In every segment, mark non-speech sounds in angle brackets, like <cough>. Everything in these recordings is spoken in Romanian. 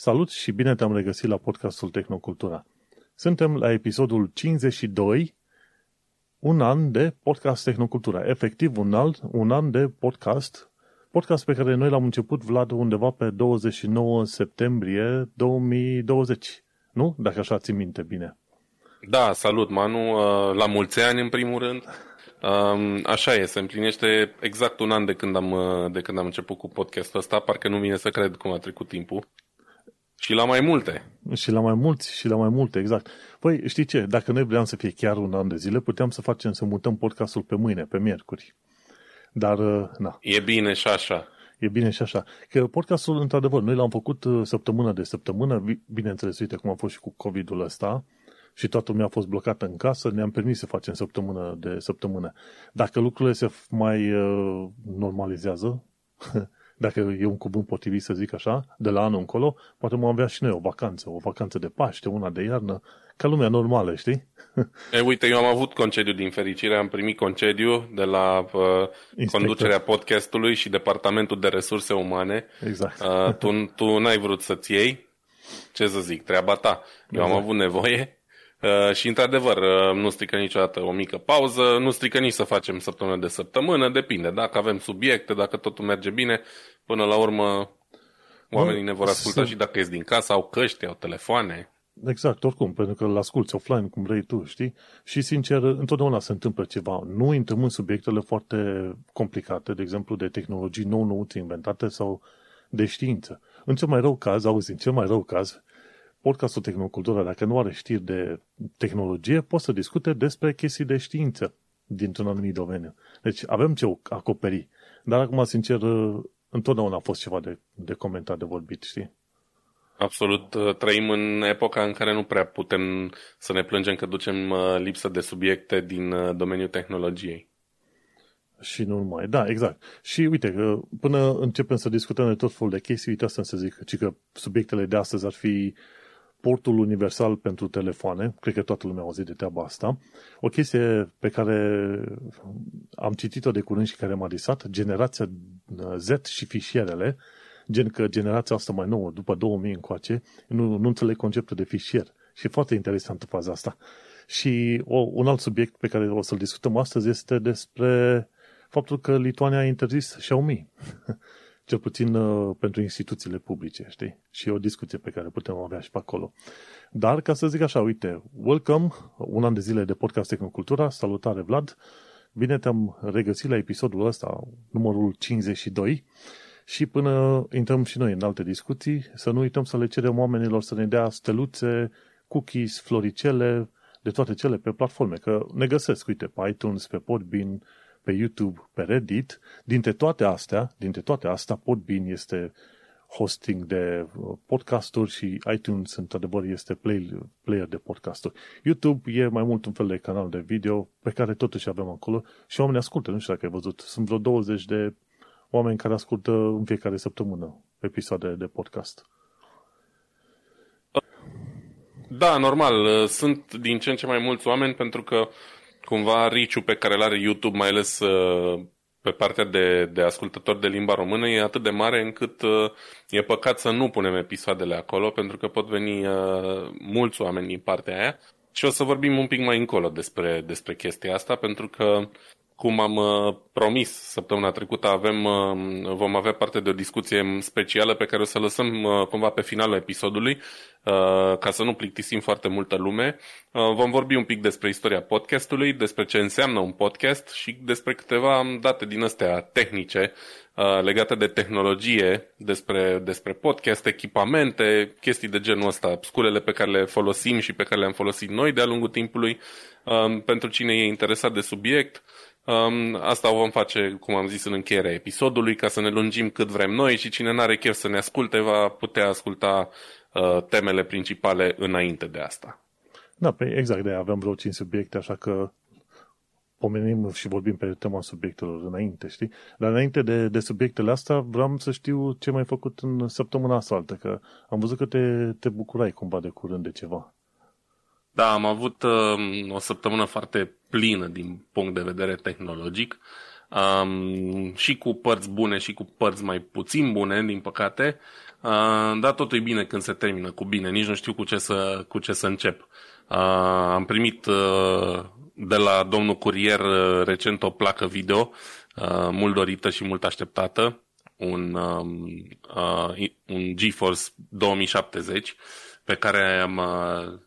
Salut și bine te-am regăsit la podcastul Tehnocultura. Suntem la episodul 52, un an de podcast Tehnocultura. Efectiv, un, alt, un an de podcast, podcast pe care noi l-am început, Vlad, undeva pe 29 septembrie 2020. Nu? Dacă așa ți minte bine. Da, salut, Manu. Uh, la mulți ani, în primul rând. Um, așa e, se împlinește exact un an de când am, uh, de când am început cu podcastul ăsta. Parcă nu vine să cred cum a trecut timpul. Și la mai multe. Și la mai mulți, și la mai multe, exact. Păi, știi ce? Dacă noi vreau să fie chiar un an de zile, puteam să facem, să mutăm podcastul pe mâine, pe miercuri. Dar, uh, na. E bine și așa. E bine și așa. Că podcastul, într-adevăr, noi l-am făcut uh, săptămână de săptămână, bineînțeles, uite cum a fost și cu COVID-ul ăsta, și toată lumea a fost blocată în casă, ne-am permis să facem săptămână de săptămână. Dacă lucrurile se mai uh, normalizează, <laughs> dacă e un cuvânt potrivit să zic așa, de la anul încolo, poate mă avea și noi o vacanță, o vacanță de Paște, una de iarnă, ca lumea normală, știi? <laughs> E, uite, eu am avut concediu din fericire, am primit concediu de la uh, conducerea podcastului și Departamentul de Resurse Umane. Exact. Uh, tu, tu n-ai vrut să-ți iei, ce să zic, treaba ta. Eu exact. am avut nevoie Uh, și într-adevăr, uh, nu strică niciodată o mică pauză, nu strică nici să facem săptămână de săptămână, depinde. Dacă avem subiecte, dacă totul merge bine, până la urmă oamenii ne vor asculta și dacă ies din casă, au căști, au telefoane. Exact, oricum, pentru că îl asculti offline cum vrei tu, știi? Și, sincer, întotdeauna se întâmplă ceva. Nu intrăm în subiectele foarte complicate, de exemplu, de tehnologii nou-nouți inventate sau de știință. În cel mai rău caz, auzi, în cel mai rău caz, podcastul Tehnocultura, dacă nu are știri de tehnologie, poate să discute despre chestii de știință dintr-un anumit domeniu. Deci avem ce acoperi. Dar acum, sincer, întotdeauna a fost ceva de, de comentat, de vorbit, știi? Absolut. Trăim în epoca în care nu prea putem să ne plângem că ducem uh, lipsă de subiecte din uh, domeniul tehnologiei. Și nu numai. Da, exact. Și uite, că până începem să discutăm de tot felul de chestii, uite asta să zic, ci că subiectele de astăzi ar fi portul universal pentru telefoane, cred că toată lumea a auzit de treaba asta, o chestie pe care am citit-o de curând și care m-a disat, generația Z și fișierele, gen că generația asta mai nouă, după 2000 încoace, nu, nu înțeleg conceptul de fișier. Și e foarte interesantă faza asta. Și o, un alt subiect pe care o să-l discutăm astăzi este despre faptul că Lituania a interzis Xiaomi. <laughs> cel puțin uh, pentru instituțiile publice, știi? Și e o discuție pe care putem avea și pe acolo. Dar, ca să zic așa, uite, welcome, un an de zile de podcast Tehnocultura, salutare Vlad, bine te-am regăsit la episodul ăsta, numărul 52, și până intrăm și noi în alte discuții, să nu uităm să le cerem oamenilor să ne dea steluțe, cookies, floricele, de toate cele pe platforme, că ne găsesc, uite, pe iTunes, pe Podbean, pe YouTube, pe Reddit, dintre toate astea, dintre toate astea, Podbean este hosting de uh, podcasturi și iTunes, într-adevăr, este play, player de podcasturi. YouTube e mai mult un fel de canal de video pe care totuși avem acolo și oamenii ascultă, nu știu dacă ai văzut, sunt vreo 20 de oameni care ascultă în fiecare săptămână episoade de podcast. Da, normal. Sunt din ce în ce mai mulți oameni pentru că cumva riciu pe care îl are YouTube, mai ales uh, pe partea de, de ascultători de limba română, e atât de mare încât uh, e păcat să nu punem episoadele acolo, pentru că pot veni uh, mulți oameni din partea aia. Și o să vorbim un pic mai încolo despre, despre chestia asta, pentru că cum am uh, promis săptămâna trecută, avem, uh, vom avea parte de o discuție specială pe care o să lăsăm uh, cumva pe finalul episodului, ca să nu plictisim foarte multă lume. Vom vorbi un pic despre istoria podcastului, despre ce înseamnă un podcast și despre câteva date din astea tehnice legate de tehnologie, despre, despre podcast, echipamente, chestii de genul ăsta, sculele pe care le folosim și pe care le-am folosit noi de-a lungul timpului, pentru cine e interesat de subiect. Um, asta o vom face, cum am zis, în încheierea episodului, ca să ne lungim cât vrem noi și cine n-are chef să ne asculte va putea asculta uh, temele principale înainte de asta. Da, pe exact de avem vreo 5 subiecte, așa că pomenim și vorbim pe tema subiectelor înainte, știi? Dar înainte de, de subiectele astea, vreau să știu ce mai ai făcut în săptămâna asta altă, că am văzut că te, te bucurai cumva de curând de ceva. Da, am avut uh, o săptămână foarte plină din punct de vedere tehnologic. um, și cu părți bune și cu părți mai puțin bune, din păcate, uh, dar totul e bine când se termină cu bine, nici nu știu cu ce să, cu ce să încep. Uh, am primit uh, de la domnul curier uh, recent o placă video, uh, mult dorită și mult așteptată, un, um, uh, un GeForce 2070, pe care am, uh,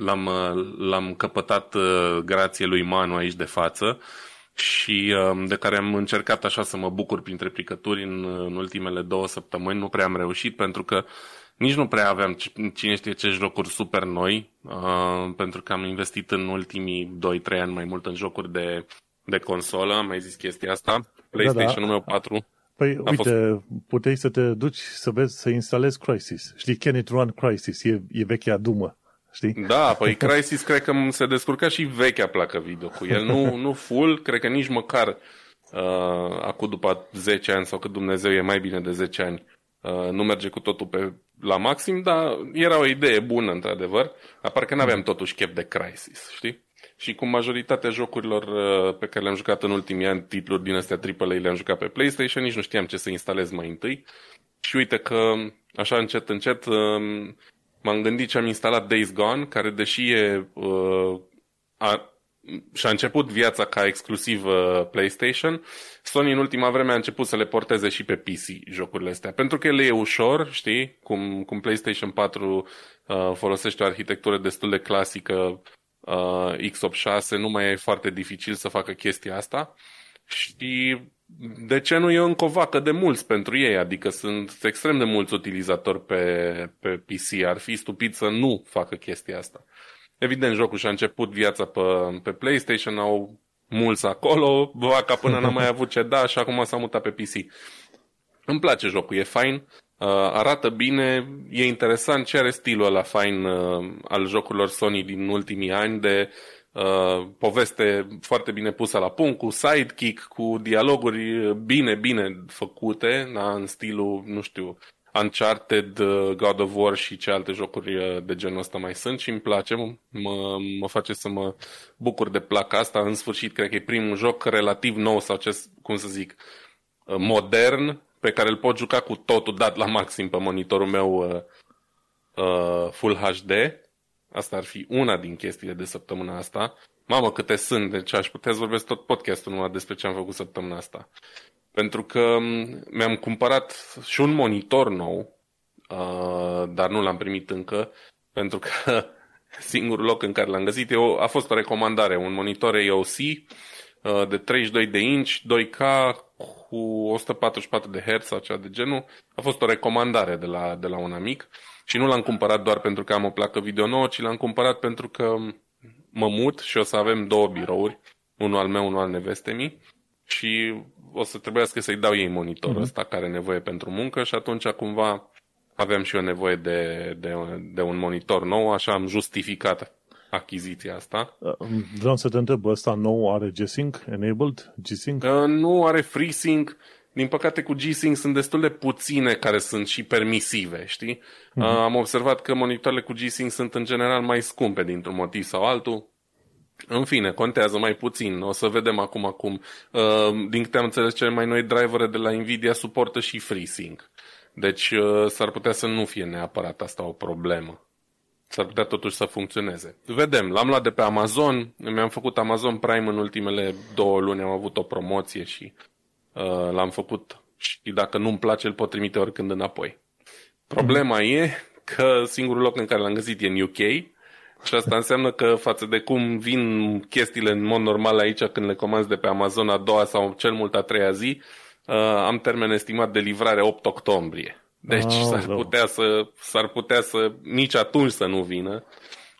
l-am, uh, l-am căpătat uh, grație lui Manu aici de față și um, de care am încercat așa să mă bucur printre picături în, în ultimele două săptămâni. Nu prea am reușit pentru că nici nu prea aveam cine știe ce jocuri super noi, uh, pentru că am investit în ultimii 2-3 ani mai mult în jocuri de, de consolă, am mai zis chestia asta. PlayStation-ul da, da. meu 4 Păi, uite, fost... puteai să te duci să vezi, să instalezi Crysis. Știi, Can It Run Crysis? E, e vechea dumă. Știi? Da, păi Crysis cred că se descurca și vechea placă video cu el. Nu, <laughs> nu full, cred că nici măcar uh, acum după 10 ani sau cât Dumnezeu e mai bine de 10 ani. Uh, nu merge cu totul pe, la maxim, dar era o idee bună, într-adevăr. Apar că n-aveam totuși chef de Crysis, știi? Și cu majoritatea jocurilor uh, pe care le-am jucat în ultimii ani, titluri din astea AAA le-am jucat pe PlayStation, nici nu știam ce să instalez mai întâi. Și uite că, așa încet, încet, um, m-am gândit ce am instalat Days Gone, care deși e, uh, a, și-a început viața ca exclusiv uh, PlayStation, Sony în ultima vreme a început să le porteze și pe PC jocurile astea. Pentru că ele e ușor, știi, cum, cum PlayStation 4 uh, folosește o arhitectură destul de clasică, uh, x86 nu mai e foarte dificil să facă chestia asta. Și de ce nu e încă o vacă de mulți pentru ei? Adică sunt extrem de mulți utilizatori pe, pe PC. Ar fi stupid să nu facă chestia asta. Evident, jocul și-a început viața pe, pe PlayStation, au mulți acolo, vaca până n-a mai avut ce da și acum s-a mutat pe PC. Îmi place jocul, e fain, uh, arată bine, e interesant ce are stilul ăla fain uh, al jocurilor Sony din ultimii ani de uh, poveste foarte bine pusă la punct, cu sidekick, cu dialoguri bine, bine făcute, da, în stilul, nu știu, Uncharted, uh, God of War și ce alte jocuri uh, de genul ăsta mai sunt și îmi place, mă, mă face să mă bucur de placa asta. În sfârșit, cred că e primul joc relativ nou sau ce, cum să zic, uh, modern, pe care îl pot juca cu totul dat la maxim pe monitorul meu uh, uh, Full HD. Asta ar fi una din chestiile de săptămâna asta. Mamă, câte sunt, deci aș putea să vorbesc tot podcastul numai despre ce am făcut săptămâna asta. Pentru că mi-am cumpărat și un monitor nou, uh, dar nu l-am primit încă, pentru că <laughs> singurul loc în care l-am găsit eu, a fost o recomandare, un monitor AOC uh, de 32 de inch, 2K cu 144 de Hz sau ceva de genul. A fost o recomandare de la, de la un amic și nu l-am cumpărat doar pentru că am o placă video nouă, ci l-am cumpărat pentru că mă mut și o să avem două birouri, unul al meu, unul al nevestemii și o să trebuiască să-i dau ei monitorul uh-huh. ăsta care are nevoie pentru muncă și atunci cumva aveam și eu nevoie de, de, de un monitor nou, așa am justificat achiziția asta. Uh, vreau să te întreb, ăsta nou are G-Sync enabled? G-Sync? Uh, nu are FreeSync. Din păcate cu G-Sync sunt destul de puține care sunt și permisive, știi? Uh-huh. Uh, am observat că monitoarele cu G-Sync sunt în general mai scumpe dintr-un motiv sau altul. În fine, contează mai puțin. O să vedem acum acum. Uh, din câte am înțeles, cele mai noi drivere de la Nvidia suportă și FreeSync. Deci uh, s-ar putea să nu fie neapărat asta o problemă. S-ar putea totuși să funcționeze. Vedem, l-am luat de pe Amazon, mi-am făcut Amazon Prime în ultimele două luni, am avut o promoție și uh, l-am făcut și dacă nu-mi place, îl pot trimite oricând înapoi. Problema mm. e că singurul loc în care l-am găsit e în UK și asta înseamnă că față de cum vin chestiile în mod normal aici când le comanzi de pe Amazon a doua sau cel mult a treia zi, uh, am termen estimat de livrare 8 octombrie. Deci oh, s-ar, putea să, s-ar putea să nici atunci să nu vină.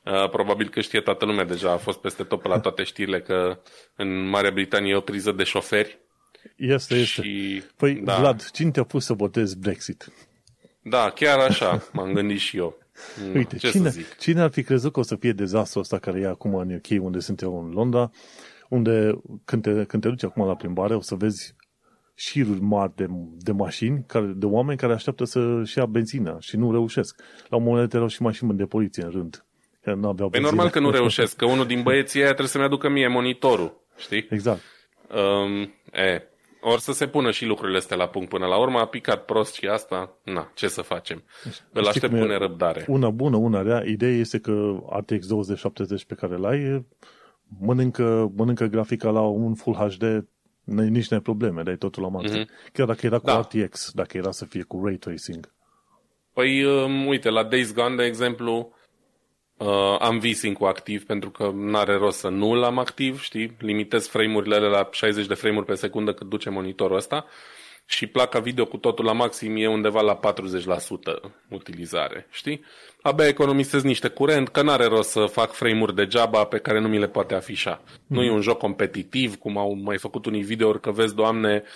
Uh, probabil că știe toată lumea deja, a fost peste tot pe la toate știrile că în Marea Britanie e o criză de șoferi. Este, este. Și, păi, da. Vlad, cine te-a pus să votezi Brexit? Da, chiar așa <laughs> m-am gândit și eu. Mm, Uite, Ce cine, cine ar fi crezut că o să fie dezastru ăsta care e acum în UK, unde sunt eu în Londra, unde când te, când te duci acum la plimbare o să vezi șiruri mari de, de mașini, care, de oameni care așteaptă să-și ia benzină și nu reușesc. La un moment dat erau și mașini de poliție în rând. Că nu aveau păi normal că nu reușesc, că unul din băieții aia trebuie să-mi aducă mie monitorul, știi? Exact. Um, e, ori să se pună și lucrurile astea la punct până la urmă, a picat prost și asta, na, ce să facem? Îl aștept cu nerăbdare. Una bună, una rea. Ideea este că RTX 2070 pe care l-ai mănâncă, mănâncă grafica la un Full HD nici nu ai probleme, dai totul la maxim. Mm-hmm. Chiar dacă era cu da. RTX, dacă era să fie cu Ray Tracing. Păi, um, uite, la Days Gone, de exemplu, uh, am V-Sync-ul activ pentru că nu are rost să nu-l am activ, știi? Limitez frame-urile la 60 de frame-uri pe secundă cât duce monitorul ăsta și placa video cu totul la maxim e undeva la 40% utilizare, știi? Abia economisez niște curent, că n-are rost să fac frame-uri degeaba pe care nu mi le poate afișa. Mm. Nu e un joc competitiv, cum au mai făcut unii videouri, că vezi, doamne, uh,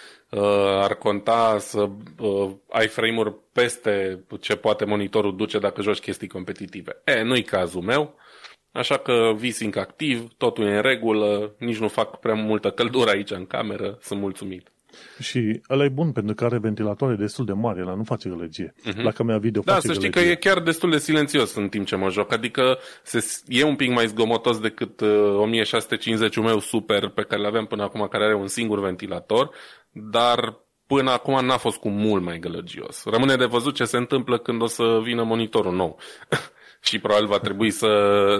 ar conta să uh, ai frame-uri peste ce poate monitorul duce dacă joci chestii competitive. E, nu-i cazul meu, așa că V-Sync activ, totul e în regulă, nici nu fac prea multă căldură aici în cameră, sunt mulțumit. Și ăla e bun pentru că are ventilatoare destul de mari, ăla nu face gălăgie. Uh-huh. La camera video da, face să știi gălăgie. că e chiar destul de silențios în timp ce mă joc, adică se, e un pic mai zgomotos decât uh, 1650 meu super pe care l-aveam până acum, care are un singur ventilator, dar până acum n-a fost cu mult mai gălăgios. Rămâne de văzut ce se întâmplă când o să vină monitorul nou. <laughs> și probabil va trebui să,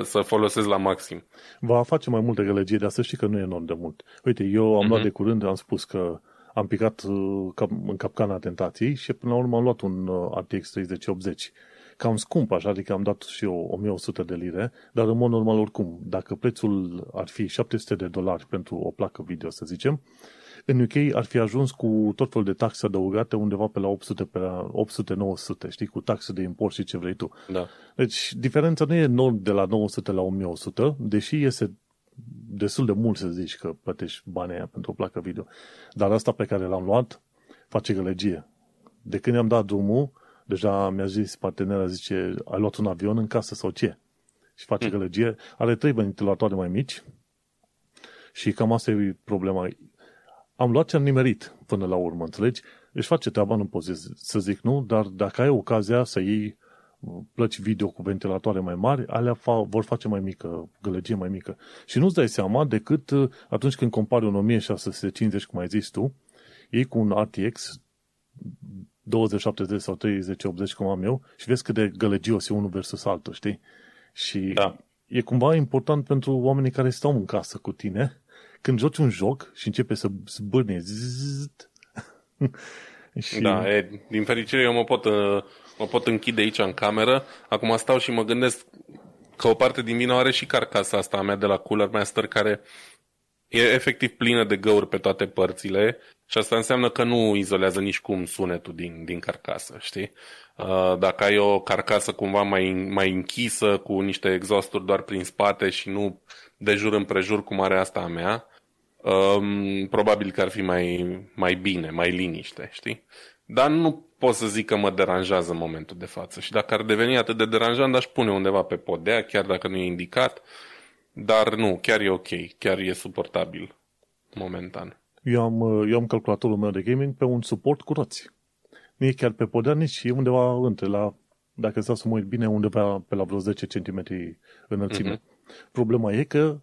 să folosesc la maxim. Va face mai multă gălăgie, dar să știi că nu e enorm de mult. Uite, eu am uh-huh. luat de curând, am spus că am picat uh, în capcana tentației și până la urmă am luat un uh, RTX 3080 cam scump așa, adică am dat și eu 1100 de lire, dar în mod normal oricum, dacă prețul ar fi 700 de dolari pentru o placă video, să zicem, în UK ar fi ajuns cu tot felul de taxe adăugate undeva pe la 800, pe la 800-900, știi, cu taxe de import și ce vrei tu. Da. Deci diferența nu e enorm de la 900 la 1100, deși este destul de mult să zici că plătești banii aia pentru o placă video. Dar asta pe care l-am luat face gălăgie. De când i-am dat drumul, deja mi-a zis partenera, zice, ai luat un avion în casă sau ce? Și face mm. gălăgie. Are trei ventilatoare mai mici și cam asta e problema. Am luat ce am nimerit până la urmă, înțelegi? Își face treaba, nu pot să zic nu, dar dacă ai ocazia să iei plăci video cu ventilatoare mai mari, alea fa- vor face mai mică, gălăgie mai mică. Și nu-ți dai seama decât uh, atunci când compari un 1650, cum ai zis tu, ei cu un RTX 2070 sau 3080 cum am eu și vezi cât de gălăgios e unul versus altul, știi? Și da. e cumva important pentru oamenii care stau în casă cu tine, când joci un joc și începe să zbârne <laughs> și... Da, e, din fericire eu mă pot uh, mă pot închide aici în cameră. Acum stau și mă gândesc că o parte din vină are și carcasa asta a mea de la Cooler Master care e efectiv plină de găuri pe toate părțile și asta înseamnă că nu izolează nici cum sunetul din, din carcasă, știi? Uh, dacă ai o carcasă cumva mai, mai închisă cu niște exhausturi doar prin spate și nu de jur împrejur cum are asta a mea, um, probabil că ar fi mai, mai bine, mai liniște, știi? Dar nu pot să zic că mă deranjează în momentul de față. Și dacă ar deveni atât de deranjant, aș pune undeva pe podea, chiar dacă nu e indicat. Dar nu, chiar e ok, chiar e suportabil momentan. Eu am, eu am calculatorul meu de gaming pe un suport cu roți. Nu e chiar pe podea, nici e undeva între, la, dacă stau să mă uit bine, undeva pe la vreo 10 cm înălțime. Uh-huh. Problema e că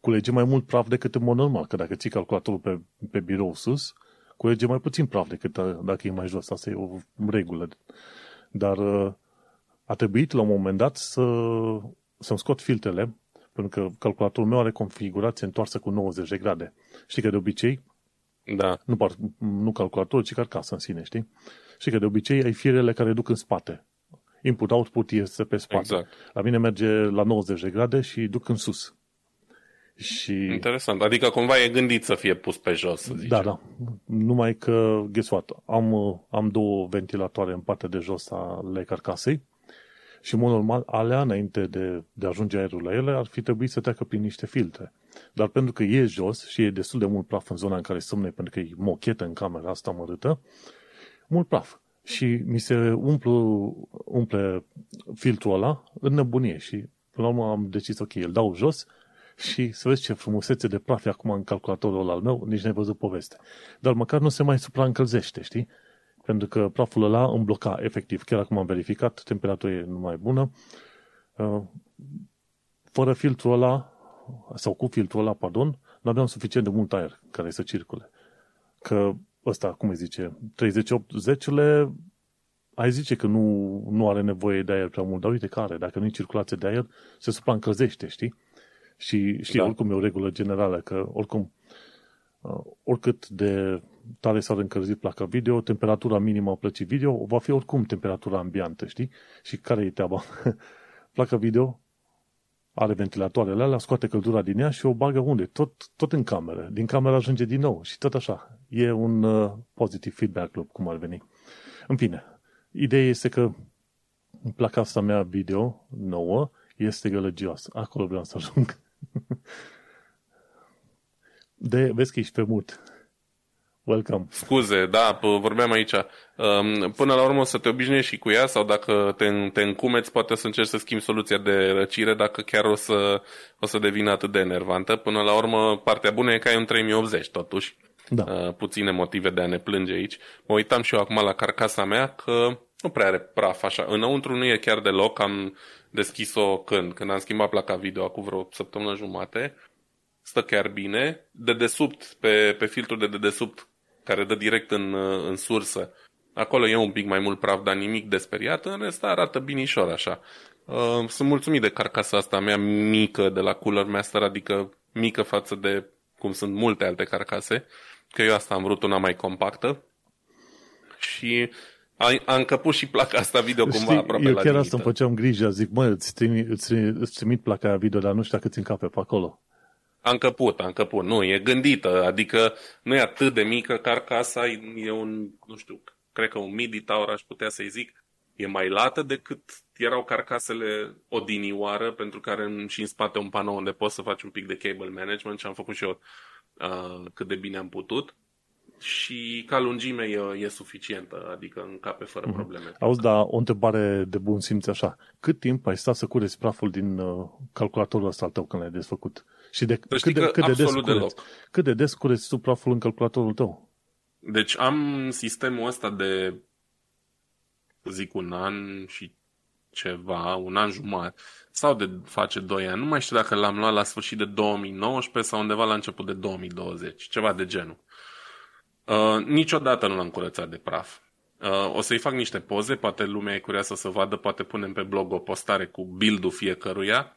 culege mai mult praf decât în mod normal, că dacă ții calculatorul pe, pe birou sus, culege mai puțin praf decât uh, dacă e mai jos. Asta e o regulă. Dar uh, a trebuit la un moment dat să, să-mi scot filtrele, pentru că calculatorul meu are configurație întoarsă cu 90 de grade. Știi că de obicei, da. nu, par, nu calculatorul, ci carcasa în sine, știi? Și că de obicei ai firele care duc în spate. Input-output este pe spate. Exact. La mine merge la 90 de grade și duc în sus. Și... Interesant. Adică cumva e gândit să fie pus pe jos, să zicem. Da, da. Numai că, guess what, am, am două ventilatoare în partea de jos ale carcasei și, în mod normal, alea, înainte de, de a ajunge aerul la ele, ar fi trebuit să treacă prin niște filtre. Dar pentru că e jos și e destul de mult praf în zona în care somne, pentru că e mochetă în camera asta mărâtă, mult praf. Și mi se umplu, umple filtrul ăla în nebunie și până la urmă am decis, ok, îl dau jos și să vezi ce frumusețe de praf acum în calculatorul al meu, nici n-ai văzut poveste. Dar măcar nu se mai supraîncălzește, știi? Pentru că praful ăla îmi bloca efectiv. Chiar acum am verificat, temperatura e mai bună. Uh, fără filtrul ăla, sau cu filtrul ăla, pardon, nu aveam suficient de mult aer care să circule. Că ăsta, cum îi zice, 38-10-le ai zice că nu, nu are nevoie de aer prea mult, dar uite că are. Dacă nu-i circulație de aer, se supraîncălzește, știi? Și știi, da. oricum e o regulă generală, că oricum, uh, oricât de tare s-ar încălzi placa video, temperatura minimă a plăcii video va fi oricum temperatura ambiantă, știi? Și care e treaba? <laughs> placa video are ventilatoarele alea, scoate căldura din ea și o bagă unde? Tot, tot în cameră. Din cameră ajunge din nou și tot așa. E un uh, positive feedback loop, cum ar veni. În fine, ideea este că placa asta mea video nouă este gălăgioasă. Acolo vreau să ajung. <laughs> De, vezi că ești pe mut. Welcome. Scuze, da, vorbeam aici. Um, până la urmă o să te obișnuiești și cu ea sau dacă te, te încumeți, poate să încerci să schimbi soluția de răcire dacă chiar o să, o să devină atât de enervantă. Până la urmă, partea bună e că ai un 3080 totuși. Da. Uh, puține motive de a ne plânge aici. Mă uitam și eu acum la carcasa mea că nu prea are praf așa. Înăuntru nu e chiar deloc. Am deschis-o când? Când am schimbat placa video acum vreo săptămână jumate. Stă chiar bine. De desubt, pe, pe filtrul de dedesubt care dă direct în, în sursă. Acolo e un pic mai mult praf, dar nimic de speriat. În rest arată binișor așa. Uh, sunt mulțumit de carcasa asta mea mică de la Cooler Master, adică mică față de cum sunt multe alte carcase, că eu asta am vrut una mai compactă. Și a, a încăput și placa asta video cumva Știi, aproape eu la chiar asta îmi făceam grijă, zic, mă, îți trimit, îți, îți trimit placa video, dar nu știu dacă ți încape pe acolo. A încăput, a încăput. Nu, e gândită, adică nu e atât de mică carcasa, e un, nu știu, cred că un midi tower aș putea să-i zic, e mai lată decât erau carcasele odinioară, pentru care în, și în spate un panou unde poți să faci un pic de cable management și am făcut și eu uh, cât de bine am putut și ca lungime e, e suficientă, adică încape fără mm-hmm. probleme. Auzi, dar o întrebare de bun simț așa. Cât timp ai stat să cureți praful din uh, calculatorul ăsta al tău când l-ai desfăcut? Și de, cât, de, cât, de des cureți, cât de des cureți tu praful în calculatorul tău? Deci am sistemul ăsta de, zic, un an și ceva, un an jumătate, sau de face 2 ani. Nu mai știu dacă l-am luat la sfârșit de 2019 sau undeva la început de 2020, ceva de genul. Uh, niciodată nu l-am curățat de praf. Uh, o să-i fac niște poze, poate lumea e curioasă să vadă, poate punem pe blog o postare cu build-ul fiecăruia.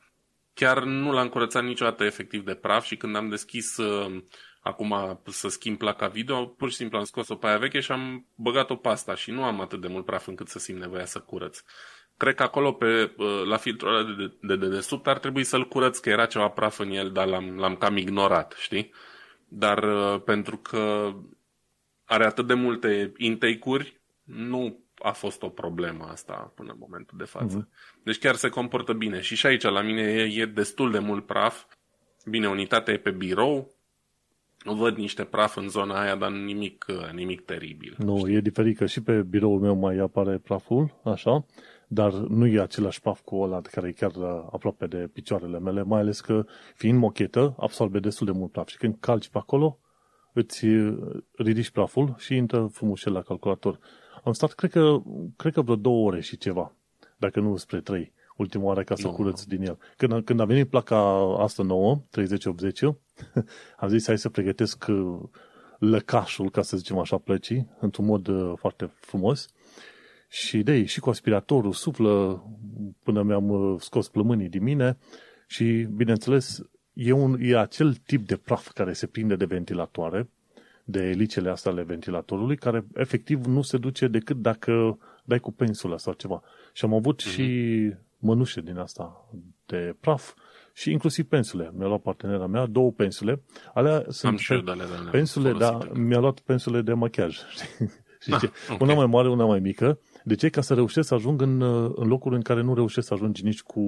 Chiar nu l-am curățat niciodată efectiv de praf și când am deschis uh, acum să schimb placa video, pur și simplu am scos-o pe aia veche și am băgat-o pasta și nu am atât de mult praf încât să simt nevoia să curăț. Cred că acolo, pe, uh, la filtrul ăla de, de, de desubt, ar trebui să-l curăț, că era ceva praf în el, dar l-am, l-am cam ignorat, știi? Dar uh, pentru că are atât de multe intake-uri, nu a fost o problemă asta până în momentul de față. Uh-huh. Deci chiar se comportă bine. Și și aici la mine e, e destul de mult praf. Bine, unitatea e pe birou, văd niște praf în zona aia, dar nimic, nimic teribil. Nu, știi? e diferit că și pe biroul meu mai apare praful, așa, dar nu e același praf cu ăla care e chiar aproape de picioarele mele, mai ales că fiind mochetă, absorbe destul de mult praf și când calci pe acolo, îți ridici praful și intră frumos la calculator. Am stat, cred că, cred că vreo două ore și ceva, dacă nu spre trei, ultima oară ca să no. curăț din el. Când, când a venit placa asta nouă, 3080, <laughs> am zis hai să pregătesc uh, lăcașul, ca să zicem așa, plăcii, într-un mod uh, foarte frumos. Și de și cu aspiratorul suflă până mi-am uh, scos plămânii din mine și, bineînțeles, e, un, e acel tip de praf care se prinde de ventilatoare, de elicele astea ale ventilatorului, care efectiv nu se duce decât dacă dai cu pensula sau ceva. Și am avut mm-hmm. și mănușe din asta de praf și inclusiv pensule. Mi-a luat partenera mea două pensule. Alea sunt am și eu de alea, pensule, da, mi-a luat pensule de machiaj. <laughs> și ah, okay. Una mai mare, una mai mică. De ce? Ca să reușesc să ajung în, în locuri în care nu reușesc să ajungi nici cu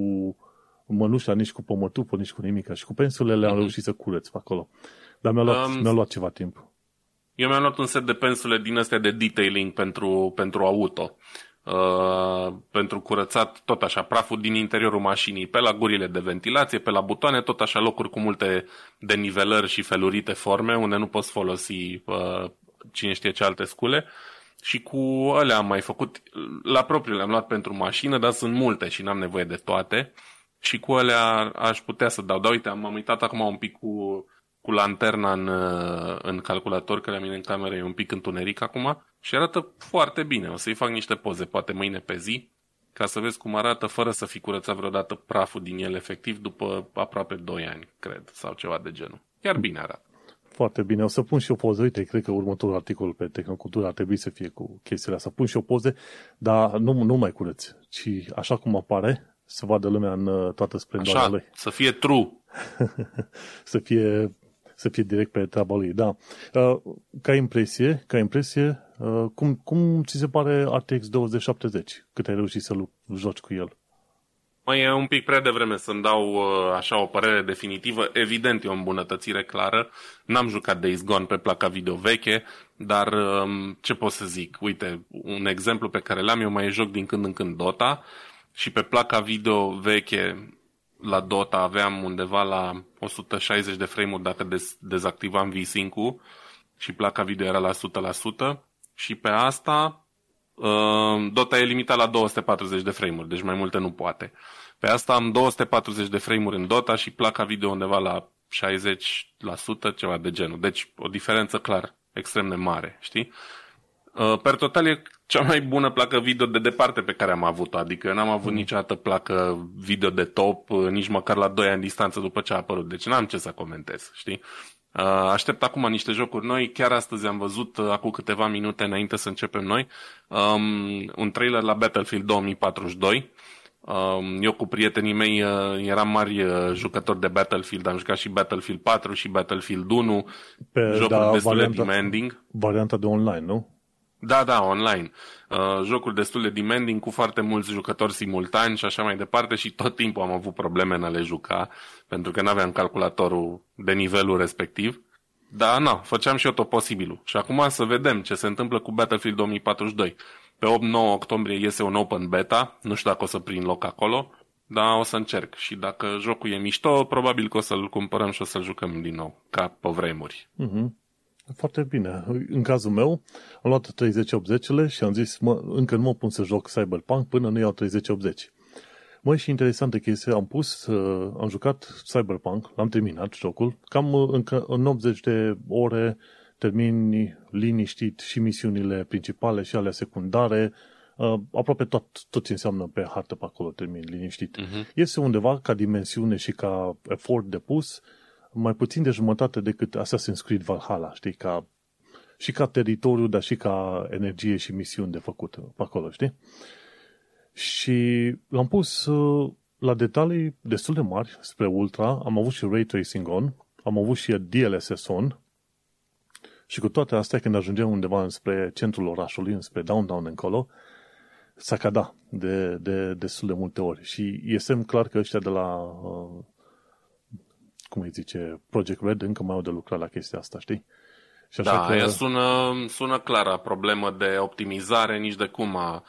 mănușa, nici cu pomătupă, nici cu nimic. Și cu pensulele am mm-hmm. reușit să curăț pe acolo. Dar mi-a luat, um, mi-a luat ceva timp. Eu mi-am luat un set de pensule din astea de detailing pentru, pentru auto. Uh, pentru curățat tot așa praful din interiorul mașinii, pe la gurile de ventilație, pe la butoane, tot așa locuri cu multe denivelări și felurite forme unde nu poți folosi uh, cine știe ce alte scule. Și cu alea am mai făcut, la propriu le-am luat pentru mașină, dar sunt multe și n-am nevoie de toate. Uh, și cu alea aș putea să dau. Dar uite, am uitat acum un pic cu cu lanterna în, uh, în calculator, că la mine în cameră e un pic întuneric acum și arată foarte bine. O să-i fac niște poze, poate mâine pe zi, ca să vezi cum arată fără să fi curățat vreodată praful din el efectiv după aproape 2 ani, cred, sau ceva de genul. Chiar bine arată. Foarte bine. O să pun și o poză. Uite, cred că următorul articol pe Tehnocultura ar trebui să fie cu chestiile astea. Pun și o poze, dar nu, nu mai curăț, ci așa cum apare, să vadă lumea în uh, toată splendoarea lui. să fie true. <laughs> să fie să fie direct pe treaba lui, da. Uh, ca impresie, ca impresie, uh, cum, cum ți se pare RTX 2070? Cât ai reușit să joci cu el? Mai e un pic prea devreme să-mi dau uh, așa o părere definitivă. Evident, e o îmbunătățire clară. N-am jucat Days Gone pe placa video veche, dar um, ce pot să zic? Uite, un exemplu pe care l-am eu mai joc din când în când Dota și pe placa video veche la Dota aveam undeva la 160 de frame-uri dacă dez- dezactivam V-Sync-ul și placa video era la 100% și pe asta uh, Dota e limitat la 240 de frame-uri, deci mai multe nu poate. Pe asta am 240 de frame-uri în Dota și placa video undeva la 60%, ceva de genul. Deci o diferență clar extrem de mare, știi? Uh, per total e cea mai bună placă video de departe pe care am avut-o. Adică eu n-am avut mm. niciodată placă video de top, uh, nici măcar la 2 ani distanță după ce a apărut. Deci n-am ce să comentez, știi? Uh, aștept acum niște jocuri noi. Chiar astăzi am văzut, acum câteva minute înainte să începem noi, um, un trailer la Battlefield 2042. Um, eu cu prietenii mei eram mari jucători de Battlefield, am jucat și Battlefield 4 și Battlefield 1, Pe, jocuri da, destul varianta, de demanding. Varianta de online, nu? Da, da, online. Uh, jocuri destul de demanding cu foarte mulți jucători simultani și așa mai departe și tot timpul am avut probleme în a le juca pentru că nu aveam calculatorul de nivelul respectiv. Dar na, făceam și eu tot posibilul. Și acum să vedem ce se întâmplă cu Battlefield 2042. Pe 8-9 octombrie iese un open beta, nu știu dacă o să prind loc acolo, dar o să încerc. Și dacă jocul e mișto, probabil că o să-l cumpărăm și o să-l jucăm din nou, ca pe vremuri. Uh-huh. Foarte bine. În cazul meu, am luat 3080-le și am zis, mă, încă nu mă pun să joc Cyberpunk până nu iau 3080. Măi, și interesantă chestie, am pus, uh, am jucat Cyberpunk, l-am terminat jocul, cam uh, încă în 80 de ore termini liniștit și misiunile principale și ale secundare, uh, aproape tot, tot ce înseamnă pe hartă pe acolo termin liniștit. Uh-huh. Este undeva ca dimensiune și ca efort depus, mai puțin de jumătate decât Assassin's Creed Valhalla, știi, ca, și ca teritoriu, dar și ca energie și misiuni de făcut pe acolo, știi? Și l-am pus uh, la detalii destul de mari spre Ultra, am avut și Ray Tracing on, am avut și DLSS on, și cu toate astea, când ajungem undeva spre centrul orașului, spre downtown încolo, sacada de, de destul de multe ori. Și este clar că ăștia de la uh, cum îi zice, Project Red încă mai au de lucrat la chestia asta, știi? Și așa da, că... sună, sună clară problemă de optimizare, nici de cum a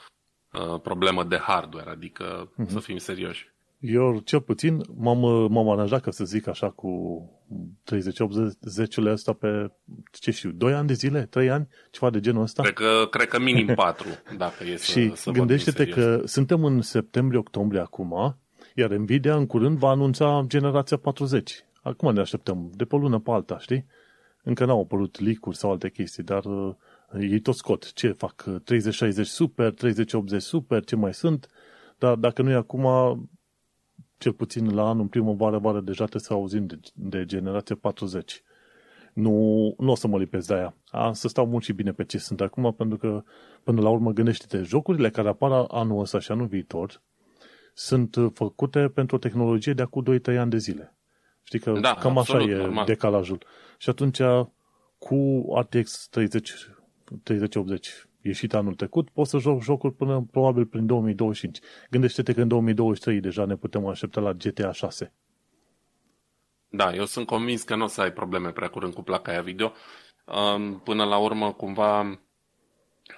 problemă de hardware, adică uh-huh. să fim serioși. Eu, cel puțin, m-am, m-am aranjat, ca să zic așa, cu 30-80-le ăsta pe, ce știu, 2 ani de zile, 3 ani, ceva de genul ăsta. Cred că, cred că minim <laughs> 4, dacă e să Și să gândește-te că suntem în septembrie-octombrie acum, iar Nvidia în curând va anunța generația 40. Acum ne așteptăm, de pe o lună pe alta, știi? Încă n-au apărut leak sau alte chestii, dar uh, ei tot scot. Ce fac? 3060 super, 3080 super, ce mai sunt? Dar dacă nu e acum, cel puțin la anul, în primăvară, vară, deja trebuie să auzim de, de generație 40. Nu, nu o să mă lipesc de aia. A, să stau mult și bine pe ce sunt acum, pentru că, până la urmă, gândește-te, jocurile care apar anul ăsta și anul viitor sunt făcute pentru o tehnologie de acum 2-3 ani de zile. Știi că da, cam absolut, așa e normal. decalajul. Și atunci, cu RTX 30, 3080 ieșit anul trecut, poți să joc jocul până probabil prin 2025. Gândește-te că în 2023 deja ne putem aștepta la GTA 6. Da, eu sunt convins că nu o să ai probleme prea curând cu placa aia video. Până la urmă, cumva,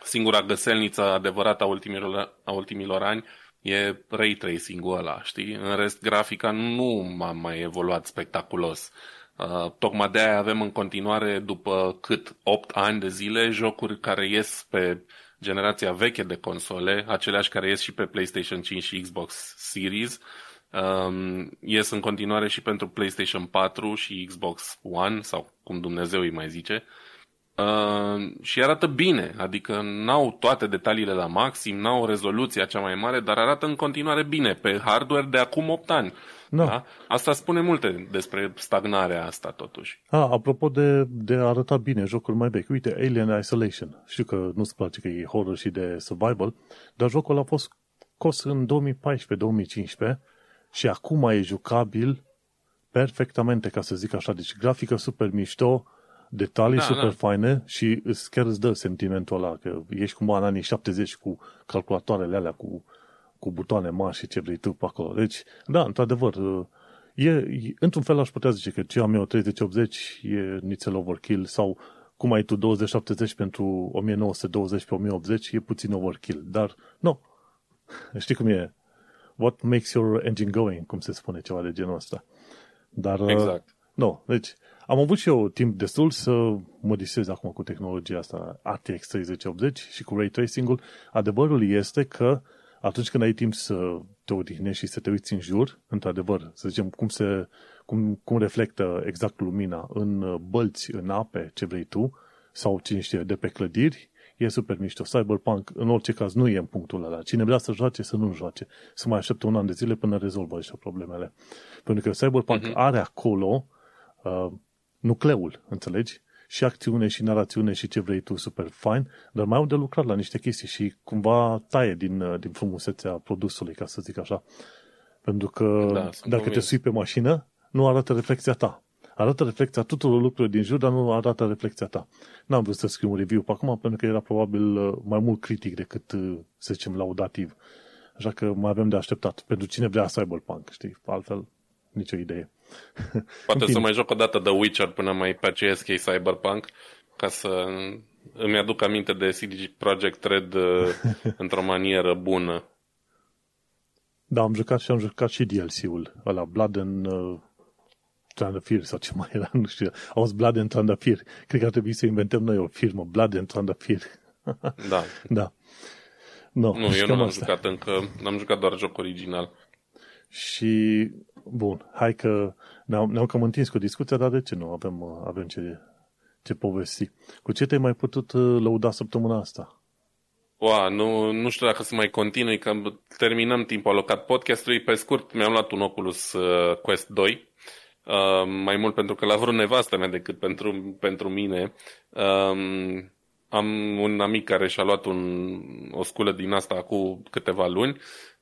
singura găselniță adevărată a ultimilor, a ultimilor ani e ray tracing-ul ăla, știi? În rest, grafica nu a mai evoluat spectaculos. Uh, tocmai de aia avem în continuare, după cât 8 ani de zile, jocuri care ies pe generația veche de console, aceleași care ies și pe PlayStation 5 și Xbox Series, Um, ies în continuare și pentru PlayStation 4 și Xbox One, sau cum Dumnezeu îi mai zice. Uh, și arată bine, adică n-au toate detaliile la maxim, n-au rezoluția cea mai mare, dar arată în continuare bine pe hardware de acum 8 ani. Da. Da? Asta spune multe despre stagnarea asta, totuși. A, apropo de, de a arăta bine jocuri mai vechi, uite, Alien Isolation. Știu că nu-ți place că e horror și de survival, dar jocul a fost scos în 2014-2015 și acum e jucabil perfectamente, ca să zic așa. Deci grafică super mișto, detalii da, super da. faine și chiar îți dă sentimentul ăla că ești cumva în anii 70 cu calculatoarele alea, cu cu butoane mari și ce vrei tu pe acolo. Deci, da, într-adevăr, e, e, într-un fel aș putea zice că ce am eu 3080 e nițel overkill sau cum ai tu 2070 pentru 1920 pe 1080 e puțin overkill, dar nu. Știi cum e? What makes your engine going, cum se spune ceva de genul ăsta. Dar, uh, exact. Uh, nu, deci am avut și eu timp destul să mă disez acum cu tehnologia asta RTX 3080 și cu ray tracing-ul. Adevărul este că atunci când ai timp să te odihnești și să te uiți în jur, într-adevăr, să zicem cum, se, cum, cum reflectă exact lumina în bălți, în ape, ce vrei tu, sau cine știe, de pe clădiri, e super mișto. Cyberpunk, în orice caz, nu e în punctul ăla. Cine vrea să joace, să nu joace. Să mai aștepte un an de zile până rezolvă așa problemele. Pentru că Cyberpunk uh-huh. are acolo uh, nucleul, înțelegi? și acțiune și narațiune și ce vrei tu super fine, dar mai au de lucrat la niște chestii și cumva taie din, uh, din frumusețea produsului, ca să zic așa. Pentru că da, dacă te sui pe mașină, nu arată reflexia ta. Arată reflexia tuturor lucrurilor din jur, dar nu arată reflexia ta. N-am vrut să scriu un review pe acum, pentru că era probabil uh, mai mult critic decât, uh, să zicem, laudativ. Așa că mai avem de așteptat. Pentru cine vrea Cyberpunk, știi? Altfel, nicio idee. Poate să mai joc o dată The Witcher până mai păceesc ei Cyberpunk, ca să îmi aduc aminte de CD Projekt Red uh, <laughs> într-o manieră bună. Da, am jucat și am jucat și DLC-ul ăla, Blood and uh, Trandafir sau ce mai era, <laughs> nu știu. Auzi, Blood and Trandafir. Cred că ar trebui să inventăm noi o firmă, Blood and Trandafir. <laughs> da. da. No, nu, eu nu am jucat încă, am jucat doar joc original. Și Bun, hai că ne-am, ne-am cam întins cu discuția, dar de ce nu? Avem, avem ce, ce povesti. Cu ce te-ai mai putut uh, lăuda săptămâna asta? Oa, nu, nu știu dacă să mai continui, că terminăm timpul alocat podcastului. Pe scurt, mi-am luat un Oculus uh, Quest 2, uh, mai mult pentru că l-a vrut nevastă mea decât pentru, pentru mine. Uh, am un amic care și-a luat un, o sculă din asta cu câteva luni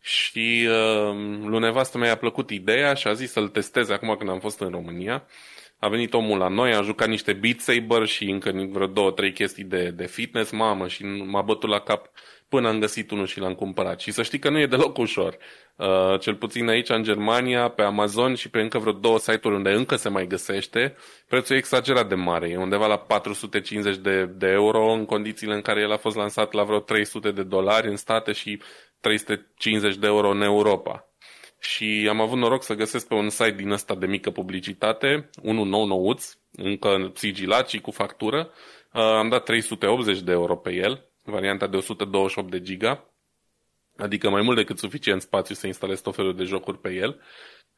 și uh, lui nevastă mea a plăcut ideea și a zis să-l testeze acum când am fost în România. A venit omul la noi, a jucat niște Beat Saber și încă vreo două, trei chestii de, de fitness, mamă, și m-a bătut la cap până am găsit unul și l-am cumpărat. Și să știi că nu e deloc ușor. Uh, cel puțin aici, în Germania, pe Amazon și pe încă vreo două site-uri unde încă se mai găsește, prețul e exagerat de mare. E undeva la 450 de, de euro în condițiile în care el a fost lansat la vreo 300 de dolari în state și 350 de euro în Europa. Și am avut noroc să găsesc pe un site din ăsta de mică publicitate, unul nou nouț, încă sigilat și cu factură. Uh, am dat 380 de euro pe el, varianta de 128 de giga, adică mai mult decât suficient spațiu să instalez tot felul de jocuri pe el.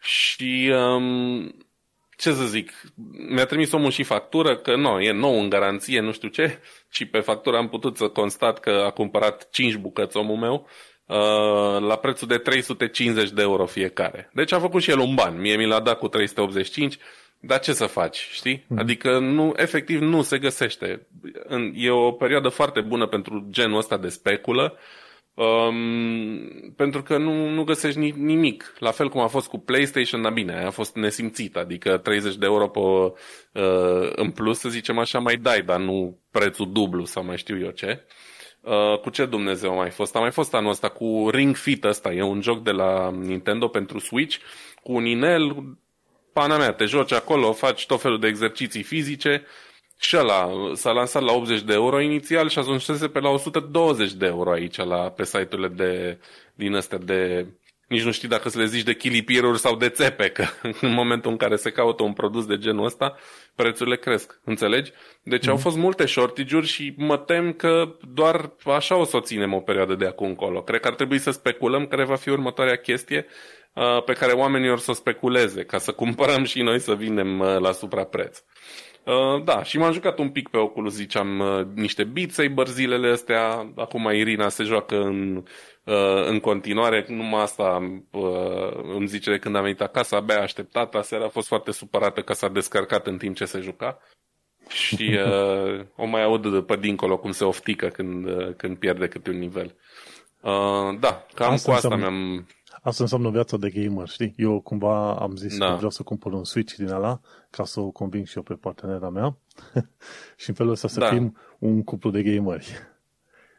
Și um, ce să zic, mi-a trimis omul și factură că nu, e nou în garanție, nu știu ce, și pe factură am putut să constat că a cumpărat 5 bucăți omul meu Uh, la prețul de 350 de euro fiecare. Deci a făcut și el un ban. Mie mi l-a dat cu 385, dar ce să faci, știi? Mm. Adică nu, efectiv nu se găsește. E o perioadă foarte bună pentru genul ăsta de speculă, um, pentru că nu, nu găsești nimic. La fel cum a fost cu PlayStation, dar bine, a fost nesimțit, adică 30 de euro pe, uh, în plus, să zicem așa, mai dai, dar nu prețul dublu sau mai știu eu ce. Uh, Uh, cu ce Dumnezeu a mai fost? A mai fost anul ăsta cu Ring Fit ăsta, e un joc de la Nintendo pentru Switch, cu un inel, pana mea, te joci acolo, faci tot felul de exerciții fizice și ăla s-a lansat la 80 de euro inițial și ajunsese pe la 120 de euro aici la, pe site-urile de, din astea de nici nu știi dacă să le zici de chilipieruri sau de țepe, că <laughs> în momentul în care se caută un produs de genul ăsta, prețurile cresc, înțelegi? Deci mm-hmm. au mhm. fost multe shortage-uri și mă tem că doar așa o să o ținem o perioadă de acum încolo. Cred că ar trebui să speculăm care va fi următoarea chestie. uh, pe care oamenii or să speculeze, ca să <laughs> cumpărăm și noi să vindem uh, la suprapreț. Uh, da, și m-am jucat un pic pe Oculus, ziceam, uh, niște Beat Saber zilele astea. Acum Irina se joacă în, uh, în continuare. Numai asta uh, îmi zice de când am venit acasă, abia așteptat. Aseară a fost foarte supărată că s-a descărcat în timp ce se juca. Și <laughs> uh, o mai aud pe dincolo cum se oftică când, uh, când pierde câte un nivel. Uh, da, cam asta cu asta înseamnă, mi-am... Asta înseamnă viața de gamer, știi? Eu cumva am zis da. că vreau să cumpăr un Switch din ala ca să o conving și eu pe partenera mea <laughs> și în felul ăsta să da. fim un cuplu de gameri.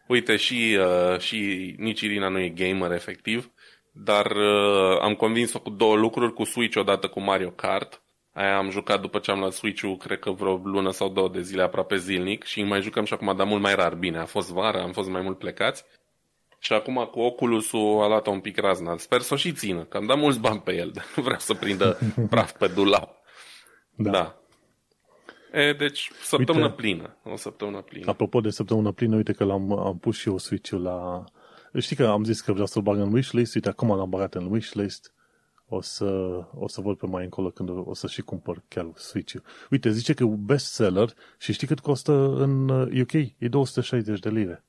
Uite, și, uh, și nici Irina nu e gamer efectiv, dar uh, am convins-o cu două lucruri, cu Switch odată cu Mario Kart. Aia am jucat după ce am luat Switch-ul, cred că vreo lună sau două de zile aproape zilnic și mai jucăm și acum, dar mult mai rar. Bine, a fost vară, am fost mai mult plecați. Și acum cu Oculus-ul a luat un pic razna. Sper să o și țină, că am dat mulți bani pe el. <laughs> Vreau să prindă <laughs> praf pe dulap. Da. da. E, deci, săptămână uite, plină. O săptămână plină. Apropo de săptămână plină, uite că l-am am pus și eu Switch-ul la... Știi că am zis că vreau să-l bag în wishlist, uite, acum l-am bagat în wishlist. O să, o să văd pe mai încolo când o să și cumpăr chiar Switch-ul. Uite, zice că e un bestseller și știi cât costă în UK? E 260 de lire.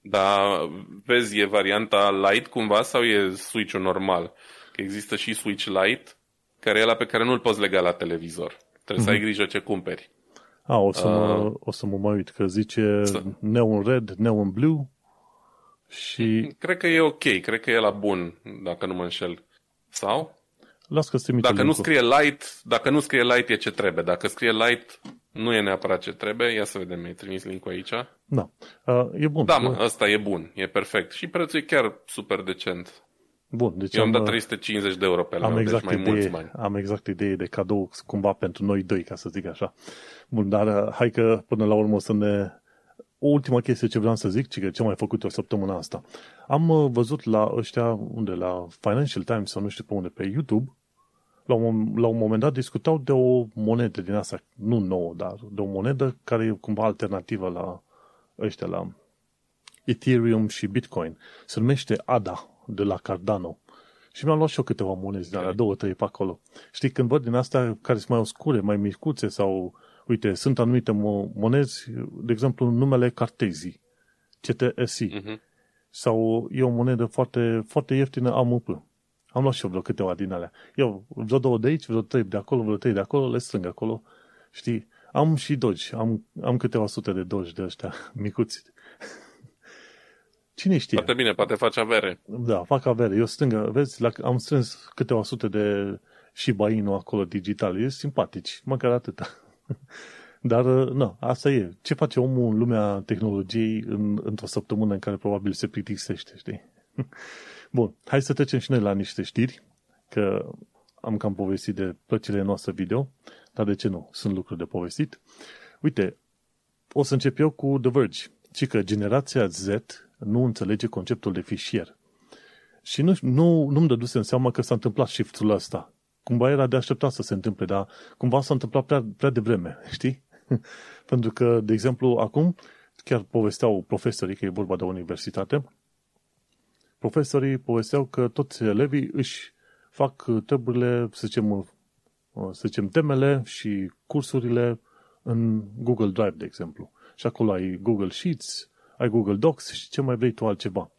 Da, vezi, e varianta Lite cumva sau e Switch-ul normal? Că există și Switch Lite, care e la pe care nu-l poți lega la televizor. Trebuie mm-hmm. să ai mhm. grijă ce cumperi. A, o să, uh, mă, o să mă mai uit, că zice să... Neon Red, Neon Blue și... Cred că e ok, cred că e la bun, dacă nu mă înșel. Sau? Las că Dacă nu scrie light, dacă nu scrie light e ce trebuie. Dacă scrie light, nu e neapărat ce trebuie. Ia să vedem, mi-ai trimis link aici. Da, uh, e bun. Da, mă, ăsta e bun, e perfect. Și prețul e chiar super decent. Bun, deci Eu am, am dat 350 de euro pe la am deci exact deci mai idee, mulți bani. Am exact idee de cadou cumva pentru noi doi, ca să zic așa. Bun, dar uh, hai că până la urmă să ne... O ultimă chestie ce vreau să zic, ci că ce mai făcut o săptămână asta. Am uh, văzut la ăștia, unde, la Financial Times sau nu știu pe unde, pe YouTube, la un, la un moment dat discutau de o monedă din asta, nu nouă, dar de o monedă care e cumva alternativă la ăștia, la Ethereum și Bitcoin. Se numește ADA, de la Cardano. Și mi-am luat și eu câteva monezi de alea, două, trei pe acolo. Știi, când văd din astea care sunt mai oscure, mai micuțe sau, uite, sunt anumite monezi, de exemplu, numele Cartezi, CTSI, uh-huh. sau e o monedă foarte, foarte ieftină AMP. Am luat și eu vreo câteva din alea. Eu, vreo două de aici, vreo trei de acolo, vreo trei de acolo, le strâng acolo. Știi? Am și dogi. Am, am câteva sute de dogi de ăștia <laughs> micuți. Cine știe? Foarte bine, poate face avere. Da, fac avere. Eu strâng, vezi, la, am strâns câteva sute de și bainu acolo digital. E simpatici, măcar atâta. <laughs> Dar, nu, asta e. Ce face omul în lumea tehnologiei în, într-o săptămână în care probabil se plictisește, știi? <laughs> Bun, hai să trecem și noi la niște știri, că am cam povestit de plăcile noastre video, dar de ce nu? Sunt lucruri de povestit. Uite, o să încep eu cu The Verge, ci că generația Z nu înțelege conceptul de fișier. Și nu, nu, nu-mi dăduse în seama că s-a întâmplat shift-ul ăsta. Cumva era de așteptat să se întâmple, dar cumva s-a întâmplat prea, prea devreme, <laughs> știi? <laughs> Pentru că, de exemplu, acum, chiar povesteau profesorii, că e vorba de o universitate, profesorii povesteau că toți elevii își fac treburile, să zicem, să zicem temele și cursurile în Google Drive, de exemplu. Și acolo ai Google Sheets, ai Google Docs și ce mai vrei tu altceva.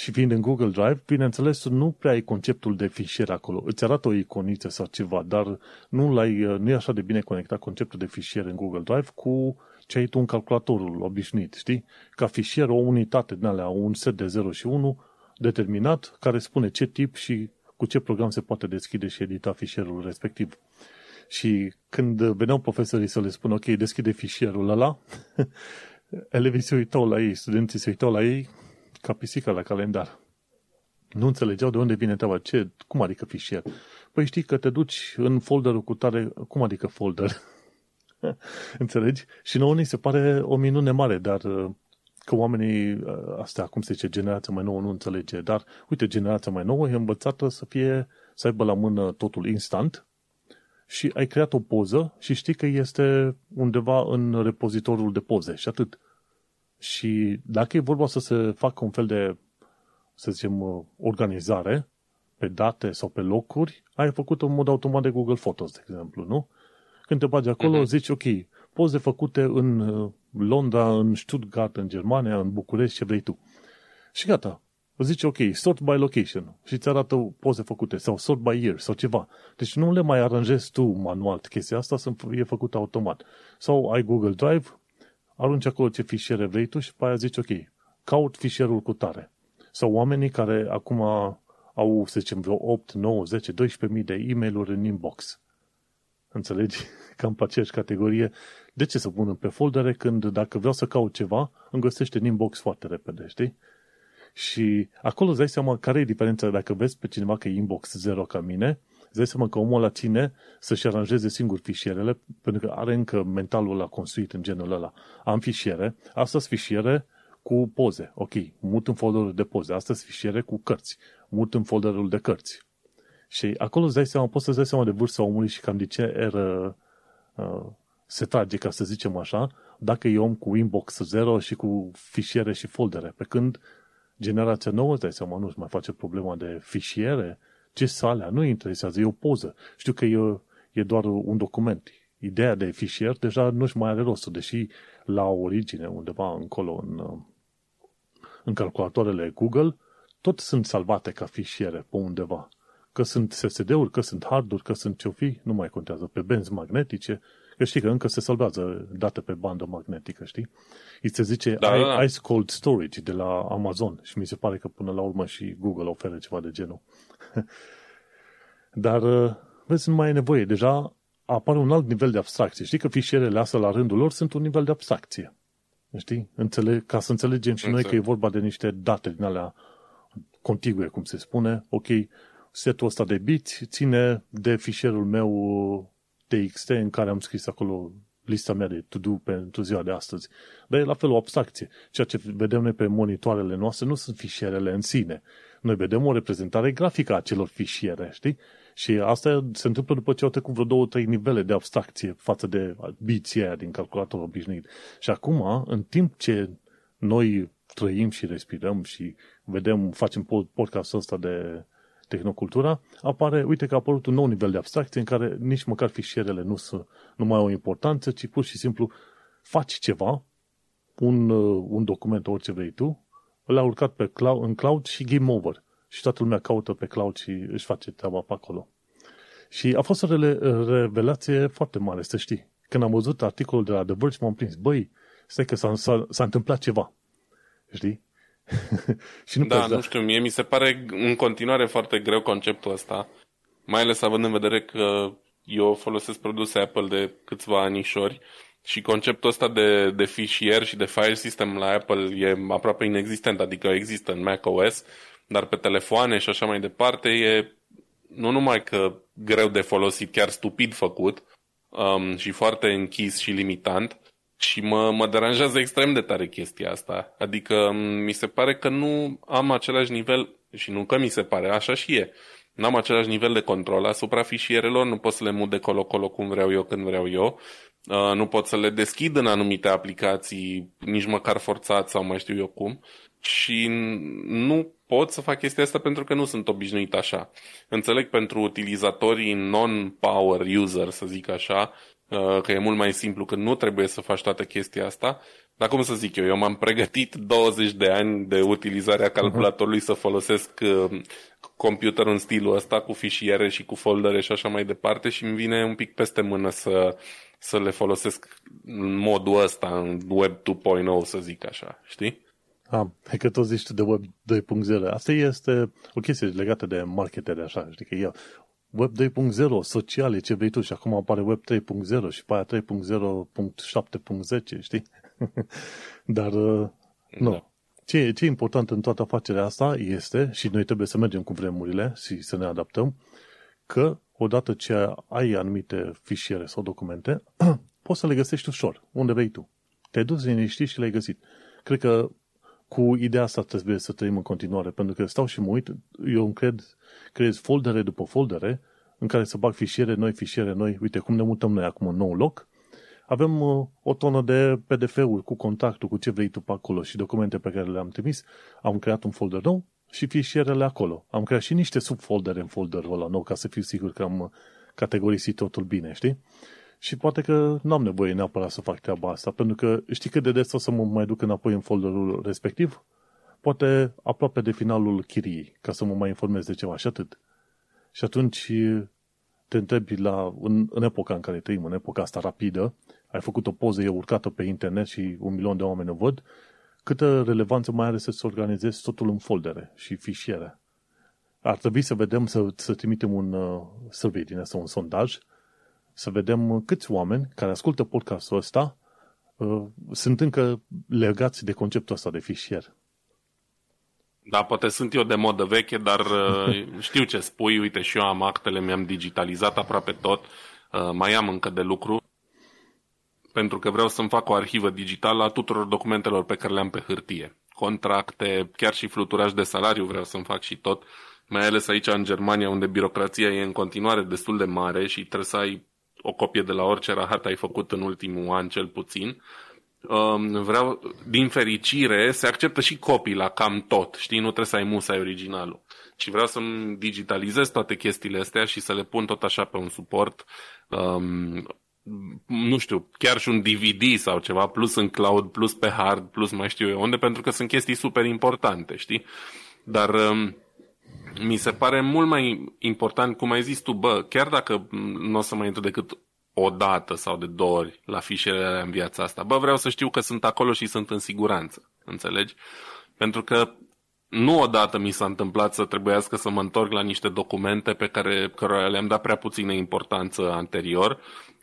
Și fiind în Google Drive, bineînțeles, nu prea ai conceptul de fișier acolo. Îți arată o iconiță sau ceva, dar nu, l-ai, nu e așa de bine conectat conceptul de fișier în Google Drive cu ce ai tu în calculatorul obișnuit, știi? Ca fișier, o unitate din alea, un set de 0 și 1 determinat, care spune ce tip și cu ce program se poate deschide și edita fișierul respectiv. Și când veneau profesorii să le spună, ok, deschide fișierul ăla, <laughs> elevii se uitau la ei, studenții se uitau la ei ca pisica la calendar. Nu înțelegeau de unde vine treaba. Ce, cum adică fișier? Păi știi că te duci în folderul cu tare... Cum adică folder? <laughs> Înțelegi? Și nouă ni se pare o minune mare, dar uh, că oamenii, uh, astea, cum se zice, generația mai nouă nu înțelege. Dar, uite, generația mai nouă e învățată să fie, să aibă la mână totul instant și ai creat o poză și știi că este undeva în repozitorul de poze și atât. Și dacă e vorba să se facă un fel de, să zicem, organizare, pe date sau pe locuri, ai făcut în mod automat de Google Photos, de exemplu, nu? Când te bagi acolo, uh-huh. zici, ok, poze făcute în uh, Londra, în Stuttgart, în Germania, în București, ce vrei tu. Și gata. Zici, ok, sort by location și îți arată poze făcute sau sort by year sau ceva. Deci nu le mai aranjezi tu manual chestia asta, să e făcută automat. Sau ai Google Drive, arunci acolo ce fișiere vrei tu și pe aia zici, ok, caut fișierul cu tare. Sau oamenii care acum au, să zicem, vreo 8, 9, 10, 12 mii de e mail în inbox. Înțelegi? <laughs> Cam pe aceeași categorie. De ce să pun pe foldere când dacă vreau să caut ceva, îmi găsește în inbox foarte repede, știi? Și acolo îți dai seama care e diferența dacă vezi pe cineva că e inbox 0 ca mine, îți dai seama că omul ăla ține să-și aranjeze singur fișierele, pentru că are încă mentalul ăla construit în genul ăla. Am fișiere, astăzi fișiere cu poze. Ok, mut în folderul de poze. Astăzi fișiere cu cărți. Mut în folderul de cărți. Și acolo îți dai seama, poți să-ți dai seama de vârsta omului și cam de ce eră uh, se trage, ca să zicem așa, dacă e om cu inbox zero și cu fișiere și foldere. Pe când generația nouă, îți dai seama, nu mai face problema de fișiere, ce salea, nu interesează, e o poză. Știu că e, e doar un document. Ideea de fișier deja nu-și mai are rostul, deși la origine, undeva încolo în, în calculatoarele Google, tot sunt salvate ca fișiere pe undeva. Că sunt SSD-uri, că sunt harduri, că sunt ce fi, nu mai contează. Pe benzi magnetice, că știi că încă se salvează date pe bandă magnetică, știi? Îi se zice da, da, da. Ice Cold Storage de la Amazon și mi se pare că până la urmă și Google oferă ceva de genul. <laughs> Dar, uh, vezi, nu mai e nevoie. Deja apare un alt nivel de abstracție. Știi că fișierele astea la rândul lor sunt un nivel de abstracție. Știi? Înțeleg, ca să înțelegem și Înțeleg. noi că e vorba de niște date din alea contigue, cum se spune. Ok, setul ăsta de bits ține de fișierul meu TXT în care am scris acolo lista mea de to-do pentru ziua de astăzi. Dar e la fel o abstracție. Ceea ce vedem noi pe monitoarele noastre nu sunt fișierele în sine. Noi vedem o reprezentare grafică a acelor fișiere, știi? Și asta se întâmplă după ce au trecut vreo două, trei nivele de abstracție față de biții aia din calculator obișnuit. Și acum, în timp ce noi trăim și respirăm și vedem, facem podcastul ăsta de tehnocultura, apare, uite că a apărut un nou nivel de abstracție în care nici măcar fișierele nu, să, nu mai au importanță, ci pur și simplu faci ceva, un, un document, orice vrei tu, l-a urcat pe cloud, în cloud și game over. Și toată lumea caută pe cloud și își face treaba pe acolo. Și a fost o revelație foarte mare, să știi. Când am văzut articolul de la The Verge, m-am prins. Băi, stai că s-a, s-a, s-a întâmplat ceva. Știi? <laughs> și nu da, nu știu, mie mi se pare în continuare foarte greu conceptul ăsta, mai ales având în vedere că eu folosesc produse Apple de câțiva anișori și conceptul ăsta de, de fișier și de file system la Apple e aproape inexistent, adică există în macOS, dar pe telefoane și așa mai departe e nu numai că greu de folosit, chiar stupid făcut um, și foarte închis și limitant, și mă, mă deranjează extrem de tare chestia asta. Adică mi se pare că nu am același nivel, și nu că mi se pare, așa și e. N-am același nivel de control asupra fișierelor, nu pot să le mut de colo-colo cum vreau eu, când vreau eu. Uh, nu pot să le deschid în anumite aplicații, nici măcar forțat sau mai știu eu cum. Și nu pot să fac chestia asta pentru că nu sunt obișnuit așa. Înțeleg pentru utilizatorii non-power user, să zic așa, Uh, că e mult mai simplu, că nu trebuie să faci toată chestia asta. Dar cum să zic eu, eu m-am pregătit <laughs> 20 de ani de utilizarea mhm. calculatorului uh-huh. să folosesc uh, computerul în stilul ăsta cu fișiere și cu foldere și așa mai departe și îmi vine un pic peste mână să, să le folosesc în modul ăsta, în Web 2.0, să zic așa, știi? Ah, e că tot zici tu de Web 2.0. Asta este o chestie legată de marketere, așa, știi, că e Web 2.0, sociale, ce vrei tu, și acum apare Web 3.0 și pe aia 3.0.7.10, știi? <laughs> Dar, uh, nu. Da. Ce, ce e important în toată afacerea asta este, și noi trebuie să mergem cu vremurile și să ne adaptăm, că odată ce ai anumite fișiere sau documente, <clears throat> poți să le găsești ușor, unde vrei tu. Te-ai dus liniștit și le-ai găsit. Cred că cu ideea asta trebuie să trăim în continuare, pentru că stau și mă uit, eu îmi cred, creez foldere după foldere în care să bag fișiere noi, fișiere noi. Uite cum ne mutăm noi acum în nou loc. Avem uh, o tonă de PDF-uri cu contactul, cu ce vrei tu pe acolo și documente pe care le-am trimis. Am creat un folder nou și fișierele acolo. Am creat și niște subfoldere în folderul ăla nou ca să fiu sigur că am categorisit totul bine, știi? Și poate că nu am nevoie neapărat să fac treaba asta, pentru că știi cât de des o să mă mai duc înapoi în folderul respectiv? Poate aproape de finalul chiriei, ca să mă mai informez de ceva și atât. Și atunci te întrebi la, în, în epoca în care trăim, în epoca asta rapidă, ai făcut o poză, e urcată pe internet și un milion de oameni o văd, câtă relevanță mai are să-ți organizezi totul în foldere și fișiere. Ar trebui să vedem, să, să trimitem un uh, survey din asta, un sondaj, să vedem câți oameni care ascultă podcastul ăsta uh, sunt încă legați de conceptul ăsta de fișier. Da, poate sunt eu de modă veche, dar uh, <laughs> știu ce spui. Uite, și eu am actele, mi-am digitalizat aproape tot. Uh, mai am încă de lucru pentru că vreau să-mi fac o arhivă digitală a tuturor documentelor pe care le-am pe hârtie. Contracte, chiar și fluturaj de salariu vreau să-mi fac și tot. Mai ales aici în Germania, unde birocrația e în continuare destul de mare și trebuie să ai o copie de la orice rahat ai făcut în ultimul an cel puțin. Um, vreau, din fericire, se acceptă și copii la cam tot, știi, nu trebuie să ai musai originalul. Și vreau să-mi digitalizez toate chestiile astea și să le pun tot așa pe un suport, um, nu știu, chiar și un DVD sau ceva, plus în cloud, plus pe hard, plus mai știu eu unde, pentru că sunt chestii super importante, știi? Dar um, mi se pare mult mai important, cum ai zis tu, bă, chiar dacă nu o să mai intru decât o dată sau de două ori la fișierele în viața asta. Bă, vreau să știu că sunt acolo și sunt în siguranță. Înțelegi? Pentru că nu odată mi s-a întâmplat să trebuiască să mă întorc la niște documente pe care cărora le-am dat prea puțină importanță anterior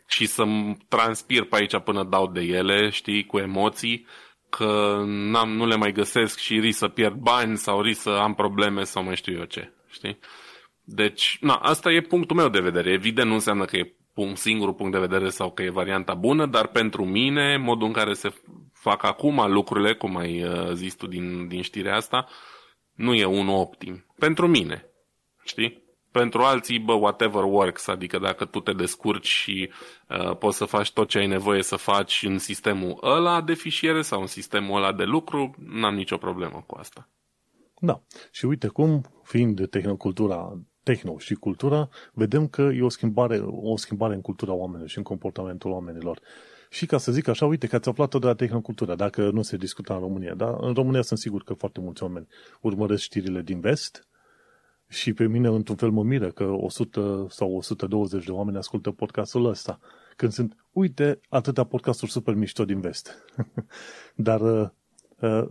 și să-mi transpir pe aici până dau de ele, știi, cu emoții, că n-am, nu le mai găsesc și risc să pierd bani sau risc să am probleme sau mai știu eu ce, știi? Deci, na, asta e punctul meu de vedere. Evident nu înseamnă că e un singur punct de vedere sau că e varianta bună, dar pentru mine, modul în care se fac acum lucrurile, cum ai uh, zis tu din, din știrea asta, nu e unul optim. Pentru mine, știi? Pentru alții, bă, whatever works, adică dacă tu te descurci și uh, poți să faci tot ce ai nevoie să faci în sistemul ăla de fișiere sau în sistemul ăla de lucru, n-am nicio problemă cu asta. Da. Și uite cum, fiind de tehnocultura tehno și cultura, vedem că e o schimbare, o schimbare în cultura oamenilor și în comportamentul oamenilor. Și ca să zic așa, uite că ați aflat-o de la tehnocultura, dacă nu se discută în România, dar în România sunt sigur că foarte mulți oameni urmăresc știrile din vest și pe mine într-un fel mă miră că 100 sau 120 de oameni ascultă podcastul ăsta. Când sunt, uite, atâtea podcasturi super mișto din vest. <laughs> dar uh, uh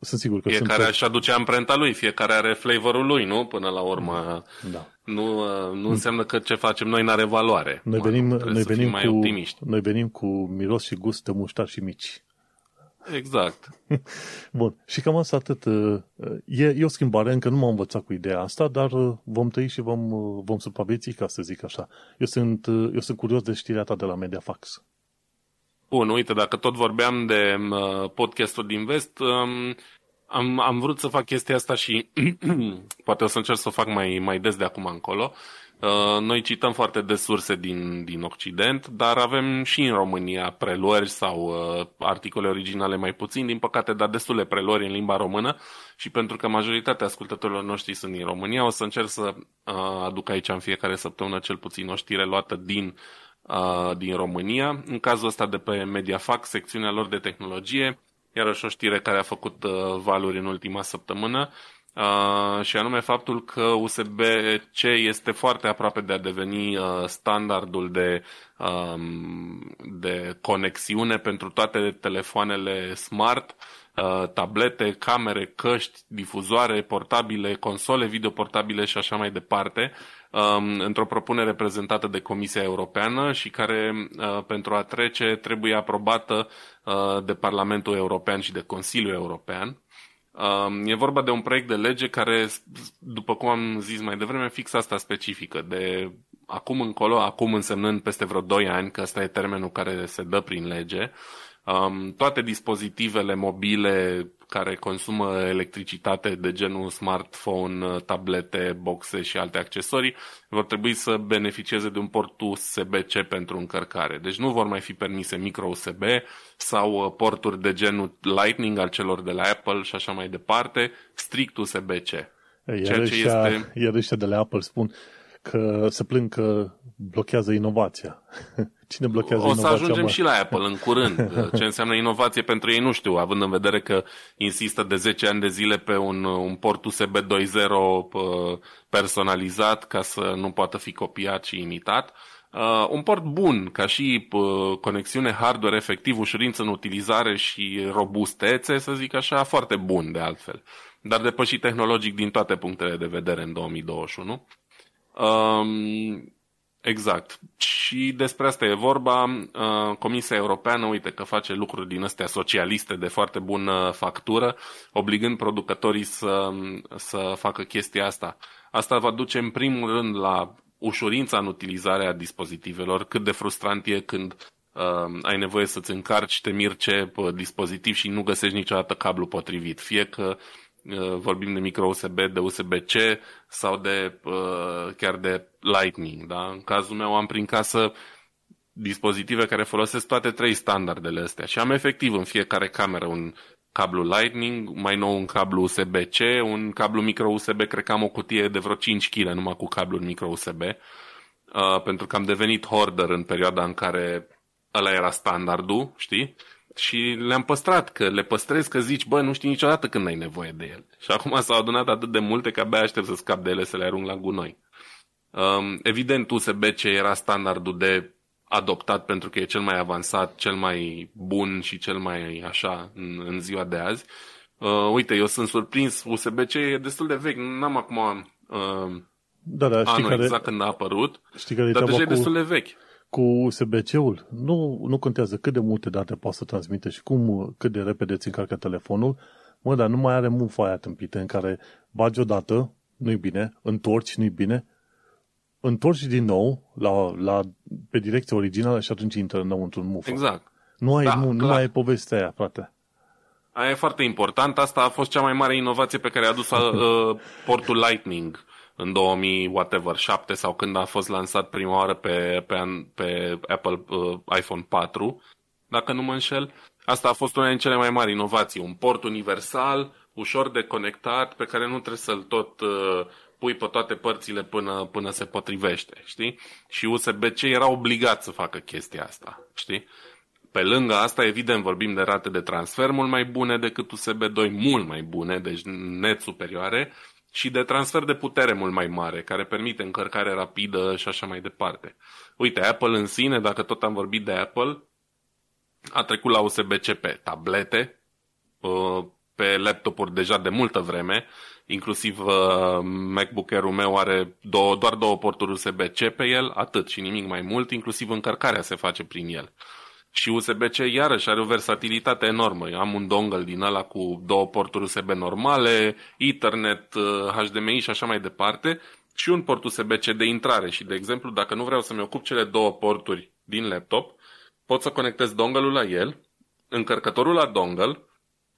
sunt sigur că Fiecare sunt... își aduce amprenta lui, fiecare are flavorul lui, nu? Până la urmă. Da. Nu, nu înseamnă că ce facem noi nu are valoare. Noi venim, noi venim, mai cu, optimiști. noi venim cu miros și gust de muștar și mici. Exact. <laughs> Bun. Și cam asta atât. E, e o schimbare, încă nu m-am învățat cu ideea asta, dar vom trăi și vom, vom supraviețui, ca să zic așa. Eu sunt, eu sunt curios de știrea ta de la Mediafax. Bun, uite, dacă tot vorbeam de uh, podcastul din vest, um, am, am vrut să fac chestia asta și <clears throat> poate o să încerc să o fac mai, mai des de acum încolo. Uh, noi cităm foarte des surse din, din Occident, dar avem și în România preluări sau uh, articole originale mai puțin, din păcate, dar destule preluări în limba română și pentru că majoritatea ascultătorilor noștri sunt din România, o să încerc să uh, aduc aici în fiecare săptămână cel puțin o știre luată din uh, din România. În cazul ăsta de pe Mediafax, secțiunea lor de tehnologie, iarăși o știre care a făcut uh, valuri în ultima săptămână, uh, și anume faptul că USB-C este foarte aproape de a deveni uh, standardul de, um, de conexiune pentru toate telefoanele smart, uh, tablete, camere, căști, difuzoare portabile, console video portabile și așa mai departe um, într-o propunere prezentată de Comisia Europeană și care, uh, pentru a trece, trebuie aprobată uh, de Parlamentul European și de Consiliul European. Um, e vorba de un proiect de lege care, după cum am zis mai devreme, fix asta specifică, de acum încolo, acum însemnând peste vreo 2 ani, că ăsta e termenul care se dă prin lege, um, toate dispozitivele mobile care consumă electricitate de genul smartphone, tablete, boxe și alte accesorii, vor trebui să beneficieze de un port USB-C pentru încărcare. Deci nu vor mai fi permise micro USB sau uh, porturi de genul Lightning al celor de la Apple și așa mai departe, strict USB-C. Iar ceea ce este... Iar ăștia de la Apple spun că se plâng că blochează inovația. <laughs> Cine blochează o inovația? O să ajungem mă? și la Apple în curând. <laughs> Ce înseamnă inovație pentru ei nu știu, având în vedere că insistă de 10 ani de zile pe un, un port USB 2.0 personalizat ca să nu poată fi copiat și imitat. Uh, un port bun, ca și uh, conexiune hardware efectiv, ușurință în utilizare și robustețe, să zic așa, foarte bun de altfel. Dar depășit tehnologic din toate punctele de vedere în 2021. Um, exact. Și despre asta e vorba. Uh, Comisia Europeană, uite că face lucruri din astea socialiste de foarte bună factură, obligând producătorii să, să facă chestia asta. Asta va duce în primul rând la ușurința în utilizarea dispozitivelor, cât de frustrant e când uh, ai nevoie să-ți încarci, te miri ce uh, dispozitiv și nu găsești niciodată cablu potrivit. Fie că uh, vorbim de micro USB, de USB-C sau de uh, chiar de Lightning. Da? În cazul meu am prin casă dispozitive care folosesc toate trei standardele astea și am efectiv în fiecare cameră un cablu Lightning, mai nou un cablu USB-C, un cablu micro-USB, cred că am o cutie de vreo 5 kg numai cu cabluri micro-USB, uh, pentru că am devenit hoarder în perioada în care ăla era standardul, știi? Și le-am păstrat, că le păstrezi că zici, bă, nu știi niciodată când ai nevoie de el. Și acum s-au adunat atât de multe că abia aștept să scap de ele să le arunc la gunoi. Um, evident, USB-C era standardul de adoptat pentru că e cel mai avansat, cel mai bun și cel mai așa în, în ziua de azi. Uh, uite, eu sunt surprins, USB-C e destul de vechi, n-am acum uh, da, da, știi anul care, exact când a apărut, știi care dar deja cu, e destul de vechi. Cu USB-C-ul, nu, nu contează cât de multe date poate să transmite și cum, cât de repede îți încarcă telefonul, mă, dar nu mai are mufa aia tâmpită în care bagi odată, nu-i bine, întorci, nu-i bine, întorci din nou la, la, pe direcția originală și atunci intră înăuntru în mufă. Exact. Nu, ai, da, nu, nu mai ai povestea aia, frate. Aia e foarte important. Asta a fost cea mai mare inovație pe care a adus <laughs> uh, portul Lightning în 2000, whatever, 7 sau când a fost lansat prima oară pe, pe, pe Apple uh, iPhone 4, dacă nu mă înșel. Asta a fost una din cele mai mari inovații. Un port universal, ușor de conectat, pe care nu trebuie să-l tot uh, pui pe toate părțile până, până se potrivește, știi? Și USB-C era obligat să facă chestia asta, știi? Pe lângă asta, evident, vorbim de rate de transfer mult mai bune decât USB 2, mult mai bune, deci net superioare, și de transfer de putere mult mai mare, care permite încărcare rapidă și așa mai departe. Uite, Apple în sine, dacă tot am vorbit de Apple, a trecut la USB-C pe tablete, pe laptopuri deja de multă vreme, inclusiv uh, MacBook Air-ul meu are două, doar două porturi USB-C pe el, atât și nimic mai mult, inclusiv încărcarea se face prin el. Și USB-C iarăși are o versatilitate enormă. Eu am un dongle din ăla cu două porturi USB normale, Ethernet, HDMI uh, și așa mai departe, și un port USB-C de intrare. Și, de exemplu, dacă nu vreau să-mi ocup cele două porturi din laptop, pot să conectez dongle-ul la el, încărcătorul la dongle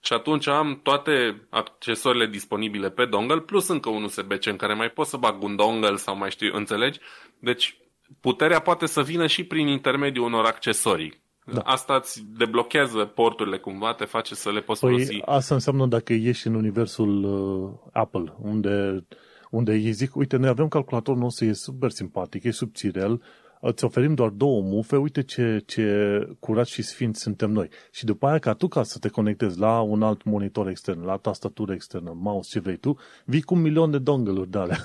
și atunci am toate accesorile disponibile pe dongle, plus încă un USB-C în care mai pot să bag un dongle sau mai știu, înțelegi? Deci puterea poate să vină și prin intermediul unor accesorii. Da. Asta îți deblochează porturile cumva, te face să le poți păi folosi. Asta înseamnă dacă ieși în universul uh, Apple, unde, unde ei zic, uite, noi avem calculatorul nostru, e super simpatic, e subțirel, îți oferim doar două mufe, uite ce, ce curat și sfinți suntem noi. Și după aia, ca tu ca să te conectezi la un alt monitor extern, la tastatură externă, mouse, ce vrei tu, vii cu un milion de dongle-uri de alea.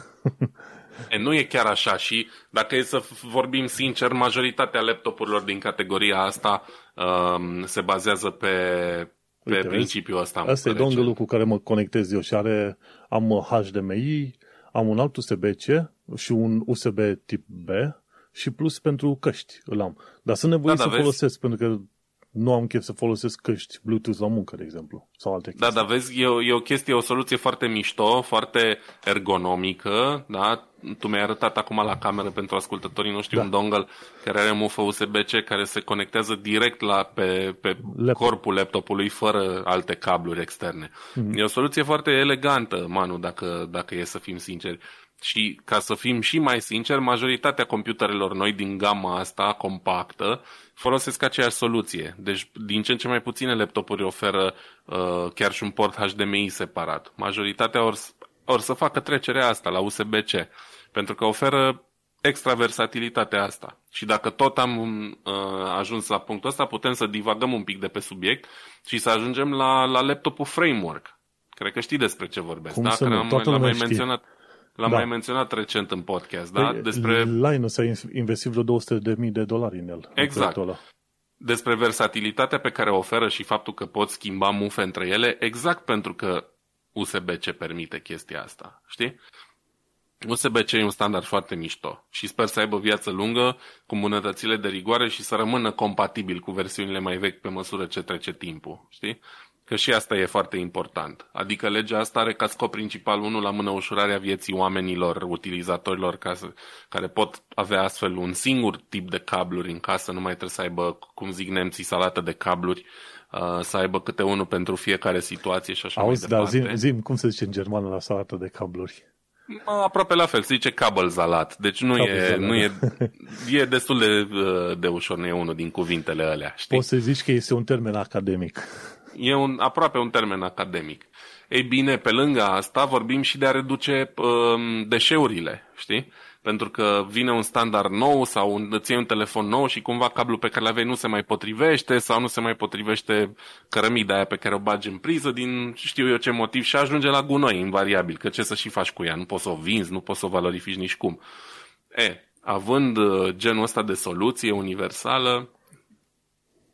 E, nu e chiar așa și dacă e să vorbim sincer, majoritatea laptopurilor din categoria asta um, se bazează pe, pe Uite, principiul ăsta. Asta e dongle cu care mă conectez eu și are, am HDMI, am un alt USB-C și un USB tip B și plus pentru căști îl am. Dar sunt nevoie da, da, să vezi? folosesc, pentru că nu am chef să folosesc căști Bluetooth la muncă, de exemplu, sau alte chestii. Da, dar vezi, e o, e o chestie, o soluție foarte mișto, foarte ergonomică, da? Tu mi-ai arătat acum la cameră pentru ascultătorii noștri da. un dongle care are mufă USB-C care se conectează direct la, pe, pe Laptop. corpul laptopului fără alte cabluri externe. Mm-hmm. E o soluție foarte elegantă, Manu, dacă, dacă e să fim sinceri. Și ca să fim și mai sinceri, majoritatea computerelor noi din gama asta compactă folosesc aceeași soluție. Deci din ce în ce mai puține laptopuri oferă uh, chiar și un port HDMI separat. Majoritatea or or să facă trecerea asta la USB-C, pentru că oferă extra versatilitatea asta. Și dacă tot am uh, ajuns la punctul ăsta, putem să divagăm un pic de pe subiect și să ajungem la, la laptopul framework. Cred că știi despre ce vorbesc, Cum da? să Care nu? am, Toată l-am mai lumea știe. menționat. L-am Da. mai menționat recent în podcast, da? Păi, Despre Linus a investit vreo 200 de mii de dolari în el. în Exact. proiectul ăla. despre versatilitatea pe care o oferă și faptul că poți schimba mufe între ele, exact pentru că USB-C permite chestia asta, știi? USB-C e un standard foarte mișto și sper să aibă viață lungă cu îmbunătățile de rigoare și să rămână compatibil cu versiunile mai vechi pe măsură ce trece timpul, știi? Că și asta e foarte important. Adică legea asta are ca scop principal unul la mână ușurarea vieții oamenilor, utilizatorilor ca să, care pot avea astfel un singur tip de cabluri în casă, nu mai trebuie să aibă, cum zic nemții, salată de cabluri, uh, să aibă câte unul pentru fiecare situație și așa Auzi, mai dar departe. zim, zim, cum se zice în germană la salată de cabluri? Mă, Aproape la fel, se zice cabelzalat. Deci nu, e, Cabelzalat, nu e, e destul de, uh, de ușor, nu e unul din cuvintele alea, știi? Poți să zici că este un termen academic. E un, aproape un termen academic. Ei bine, pe lângă asta vorbim și de a reduce um, deșeurile, știi? Pentru că vine un standard nou sau un, îți iei un telefon nou și cumva cablul pe care l-aveai nu se mai potrivește sau nu se mai potrivește cărămida aia pe care o bagi în priză din știu eu ce motiv și ajunge la gunoi invariabil, că ce să și faci cu ea? Nu poți să o vinzi, nu poți să o valorifici nici cum. E, având uh, genul ăsta de soluție universală,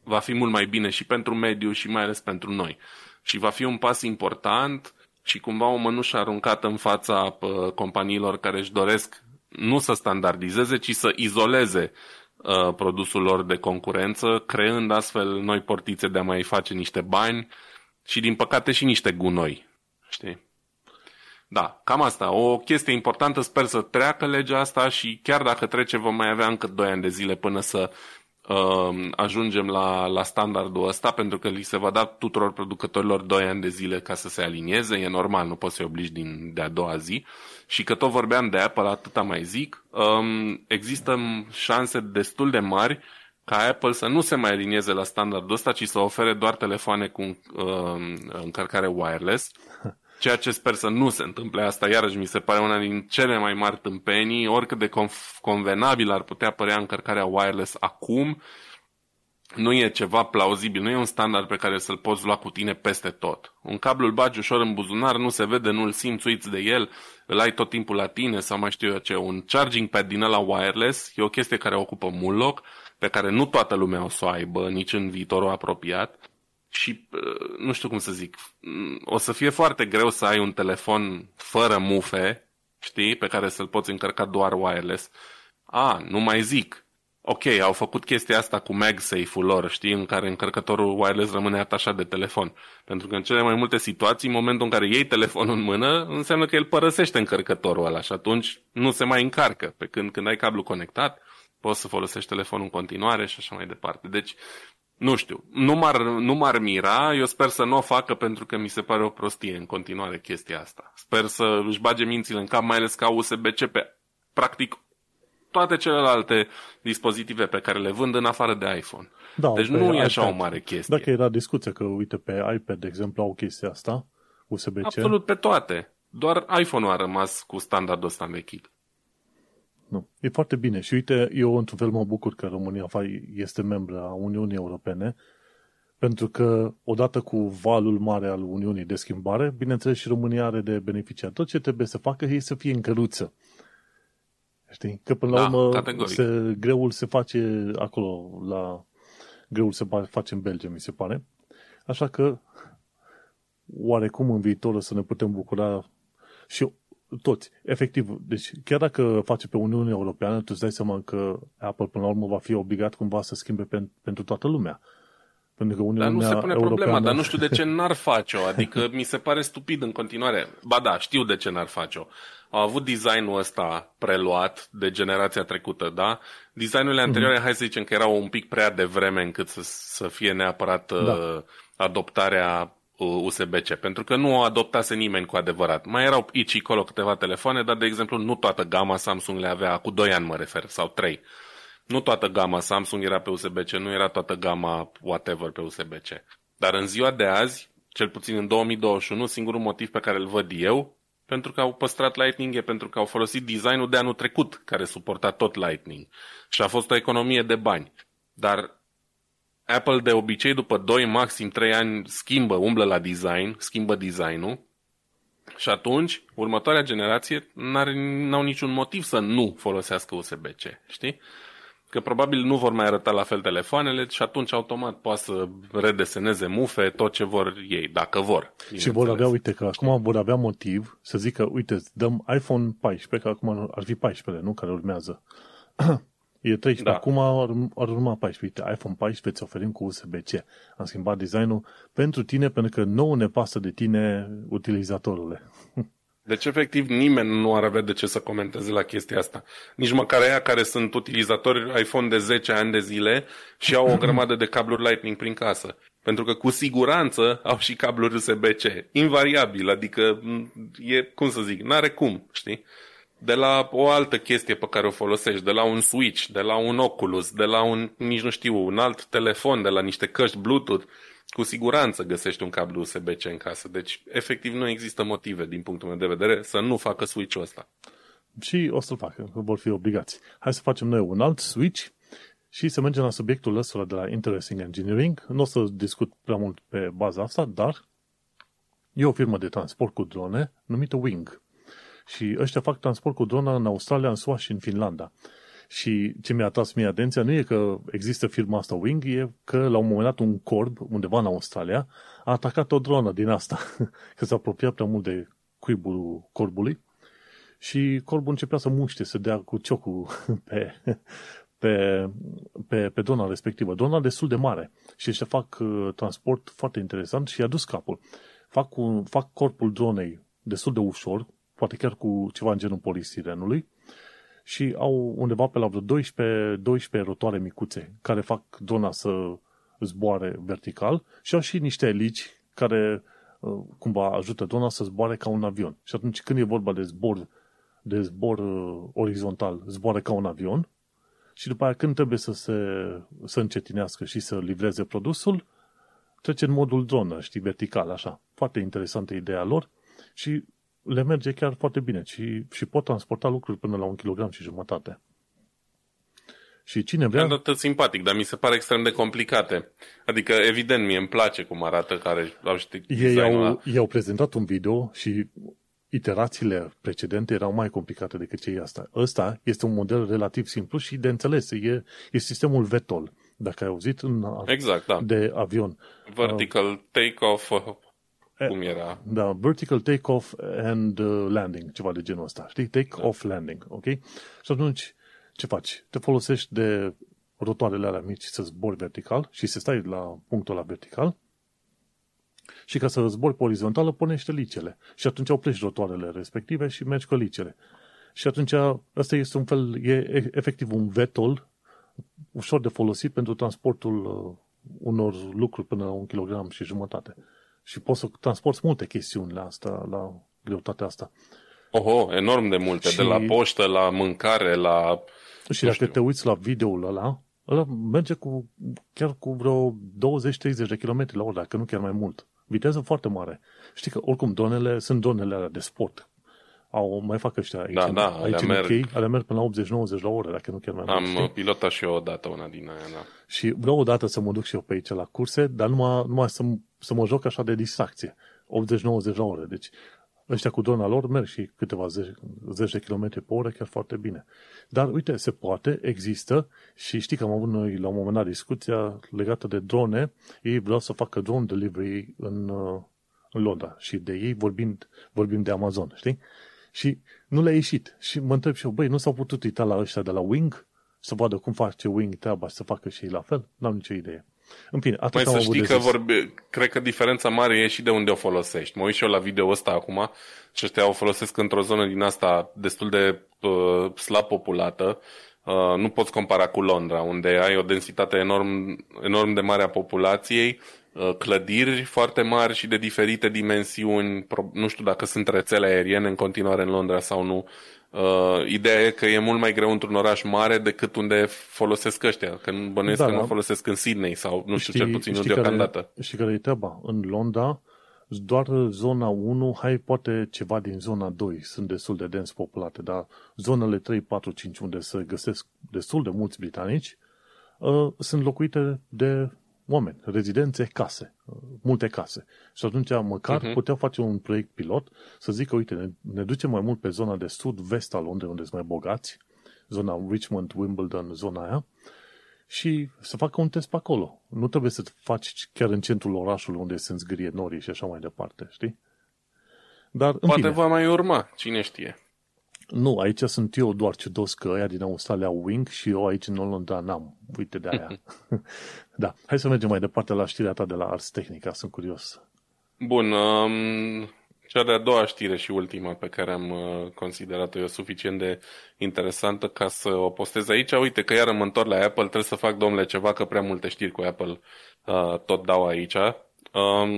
va fi mult mai bine și pentru mediu și mai ales pentru noi. Și va fi un pas important și cumva o mănușă aruncată în fața uh, companiilor care își doresc nu să standardizeze, ci să izoleze uh, produsul lor de concurență, creând astfel noi portițe de a mai face niște bani și, din păcate, și niște gunoi. Știi? Da, cam asta. O chestie importantă, sper să treacă legea asta și chiar dacă trece, vom mai avea încă 2 ani de zile până să uh, ajungem la, la standardul ăsta, pentru că li se va da tuturor producătorilor 2 ani de zile ca să se alinieze. E normal, nu poți să-i obligi din, de a doua zi. Și că tot vorbeam de Apple, atâta mai zic, um, există șanse destul de mari ca Apple să nu se mai alinieze la standardul ăsta, ci să ofere doar telefoane cu uh, încărcare wireless. <laughs> Ceea ce sper să nu se întâmple asta, iarăși mi se pare una din cele mai mari tâmpenii, oricât de conf- convenabil ar putea părea încărcarea wireless acum, nu e ceva plauzibil, nu e un standard pe care să-l poți lua cu tine peste tot. Un cablu îl bagi ușor în buzunar, nu se vede, nu-l simți, uiți de el, îl ai tot timpul la tine sau mai știu eu ce. Un charging pad din ăla wireless e o chestie care ocupă mult loc, pe care nu toată lumea o să o aibă nici în viitorul apropiat și uh, nu știu cum să zic, mm, o să fie foarte greu să ai un telefon fără mufe, știi, pe care să-l poți încărca doar wireless. A, nu mai zic. Ok, au făcut chestia asta cu MagSafe-ul lor, știi, în care încărcătorul wireless rămâne atașat de telefon. Pentru că în cele mai multe situații, în momentul în care iei telefonul în mână, înseamnă că el părăsește încărcătorul ăla și atunci nu se mai încarcă. Pe când, când ai cablu conectat, poți să folosești telefonul în continuare și așa mai departe. Deci, nu știu, nu m-ar, nu m-ar mira, eu sper să nu o facă pentru că mi se pare o prostie în continuare chestia asta. Sper să își bage mințile în cap, mai ales ca USB-C pe practic toate celelalte dispozitive pe care le vând în afară de iPhone. Da, deci pe nu e așa iPad. o mare chestie. Dacă era discuție că, uite, pe iPad, de exemplu, au chestia asta, USB-C. Absolut pe toate. Doar iPhone-ul a rămas cu standardul ăsta învechit. Nu. E foarte bine. Și uite, eu într-un fel mă bucur că România fa- este membră a Uniunii Europene, pentru că odată cu valul mare al Uniunii de schimbare, bineînțeles și România are de beneficiat. Tot ce trebuie să facă e să fie în căruță. Știi? Că până la Da, urmă categoric. se, greul se face acolo, la greul se ba- face în Belgia, mi se pare. Așa că oarecum în viitor o să ne putem bucura și toți, efectiv. Deci chiar dacă face pe Uniunea Europeană, tu îți dai seama că Apple până la urmă va fi obligat cumva să schimbe pen, pentru toată lumea. Pentru că Uniunea Dar nu se pune Europeană... problema, dar nu știu de ce n-ar face-o. <laughs> Adică mi se pare stupid în continuare. Ba da, știu de ce n-ar face-o. Au avut designul ăsta preluat de generația trecută, da? Designurile anterioare, mm-hmm. hai să zicem că erau un pic prea devreme încât să, să fie neapărat Da. uh, adoptarea uh, USB-C, pentru că nu o adoptase nimeni cu adevărat. Mai erau aici și acolo câteva telefoane, dar, de exemplu, nu toată gama Samsung le avea, cu 2 ani mă refer, sau 3. Nu toată gama Samsung era pe USB-C, nu era toată gama whatever pe USB-C. Dar în ziua de azi, cel puțin în 2021, singurul motiv pe care îl văd eu pentru că au păstrat Lightning, e pentru că au folosit designul de anul trecut, care suporta tot Lightning. Și a fost o economie de bani. Dar Apple de obicei după 2, maxim 3 ani schimbă, umblă la design, schimbă designul și atunci următoarea generație n-au niciun motiv să nu folosească USB-C, știi? Că probabil nu vor mai arăta la fel telefoanele și atunci automat poate să redeseneze mufe, tot ce vor ei, dacă vor. Și vor avea, uite, că acum vor avea motiv să zică, uite, dăm iPhone 14, că acum ar fi 14, nu? Care urmează. <clears throat> E 13. Da. Acum ar, ar urma 14. Uite, iPhone 14 îți oferim cu USB-C. Am schimbat designul pentru tine, pentru că nouă ne pasă de tine utilizatorule. Deci, efectiv, nimeni nu ar avea de ce să comenteze la chestia asta. Nici măcar aia care sunt utilizatori iPhone de 10 ani de zile și au o <laughs> grămadă de cabluri Lightning prin casă. Pentru că cu siguranță au și cabluri USB-C. Invariabil, adică e, cum să zic, n-are cum, știi? De la o altă chestie pe care o folosești, de la un Switch, de la un Oculus, de la un, nici nu știu, un alt telefon, de la niște căști Bluetooth, cu siguranță găsești un cablu USB-C în casă. Deci, efectiv, nu există motive, din punctul meu de vedere, să nu facă Switch-ul ăsta. Și o să-l facă, că vor fi obligați. Hai să facem noi un alt Switch și să mergem la subiectul ăsta de la Interesting Engineering. Nu o să discut prea mult pe baza asta, dar e o firmă de transport cu drone numită Wing. Și ăștia fac transport cu drona în Australia, în SUA și în Finlanda. Și ce mi-a atras mie atenția nu e că există firma asta Wing, e că la un moment dat un corb, undeva în Australia, a atacat o dronă din asta, <laughs> că s-a apropiat prea mult de cuibul corbului și corbul începea să muște, să dea cu ciocul <laughs> pe, pe, pe, pe drona respectivă. Drona destul de mare și ăștia fac uh, transport foarte interesant și i-a dus capul. Fac, un, fac corpul dronei destul de ușor, poate chiar cu ceva în genul polistirenului, și au undeva pe la vreo 12, 12 rotoare micuțe care fac drona să zboare vertical și au și niște elici care uh, cumva ajută drona să zboare ca un avion. Și atunci când e vorba de zbor, de zbor uh, orizontal, zboare ca un avion și după aia când trebuie să se să încetinească și să livreze produsul, trece în modul dronă, știi, vertical, așa. Foarte interesantă ideea lor și le merge chiar foarte bine și, și pot transporta lucruri până la un kilogram și jumătate. Și cine vrea... Arată simpatic, dar mi se pare extrem de complicate. Adică, evident, mie îmi place cum arată care au știi Ei au, ei au prezentat un video și iterațiile precedente erau mai complicate decât cei asta. Ăsta este un model relativ simplu și de înțeles. E, e sistemul VTOL, dacă ai auzit, în, exact, da. de avion. Vertical take-off, cum era? Da, vertical take-off and uh, landing, ceva de genul ăsta, știi? Take-off da. landing, ok? Și atunci, ce faci? Te folosești de rotoarele alea mici să zbori vertical și să stai la punctul ăla vertical și ca să zbori pe orizontală, punește licele. Și atunci oprești rotoarele respective și mergi cu licele. Și atunci ăsta este un fel, e efectiv un vetol ușor de folosit pentru transportul uh, unor lucruri până la un kilogram și jumătate și poți să transporti multe chestiuni la asta, la greutatea asta. Oho, enorm de multe, și... de la poștă, la mâncare, la... Și dacă știu. te uiți la videoul ăla, ăla merge cu, chiar cu vreo 20-30 de km la oră, dacă nu chiar mai mult. Viteză foarte mare. Știi că oricum dronele sunt dronele alea de sport au, mai fac ăștia aici, da, da, aici în merg. UK, ale merg până la 80-90 la oră, dacă nu chiar mai Am mult. Am pilotat și eu odată una din aia, da. Și vreau odată să mă duc și eu pe aici la curse, dar numai, numai să, să mă joc așa de distracție. 80-90 la oră. Deci ăștia cu drona lor merg și câteva zeci, zeci de km pe oră chiar foarte bine. Dar uite, se poate, există și știi că am avut noi la un moment dat discuția legată de drone. Ei vreau să facă drone delivery în, uh, în Londra și de ei vorbind, vorbim de Amazon, știi? Și nu le-a ieșit. Și mă întreb și eu, băi, nu s-au putut uita la ăștia de la Wing să vadă cum face Wing treaba și să facă și ei la fel? N-am nicio idee. În fine, atât Mai să știi că vorbe, cred că diferența mare e și de unde o folosești. Mă uit și eu la video ăsta acum și ăștia o folosesc într-o zonă din asta destul de uh, slab populată. Uh, nu poți compara cu Londra, unde ai o densitate enorm, enorm de mare a populației Uh, clădiri foarte mari și de diferite dimensiuni. Nu știu dacă sunt rețele aeriene în continuare în Londra sau nu. Uh, ideea e că e mult mai greu într-un oraș mare decât unde folosesc ăștia. Că nu bănuiesc da, că nu da. folosesc în Sydney sau nu știi, știu, cel puțin nu deocamdată. Și care e treaba? În Londra doar zona 1, hai poate ceva din zona 2 sunt destul de dens populate, dar zonele 3, 4, 5 unde se găsesc destul de mulți britanici uh, sunt locuite de oameni, rezidențe, case, uh, multe case. Și atunci măcar uh-huh. puteau face un proiect pilot să zică, uite, ne, ne ducem mai mult pe zona de sud-vest al Londrei, unde sunt mai bogați, zona Richmond, Wimbledon, zona aia, și să facă un test pe acolo. Nu trebuie să faci chiar în centrul orașului unde se însgrie norii și așa mai departe, știi? Dar, în Poate fine, va mai urma, cine știe. Nu, aici sunt eu doar ciudos că ăia din Australia au Wing și eu aici în Olanda n-am. Uite de aia. <laughs> da, hai să mergem mai departe la știrea ta de la Ars Technica, sunt curios. Bun, um, cea de-a doua știre și ultima pe care am uh, considerat-o eu suficient de interesantă ca să o postez aici. Uite că iar mă întorc la Apple, trebuie să fac, domnule, ceva, că prea multe știri cu Apple uh, tot dau aici. Um,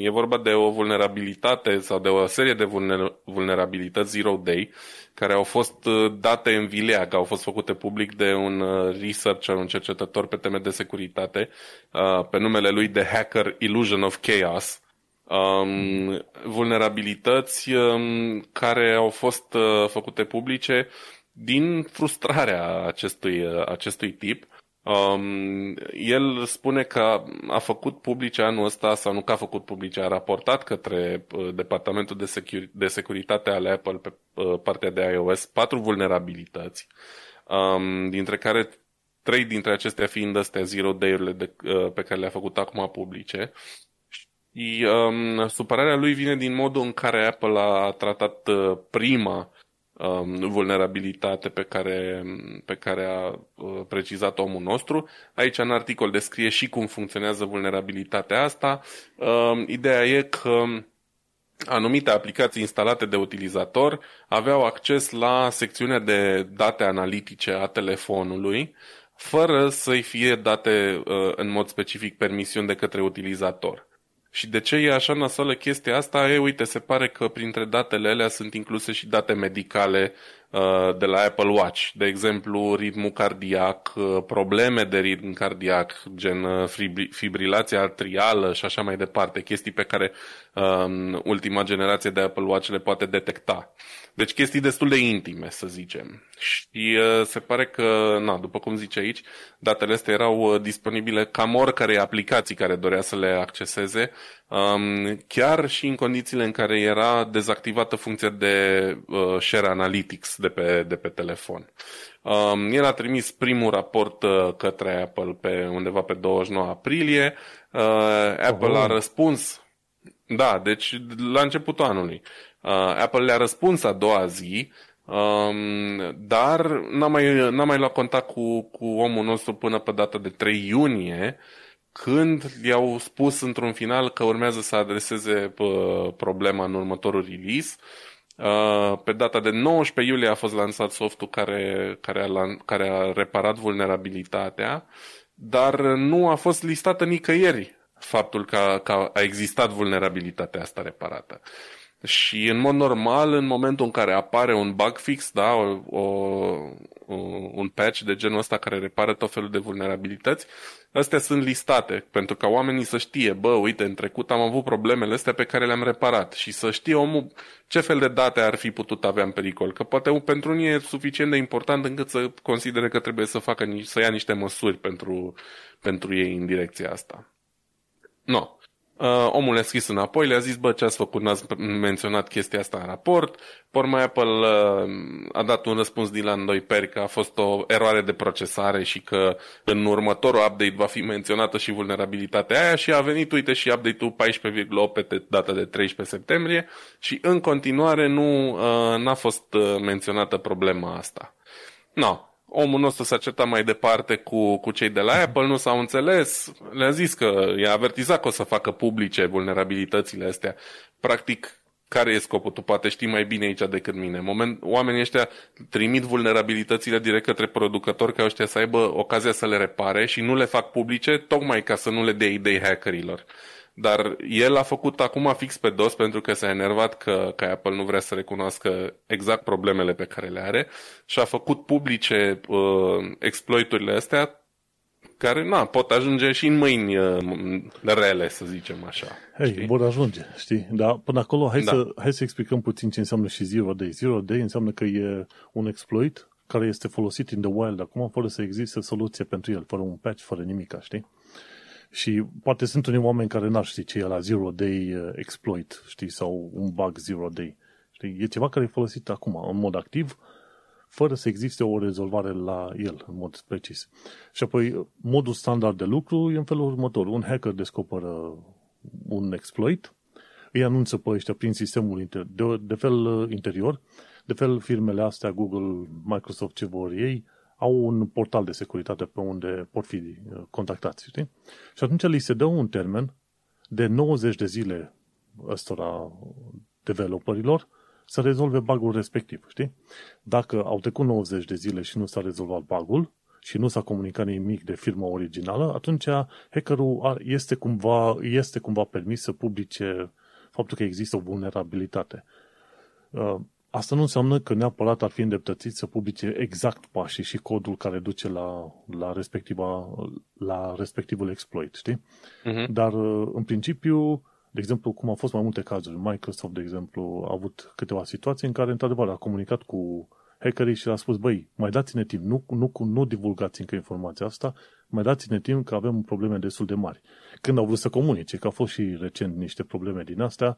e vorba de o vulnerabilitate sau de o serie de vulner- vulnerabilități Zero Day care au fost uh, date în vileag, au fost făcute public de un researcher, un cercetător pe teme de securitate, uh, pe numele lui The Hacker Illusion of Chaos um, vulnerabilități um, care au fost uh, făcute publice din frustrarea acestui, uh, acestui tip. Um, el spune că a făcut publice anul ăsta, sau nu că a făcut publice, a raportat către uh, Departamentul de, Secur- de Securitate ale Apple pe uh, partea de iOS patru vulnerabilități, um, dintre care trei dintre acestea fiind astea zero day-urile de, uh, pe care le-a făcut acum publice. Um, supărarea lui vine din modul în care Apple a tratat uh, prima um, vulnerabilitate pe care, pe care a uh, precizat omul nostru. Aici în articol descrie și cum funcționează vulnerabilitatea asta. Um, ideea e că anumite aplicații instalate de utilizator aveau acces la secțiunea de date analitice a telefonului, fără să-i fie date uh, în mod specific permisiuni de către utilizator. Și de ce e așa nasoală chestia asta? E, uite, se pare că printre datele alea sunt incluse și date medicale uh, de la Apple Watch. De exemplu, ritmul cardiac, uh, probleme de ritm cardiac, gen uh, fibrilația atrială și așa mai departe, chestii pe care uh, ultima generație de Apple Watch le poate detecta. Deci chestii destul de intime, să zicem. Și uh, se pare că, na, după cum zice aici, datele astea erau uh, disponibile cam oricare aplicații care dorea să le acceseze, um, chiar și în condițiile în care era dezactivată funcția de uh, Share Analytics de pe, de pe telefon. Um, el a trimis primul raport uh, către Apple pe undeva pe 29 aprilie. Uh, Apple oh. a răspuns da, deci la începutul anului. Uh, Apple le-a răspuns a doua zi, um, dar n-a mai, n-a mai luat contact cu, cu omul nostru până pe data de 3 iunie, când i-au spus într-un final că urmează să adreseze uh, problema în următorul release. Uh, pe data de 19 iulie a fost lansat softul care, care, a, care a reparat vulnerabilitatea, dar nu a fost listată nicăieri faptul că, că a existat vulnerabilitatea asta reparată. Și în mod normal, în momentul în care apare un bug fix, da, o, o, un patch de genul ăsta care repară tot felul de vulnerabilități, astea sunt listate pentru ca oamenii să știe, bă, uite, în trecut am avut problemele astea pe care le-am reparat și să știe omul ce fel de date ar fi putut avea în pericol. Că poate pentru unii e suficient de important încât să considere că trebuie să facă, să ia niște măsuri pentru, pentru ei în direcția asta. No. Uh, omul le-a scris înapoi, le-a zis, bă, ce ați făcut, n-ați menționat chestia asta în raport. Porma Apple uh, a dat un răspuns din la doi peri că a fost o eroare de procesare și că în următorul update va fi menționată și vulnerabilitatea aia și a venit, uite, și update-ul 14.8 pe data de 13 septembrie și în continuare nu uh, n-a fost uh, menționată problema asta. No, omul nostru s-a certat mai departe cu, cu cei de la Apple, <laughs> nu s-au înțeles, le-a zis că i-a avertizat că o să facă publice vulnerabilitățile astea. Practic, care e scopul? Tu poate știi mai bine aici decât mine. Moment, oamenii ăștia trimit vulnerabilitățile direct către producători ca ăștia să aibă ocazia să le repare și nu le fac publice tocmai ca să nu le dea idei hackerilor. Dar el a făcut acum fix pe dos pentru că s-a enervat că, că Apple nu vrea să recunoască exact problemele pe care le are și a făcut publice uh, exploiturile astea care na, pot ajunge și în mâini uh, rele, să zicem așa. Hei, știi? vor ajunge, știi? Dar până acolo, hai, da. să, hai să explicăm puțin ce înseamnă și zero day. Zero day înseamnă că e un exploit care este folosit in the wild acum, fără să existe soluție pentru el, fără un patch, fără nimic, știi? Și poate sunt unii oameni care n-ar ști ce e la zero day uh, exploit, știi, sau un bug zero day. Știi? E ceva care e folosit acum, în mod activ, fără să existe o rezolvare la el, în mod precis. Și apoi, modul standard de lucru e în felul următor. Un hacker descoperă un exploit, îi anunță pe ăștia prin sistemul inter- de, de fel uh, interior, de fel firmele astea, Google, Microsoft, ce vor ei, au un portal de securitate pe unde pot fi uh, contactați, știi? Și atunci li se dă un termen de 90 de zile ăstora developerilor să rezolve bugul respectiv, știi? Dacă au trecut 90 de zile și nu s-a rezolvat bugul și nu s-a comunicat nimic de firma originală, atunci hackerul este cumva, este cumva permis să publice faptul că există o vulnerabilitate. Uh, asta nu înseamnă că neapărat ar fi îndreptățit să publice exact pașii și codul care duce la, la, respectiva, la respectivul exploit, știi? Uh-huh. Dar, uh, în principiu, de exemplu, cum au fost mai multe cazuri, Microsoft, de exemplu, a avut câteva situații în care, într-adevăr, a comunicat cu hackerii și a spus, băi, mai dați-ne timp, nu, nu, nu divulgați încă informația asta, mai dați-ne timp că avem probleme destul de mari. Când au vrut să comunice, că au fost și recent niște probleme din astea,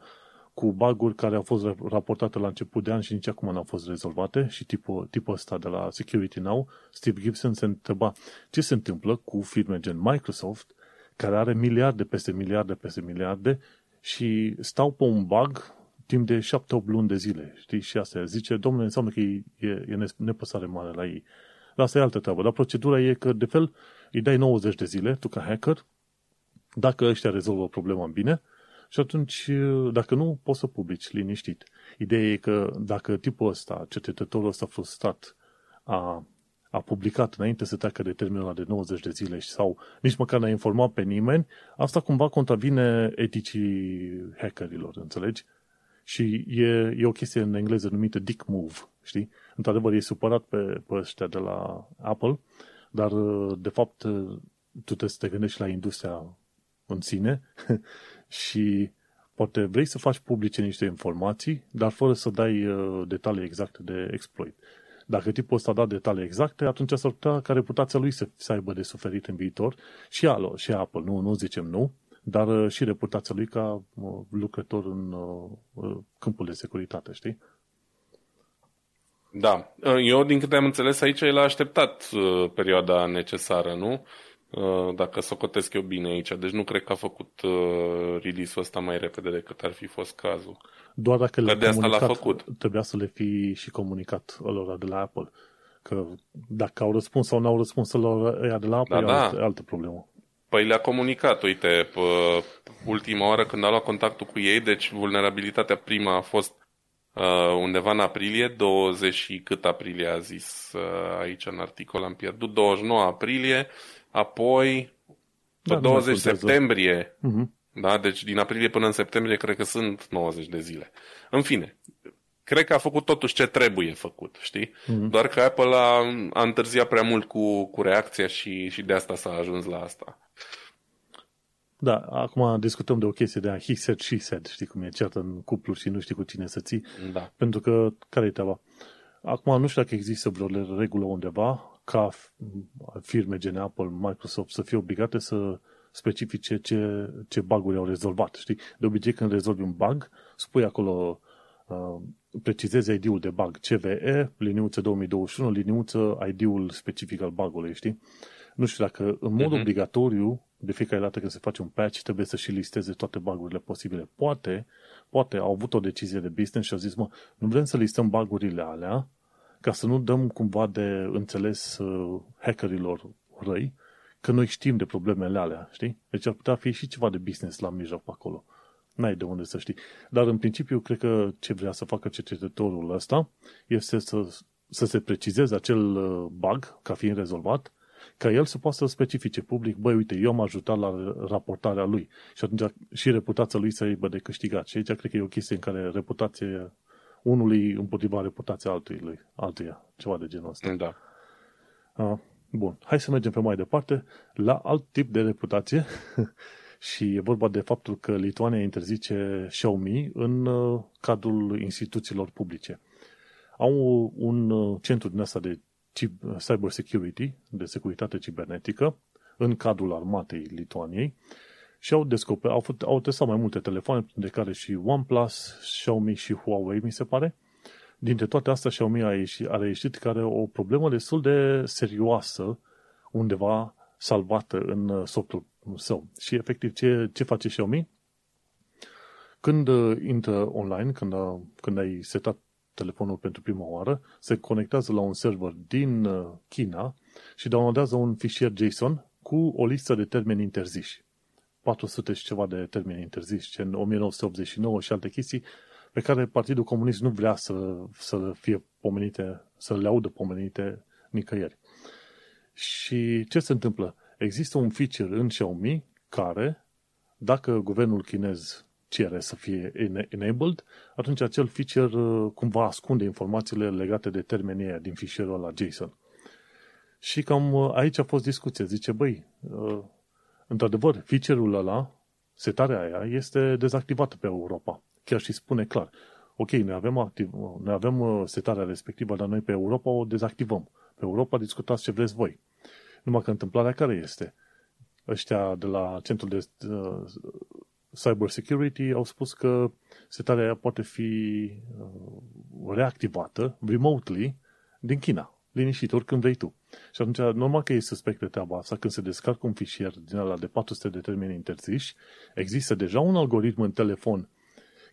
cu baguri care au fost raportate la început de an și nici acum nu au fost rezolvate și tipul, tipul ăsta de la Security Now, Steve Gibson se întreba ce se întâmplă cu firme gen Microsoft, care are miliarde peste miliarde peste miliarde și stau pe un bug timp de 7-8 luni de zile, știi, și asta zice, domnule, înseamnă că e, e, e nepăsare mare la ei. Dar asta e altă treabă. Dar procedura e că, de fel, îi dai 90 de zile, tu ca hacker, dacă ăștia rezolvă problema bine, și atunci, dacă nu, poți să publici liniștit. Ideea e că dacă tipul ăsta, cercetătorul ăsta frustrat, a a publicat înainte să treacă de termenul de 90 de zile sau nici măcar n-a informat pe nimeni, asta cumva contravine eticii hackerilor, înțelegi? Și e, e o chestie în engleză numită dick move, știi? Într-adevăr, e supărat pe, pe ăștia de la Apple, dar de fapt tu trebuie să te gândești la industria în sine <laughs> și poate vrei să faci publice niște informații, dar fără să dai uh, detalii exacte de exploit. Dacă tipul ăsta a dat detalii exacte, atunci s-ar putea ca reputația lui să, să aibă de suferit în viitor și, alo, și Apple, nu, nu zicem nu, dar uh, și reputația lui ca uh, lucrător în uh, câmpul de securitate, știi? Da. Eu, din câte am înțeles aici, el a așteptat perioada necesară, nu? Uh, dacă socotesc eu bine aici. Deci nu cred că a făcut uh, release-ul ăsta mai repede decât ar fi fost cazul. Doar dacă le de asta l-a făcut. Trebuia să le fi și comunicat lor de la Apple. Că dacă au răspuns sau nu au răspuns lor ăia de la Apple, da, e da. altă, altă problemă. Păi le-a comunicat, uite, pe ultima oară când a luat contactul cu ei, deci vulnerabilitatea prima a fost uh, undeva în aprilie, 20 și cât aprilie a zis uh, aici în articol, am pierdut, 29 aprilie, Apoi, pe da, 20 septembrie, uh-huh. da, deci din aprilie până în septembrie cred că sunt 90 de zile. În fine, cred că a făcut totuși ce trebuie făcut, știi? Uh-huh. Doar că Apple a, a întârziat prea mult cu, cu reacția și, și de asta s-a ajuns la asta. Da, acum discutăm de o chestie de a he said, she said, știi cum e certă în cuplu și nu știi cu cine să ții. Da. Pentru că, care e treaba? Acum nu știu dacă există vreo regulă undeva ca firme gen Apple, Microsoft să fie obligate să specifice ce, ce bug au rezolvat. Știi? De obicei când rezolvi un bug, spui acolo uh, precizezi ID-ul de bug CVE, liniuță 2021, liniuță ID-ul specific al bugului, știi? Nu știu dacă în mod uh-huh. obligatoriu, de fiecare dată când se face un patch, trebuie să și listeze toate bugurile posibile. Poate, poate au avut o decizie de business și au zis, mă, nu vrem să listăm bugurile alea, ca să nu dăm cumva de înțeles uh, hackerilor răi că noi știm de problemele alea, știi? Deci ar putea fi și ceva de business la mijloc pe acolo. N-ai de unde să știi. Dar în principiu, cred că ce vrea să facă cercetătorul ăsta este să, să se precizeze acel uh, bug ca fiind rezolvat, ca el să poată să specifice public, băi, uite, eu am ajutat la raportarea lui și atunci și reputația lui să aibă de câștigat. Și aici cred că e o chestie în care reputație unului împotriva reputației altui, altuia, ceva de genul ăsta. Da. Uh, Bun, hai să mergem pe mai departe la alt tip de reputație <laughs> și e vorba de faptul că Lituania interzice Xiaomi în uh, cadrul instituțiilor publice. Au un uh, centru din asta de cyber security, de securitate cibernetică, în cadrul armatei Lituaniei și au descoperit, au, făcut, au testat mai multe telefoane, de care și OnePlus, Xiaomi și Huawei, mi se pare. Dintre toate astea, Xiaomi a, ieșit, a reieșit că are o problemă destul de serioasă undeva salvată în uh, softul său. Și efectiv, ce, ce face Xiaomi? Când uh, intră online, când, a, uh, când ai setat telefonul pentru prima oară, se conectează la un server din China și downloadează un fișier JSON cu o listă de termeni interziși. 400 și ceva de termeni interziși, în 1989 și alte chestii, pe care Partidul Comunist nu vrea să, să fie pomenite, să le audă pomenite nicăieri. Și ce se întâmplă? Există un feature în Xiaomi care, dacă guvernul chinez cere să fie enabled, atunci acel feature uh, cumva ascunde informațiile legate de termenii din fișierul la JSON. Și cam uh, aici a fost discuție. Zice, băi, uh, într-adevăr, feature-ul ăla, setarea aia, este dezactivată pe Europa. Chiar și spune clar. Ok, noi avem, activ, noi avem setarea respectivă, dar noi pe Europa o dezactivăm. Pe Europa discutați ce vreți voi. Numai că întâmplarea care este? Ăștia de la centrul de uh, cyber security au spus că setarea aia poate fi uh, reactivată remotely din China, liniștit, oricând vrei tu. Și atunci, normal că e suspect de treaba asta, când se descarcă un fișier din ala de 400 de termeni interziși, există deja un algoritm în telefon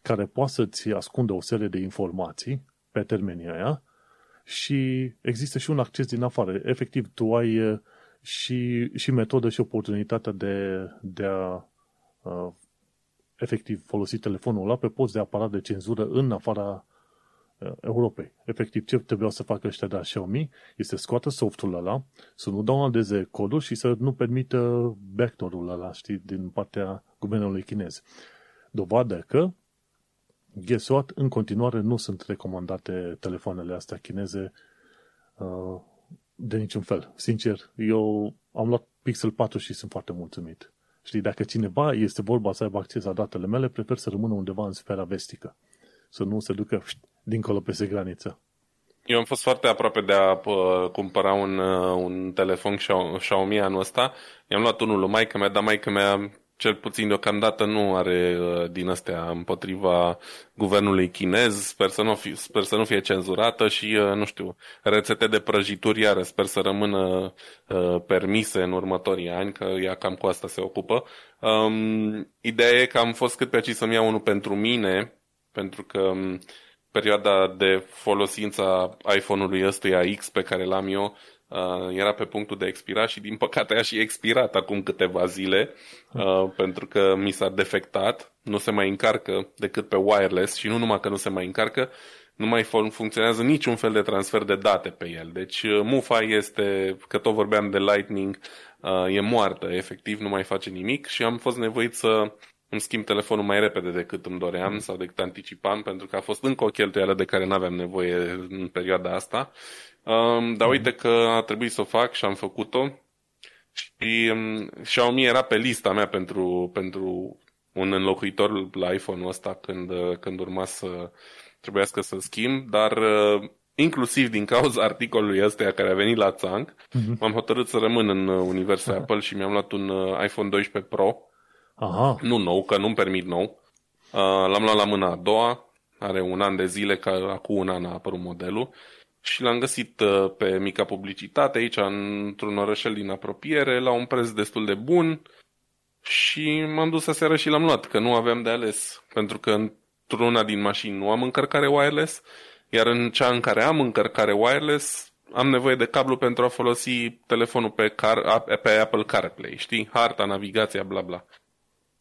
care poate să-ți ascundă o serie de informații pe termenii aia și există și un acces din afară. Efectiv, tu ai uh, și, și metodă și oportunitatea de, de a uh, efectiv folosi telefonul ăla pe post de aparat de cenzură în afara uh, Europei. Efectiv, ce trebuiau să facă ăștia de la Xiaomi este scoată softul ăla, să nu downloadeze codul și să nu permită backdoor-ul ăla, știi, din partea guvernului chinez. Dovadă că guess what, în continuare nu sunt recomandate telefoanele astea chineze uh, de niciun fel. Sincer, eu am luat Pixel 4 și sunt foarte mulțumit. Știi, dacă cineva este vorba să aibă acces la datele mele, prefer să rămână undeva în sfera vestică. Să nu se ducă șt, dincolo peste graniță. Eu am fost foarte aproape de a uh, cumpăra un, uh, un telefon Xiaomi anul ăsta. I-am luat unul lui maică mea, dar maică mea cel puțin deocamdată nu are uh, din astea împotriva guvernului chinez. Sper să nu, fi, sper să nu fie cenzurată și, uh, nu știu, rețete de prăjituri iară sper să rămână uh, permise în următorii ani, că ea cam cu asta se ocupă. Um, ideea e că am fost cât pe aici să-mi iau unul pentru mine, pentru că um, perioada de folosință a iPhone-ului ăstuia X pe care l-am eu uh, era pe punctul de expira și din păcate a și expirat acum câteva zile uh, pentru că mi s-a defectat, nu se mai încarcă decât pe wireless și nu numai că nu se mai încarcă, nu mai funcționează niciun fel de transfer de date pe el. Deci uh, mufa este, că tot vorbeam de Lightning, uh, e moartă, efectiv nu mai face nimic și am fost nevoit să îmi schimb telefonul mai repede decât îmi doream mm. sau decât anticipam, pentru că a fost încă o cheltuială de care nu aveam nevoie în perioada asta Um, dar uite că a trebuit să o fac și am făcut-o. Și um, Xiaomi era pe lista mea pentru, pentru un înlocuitor la iPhone-ul ăsta când, când urma să trebuiască să schimb, dar uh, inclusiv din cauza <laughs> articolului ăsta care a venit la țanc, uh-huh. m-am hotărât să rămân în universul uh-huh. <laughs> Apple și mi-am luat un uh, iPhone 12 Pro. Aha. Nu nou, că nu-mi permit nou. Uh, l-am luat la mâna a doua, are un an de zile, că acum un an a apărut modelul și l-am găsit uh, pe mica publicitate aici, într-un orășel din apropiere, la un preț destul de bun și m-am dus seară și l-am luat, că nu aveam de ales, pentru că într-una din mașini nu am încărcare wireless, iar în cea în care am încărcare wireless, am nevoie de cablu pentru a folosi telefonul pe, car, pe Apple CarPlay, știi? Harta, navigația, bla bla.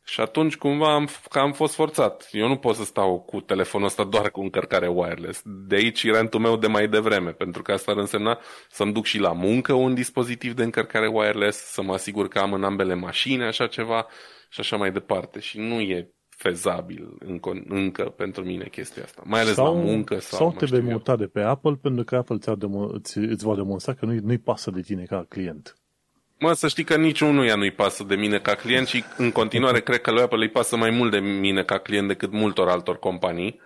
Și atunci cumva am, că am fost forțat. Eu nu pot să stau cu telefonul ăsta doar cu încărcare wireless. De aici rentul meu de mai devreme, pentru că asta ar însemna să-mi duc și la muncă un dispozitiv de încărcare wireless, să mă asigur că am în ambele mașini așa ceva și așa mai departe. Și nu e fezabil încă, încă pentru mine chestia asta. Mai ales sau, la muncă sau, sau te vei muta de pe Apple pentru că Apple ți demo, îți, îți va demonstra că nu-i, nu-i pasă de tine ca client. Mă, să știi că niciunuia nu-i pasă de mine ca client și în continuare cred că lui Apple îi pasă mai mult de mine ca client decât multor altor companii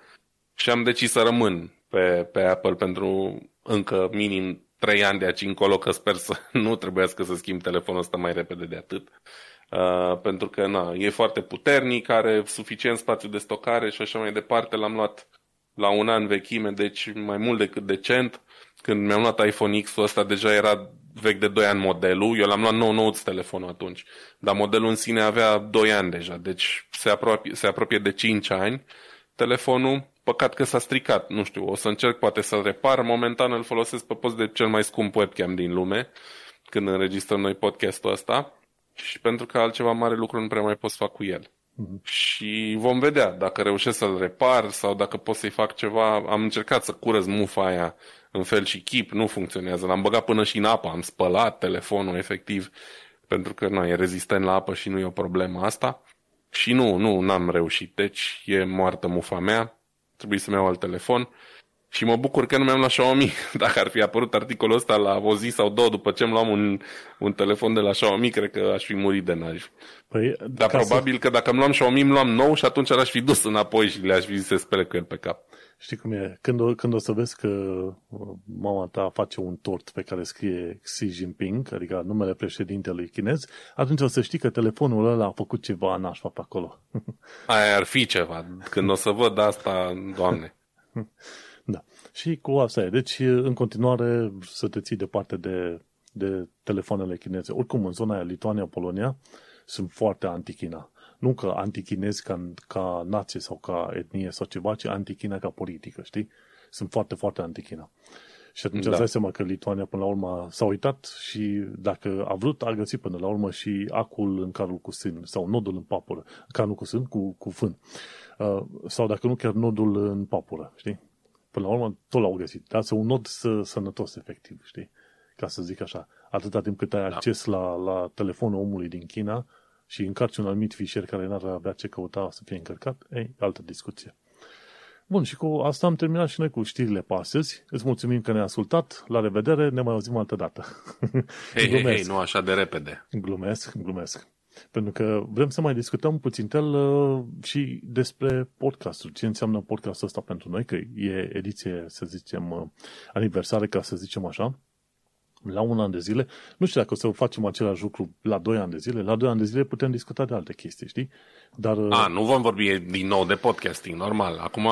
și am decis să rămân pe, pe Apple pentru încă minim 3 ani de aici încolo, că sper să <laughs> nu trebuiască să schimb telefonul ăsta mai repede de atât. Uh, pentru că na, e foarte puternic, are suficient spațiu de stocare și așa mai departe. L-am luat la un an vechime, deci mai mult decât decent. Când mi-am luat iPhone X-ul ăsta deja era vechi de 2 ani modelul. Eu l-am luat nou nou telefonul atunci. Dar modelul în sine avea 2 ani deja, deci se apropie, se apropie de 5 ani. Telefonul, păcat că s-a stricat, nu știu, o să încerc poate să-l repar. Momentan îl folosesc pe post de cel mai scump webcam din lume când înregistrăm noi podcastul ăsta și pentru că altceva mare lucru nu prea mai pot să fac cu el. Mm-hmm. Și vom vedea dacă reușesc să-l repar sau dacă pot să-i fac ceva. Am încercat să curăț mufa aia în fel și chip, nu funcționează. L-am băgat până și în apă, am spălat telefonul efectiv pentru că nu, e rezistent la apă și nu e o problemă asta. Și nu, nu, n-am reușit. Deci e moartă mufa mea. Trebuie să-mi iau alt telefon. Și mă bucur că nu mi-am luat Xiaomi. <laughs> Dacă ar fi apărut articolul ăsta la o zi sau două după ce îmi luam un, un telefon de la Xiaomi, cred că aș fi murit de naj. Păi, Dar probabil să... că dacă îmi luam Xiaomi, îmi luam nou și atunci l-aș fi dus înapoi și le-aș fi zis să spele cu el pe cap. Știi cum e? Când o, când o să vezi că uh, mama ta face un tort pe care scrie Xi Jinping, adică numele președintelui chinez, atunci o să știi că telefonul ăla a făcut ceva nașpa pe acolo. <laughs> Aia ar fi ceva. Când o să văd asta, doamne. <laughs> Da. Și cu asta e. Deci, în continuare, să te ții departe de, de telefoanele chineze. Oricum, în zona aia, Lituania, Polonia, sunt foarte anti-China. Nu că antichinezi ca, ca nație sau ca etnie sau ceva, ci antichina ca politică, știi? Sunt foarte, foarte antichina. Și atunci da. îți dai seama că Lituania până la urmă s-a uitat și dacă a vrut, a găsit până la urmă și acul în carul cu sân sau nodul în papură, carul cu sân cu, cu fân. Uh, sau dacă nu chiar nodul în papură, știi? Până la urmă, tot l-au găsit. Dar să un nod să, sănătos, efectiv, știi? Ca să zic așa. Atâta timp cât ai da. acces la, la telefonul omului din China și încarci un anumit fișier care n-ar avea ce căuta să fie încărcat, ei, altă discuție. Bun, și cu asta am terminat și noi cu știrile pe astăzi. Îți mulțumim că ne-ai ascultat. La revedere, ne mai auzim altă dată. <laughs> Hei, hei, hei, nu așa de repede. Glumesc, glumesc. Pentru că vrem să mai discutăm puțin tel uh, și despre podcastul. Ce înseamnă podcastul ăsta pentru noi, că e ediție, să zicem, uh, aniversare, ca să zicem așa, la un an de zile. Nu știu dacă o să facem același lucru la doi ani de zile. La doi ani de zile putem discuta de alte chestii, știi? Dar, uh, A, nu vom vorbi din nou de podcasting, normal. Acum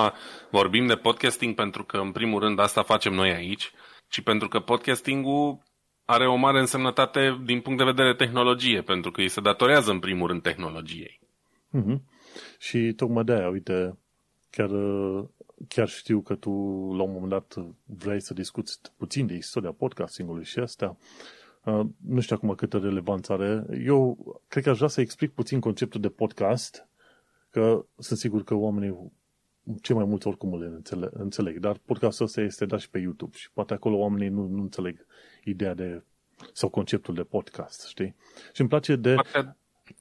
vorbim de podcasting pentru că, în primul rând, asta facem noi aici și pentru că podcastingul are o mare însemnătate din punct de vedere tehnologie, pentru că îi se datorează în primul rând tehnologiei. Mm-hmm. Și tocmai de aia, uite, chiar, chiar știu că tu la un moment dat vrei să discuți puțin de istoria podcastingului și astea. Uh, nu știu acum câtă relevanță are. Eu cred că aș vrea să explic puțin conceptul de podcast, că sunt sigur că oamenii cei mai mulți oricum le înțeleg, înțeleg, dar podcastul ăsta este dat și pe YouTube și poate acolo oamenii nu, nu înțeleg ideea de, sau conceptul de podcast, știi? Și îmi place de,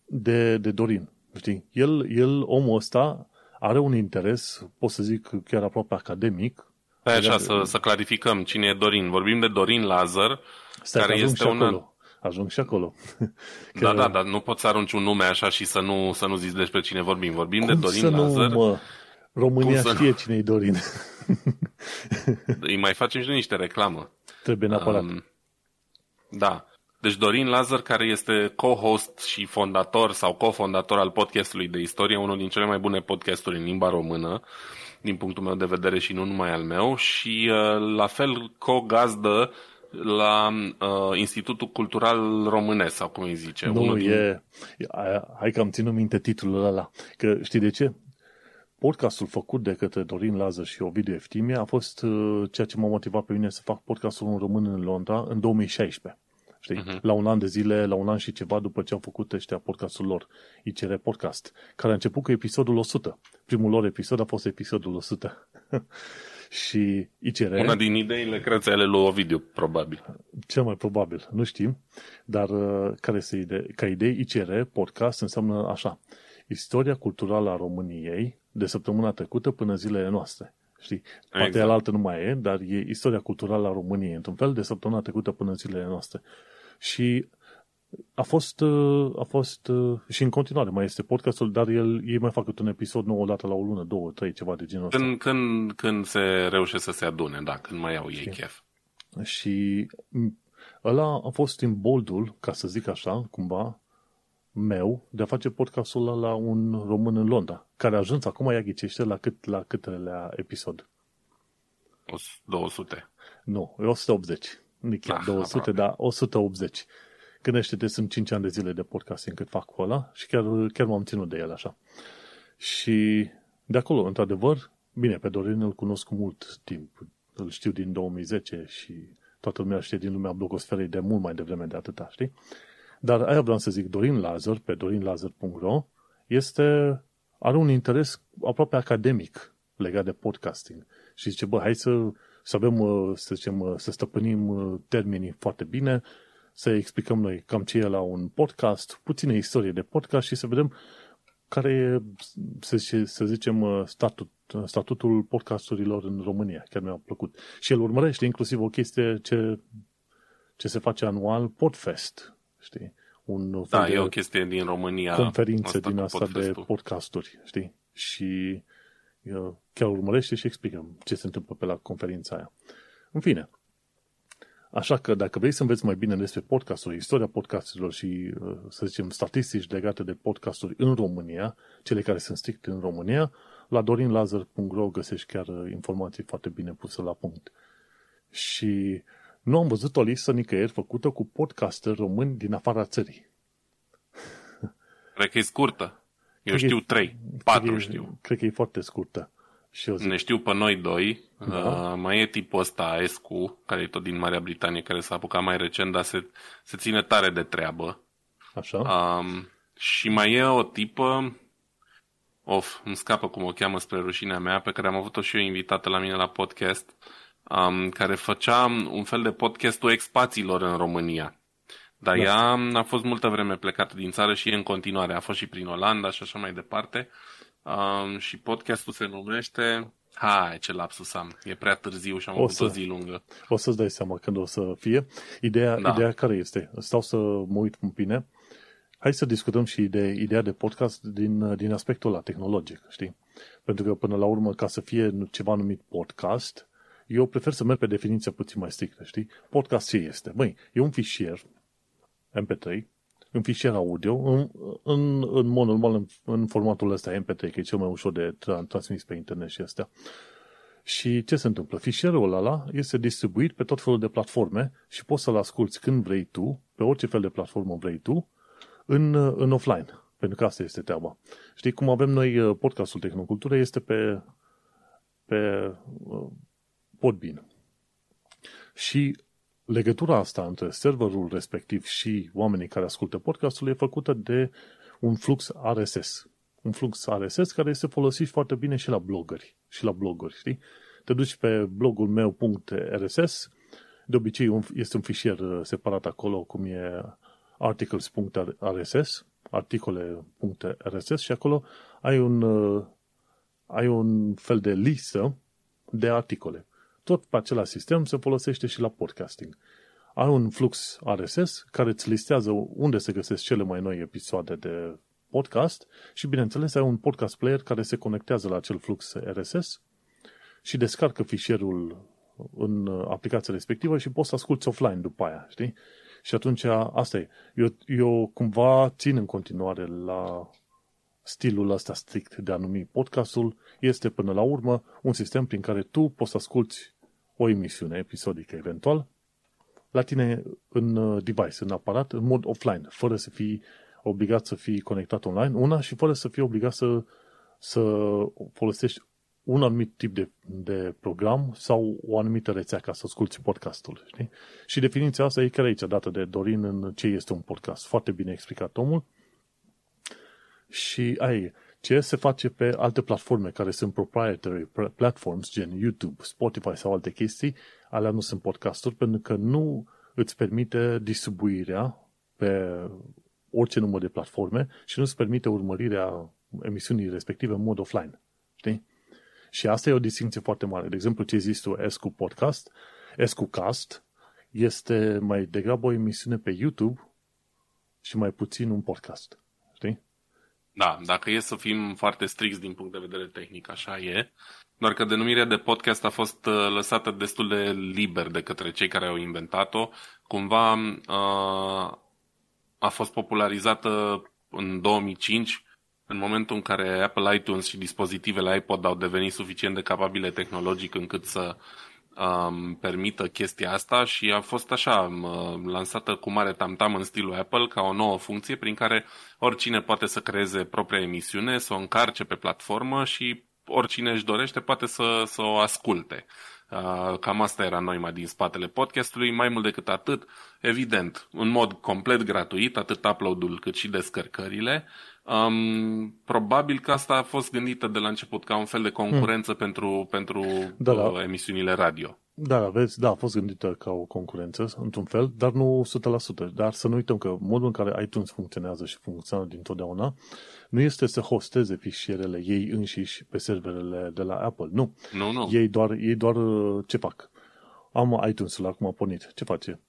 de, de Dorin, știi? El, el, omul ăsta, are un interes, pot să zic chiar aproape academic. Păi așa, să, să clarificăm cine e Dorin. Vorbim de Dorin Lazar, Stai care este un... Acolo. Ajung și acolo. <laughs> Că... Da, da, dar nu poți să arunci un nume așa și să nu, să nu zici despre cine vorbim. Vorbim Cum de Dorin să Lazar. Nu, mă? România Cum știe să... cine e Dorin. Îi mai facem și niște reclamă. Trebuie neapărat. Um, da. Deci Dorin Lazar, care este co-host și fondator sau cofondator al podcastului de istorie, unul din cele mai bune podcasturi în limba română, din punctul meu de vedere și nu numai al meu, și uh, la fel co-gazdă la uh, Institutul Cultural Românesc, sau cum îi zice. Nu, unul e... Din... Hai că am ținut minte titlul ăla. Că știi de ce? Podcastul făcut de către Dorin Lazar și Ovidiu Eftimie a fost uh, ceea ce m-a motivat pe mine să fac podcastul în român în Londra în 2016. Știi? Uh-huh. La un an de zile, la un an și ceva după ce au făcut ăștia podcastul lor, ICR Podcast, care a început cu episodul 100. Primul lor episod a fost episodul 100. <laughs> și ICR... Una din ideile crețele lui Ovidiu, probabil. Cel mai probabil, nu știm. Dar uh, care este ide- ca idee, ICR Podcast înseamnă așa istoria culturală a României de săptămâna trecută până zilele noastre. Știi? Poate Exact. altă nu mai e, dar e istoria culturală a României, într-un fel, de săptămâna trecută până în zilele noastre. Și a fost, uh, a fost uh, și în continuare mai este podcastul, dar el, ei mai fac câte un episod nou o dată la o lună, două, trei, ceva de genul ăsta. Când, când, când se reușește să se adune, da, când mai au ei chef. Și m, ăla a fost în boldul, ca să zic așa, cumva, meu, de a face podcastul ăla la un român în Londra, care a ajuns acum, ia ghicește, la, cât, la câtelea episod. O s- 200. Nu, e 180. Nu chiar Ah, 200, aproape. dar 180. Gândește-te, sunt 5 ani de zile de podcasting cât fac cu ăla și chiar, chiar m-am ținut de el așa. Și de acolo, într-adevăr, bine, pe Dorin îl cunosc cu mult timp. Îl știu din 2010 și toată lumea știe din lumea blogosferei de mult mai devreme de atâta, știi? Dar aia vreau să zic, Dorin Lazar, pe dorinlazar.ro, este, are un interes aproape academic legat de podcasting. Și zice, bă, hai să, să avem, uh, să zicem, uh, să stăpânim uh, termenii foarte bine, să explicăm noi cam ce e la un podcast, puține istorie de podcast și să vedem care e, să, zice- să zicem, uh, statut, statutul podcasturilor în România. Chiar mi-a plăcut. Și el urmărește inclusiv o chestie ce, ce se face anual, Podfest, știi? Un fel Da, de e o chestie din România. conferințe asta din cu asta de podcastul. podcasturi, știi? Și uh, chiar urmărește și explică ce se întâmplă pe la conferința aia. În fine, așa că dacă vrei să înveți mai bine despre podcasturi, istoria podcasturilor și, uh, să zicem, statistici legate de podcasturi în România, cele care sunt strict în România, la dorinlazar.ro găsești chiar uh, informații foarte bine puse la punct. Și nu am văzut o listă nicăieri făcută cu podcasteri români din afara țării. Cred că e scurtă. Eu Cred că știu e- trei, Cred patru că e- știu. Cred că e foarte scurtă. Și eu zic, Ne știu pe noi doi. Da. Uh, mai e tipul ăsta, Escu, care e tot din Marea Britanie, care s-a apucat mai recent, dar se, se ține tare de treabă. așa? Um, și mai e o tipă, of, îmi scapă cum o cheamă spre rușinea mea, pe care am avut-o și eu invitată la mine la podcast, um, care făcea un fel de podcastul expațiilor în România. Dar Da. ea a fost multă vreme plecată din țară și e în continuare. A fost și prin Olanda și așa mai departe. Um, și podcastul se numește... Hai, ce lapsus am. E prea târziu și am O avut să- o zi lungă. O să-ți dai seama când o să fie. Ideea, Da. ideea care este? Stau să mă uit un bine. Hai să discutăm și de ideea de podcast din, din aspectul ăla tehnologic, știi? Pentru că până la urmă, ca să fie ceva numit podcast, eu prefer să merg pe definiția puțin mai strictă, știi? Podcast ce este? Băi, e un fișier MP3, un fișier audio, în, în, în mod normal, în, în formatul ăsta MP3, că e cel mai ușor de tra- transmis pe internet și astea. Și ce se întâmplă? Fișierul ăla este distribuit pe tot felul de platforme și poți să-l asculti când vrei tu, pe orice fel de platformă vrei tu, în, în offline. Pentru că asta este treaba. Știi, cum avem noi uh, podcastul Tehnocultură, este pe, pe uh, Podbean. Și legătura asta între serverul respectiv și oamenii care ascultă podcastul e făcută de un flux RSS. Un flux RSS care este folosit foarte bine și la blogări. Și la bloguri, știi? Te duci pe blogul meu.rss, de obicei un- este un fișier uh, separat acolo, cum e articles.rss, articole.rss și acolo ai un, uh, ai un fel de listă de articole. Tot pe același sistem se folosește și la podcasting. Ai un flux RSS care îți listează unde se găsesc cele mai noi episoade de podcast și, bineînțeles, ai un podcast player care se conectează la acel flux RSS și descarcă fișierul în aplicația respectivă și poți să asculti offline după aia, știi? Și atunci, asta e. Eu, eu cumva țin în continuare la stilul ăsta strict de a numi podcastul. Este, până la urmă, un sistem prin care tu poți să asculti o emisiune episodică, eventual, la tine în uh, device, în aparat, în mod offline, fără să fii obligat să fii conectat online, una, și fără să fii obligat să, să folosești un anumit tip de, de program sau o anumită rețea ca să asculti podcastul. Știi? Și definiția asta e chiar aici, dată de Dorin în ce este un podcast. Foarte bine explicat omul. Și ai, ce se face pe alte platforme care sunt proprietary platforms, gen YouTube, Spotify sau alte chestii, alea nu sunt podcasturi pentru că nu îți permite distribuirea pe orice număr de platforme și nu-ți permite urmărirea emisiunii respective în mod offline. Știi? Și asta e o distinție foarte mare. De exemplu, ce există tu Escu Podcast, Escu Cast, este mai degrabă o emisiune pe YouTube și mai puțin un podcast. Știi? Da, dacă e să fim foarte stricți din punct de vedere tehnic, așa e. Doar că denumirea de podcast a fost uh, lăsată destul de liber de către cei care au inventat-o. Cumva uh, a fost popularizată în 2005, în momentul în care Apple iTunes și dispozitivele iPod au devenit suficient de capabile tehnologic încât să um, permită chestia asta și a fost așa um, lansată cu mare tamtam în stilul Apple ca o nouă funcție prin care oricine poate să creeze propria emisiune, să o încarce pe platformă și oricine își dorește poate să, să o asculte. Uh, cam asta era noima din spatele podcastului. Mai mult decât atât, evident, în mod complet gratuit, atât upload-ul cât și descărcările. Um, probabil că asta a fost gândită de la început ca un fel de concurență hmm. pentru, pentru da, da. Uh, emisiunile radio. Da, aveți, da, a fost gândită ca o concurență, într-un fel, dar nu 100%. Dar să nu uităm că modul în care iTunes funcționează și funcționează dintotdeauna nu este să hosteze fișierele ei înșiși pe serverele de la Apple. Nu. Nu, nu. Ei doar, ei doar uh, ce fac? Am iTunes-ul acum pornit. Ce face?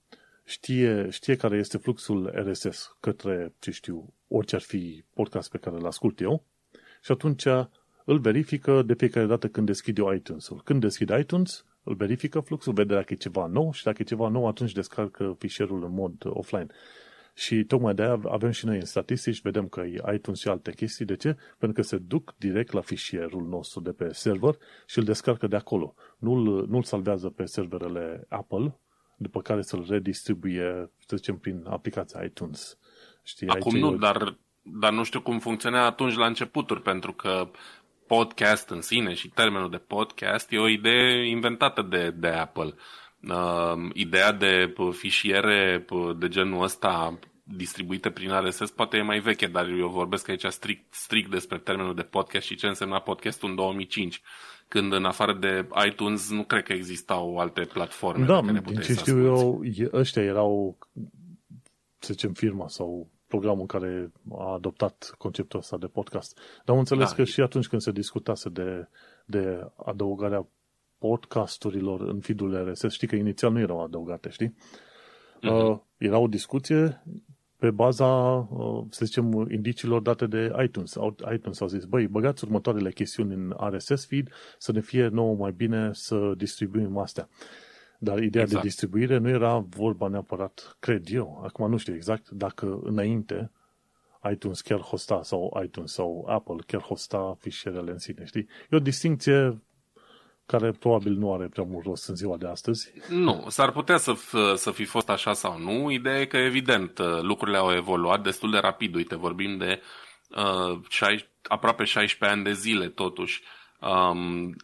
Știe, știe care este fluxul RSS către, ce știu, orice ar fi podcast pe care îl ascult eu și atunci îl verifică de fiecare dată când deschid eu iTunes-ul. Când deschid iTunes, îl verifică fluxul, vede dacă e ceva nou și dacă e ceva nou, atunci descarcă fișierul în mod offline. Și tocmai de aia avem și noi în statistici, vedem că e iTunes și alte chestii. De ce? Pentru că se duc direct la fișierul nostru de pe server și îl descarcă de acolo. Nu-l, nu-l salvează pe serverele Apple, după care să-l redistribuie, să zicem, prin aplicația iTunes. Știi, Acum nu, dar, dar nu știu cum funcționa atunci la începuturi, pentru că podcast în sine și termenul de podcast e o idee inventată de, de Apple. Uh, ideea de fișiere de genul ăsta distribuite prin RSS poate e mai veche, dar eu vorbesc aici strict, strict despre termenul de podcast și ce însemna podcastul în 2005 când în afară de iTunes nu cred că existau alte platforme da, pe care din ce știu eu, ăștia erau, să zicem, firma sau programul care a adoptat conceptul ăsta de podcast. Dar am înțeles da, că și atunci când se discutase de, de adăugarea podcasturilor în feed-ul RSS, știi că inițial nu erau adăugate, știi? Uh-huh. Uh, era o discuție pe baza, uh, să zicem, indiciilor date de iTunes. iTunes au zis, băi, băgați următoarele chestiuni în RSS feed să ne fie nouă mai bine să distribuim astea. Dar ideea exact. de distribuire nu era vorba neapărat, cred eu, acum nu știu exact, dacă înainte iTunes chiar hosta sau iTunes sau Apple chiar hosta fișierele în sine, știi? E o distinție care probabil nu are prea mult rost în ziua de astăzi. Nu, s-ar putea să, f- să fi fost așa sau nu. Ideea e că, evident, lucrurile au evoluat destul de rapid. Uite, vorbim de uh, 6, aproape 16 ani de zile, totuși. Um,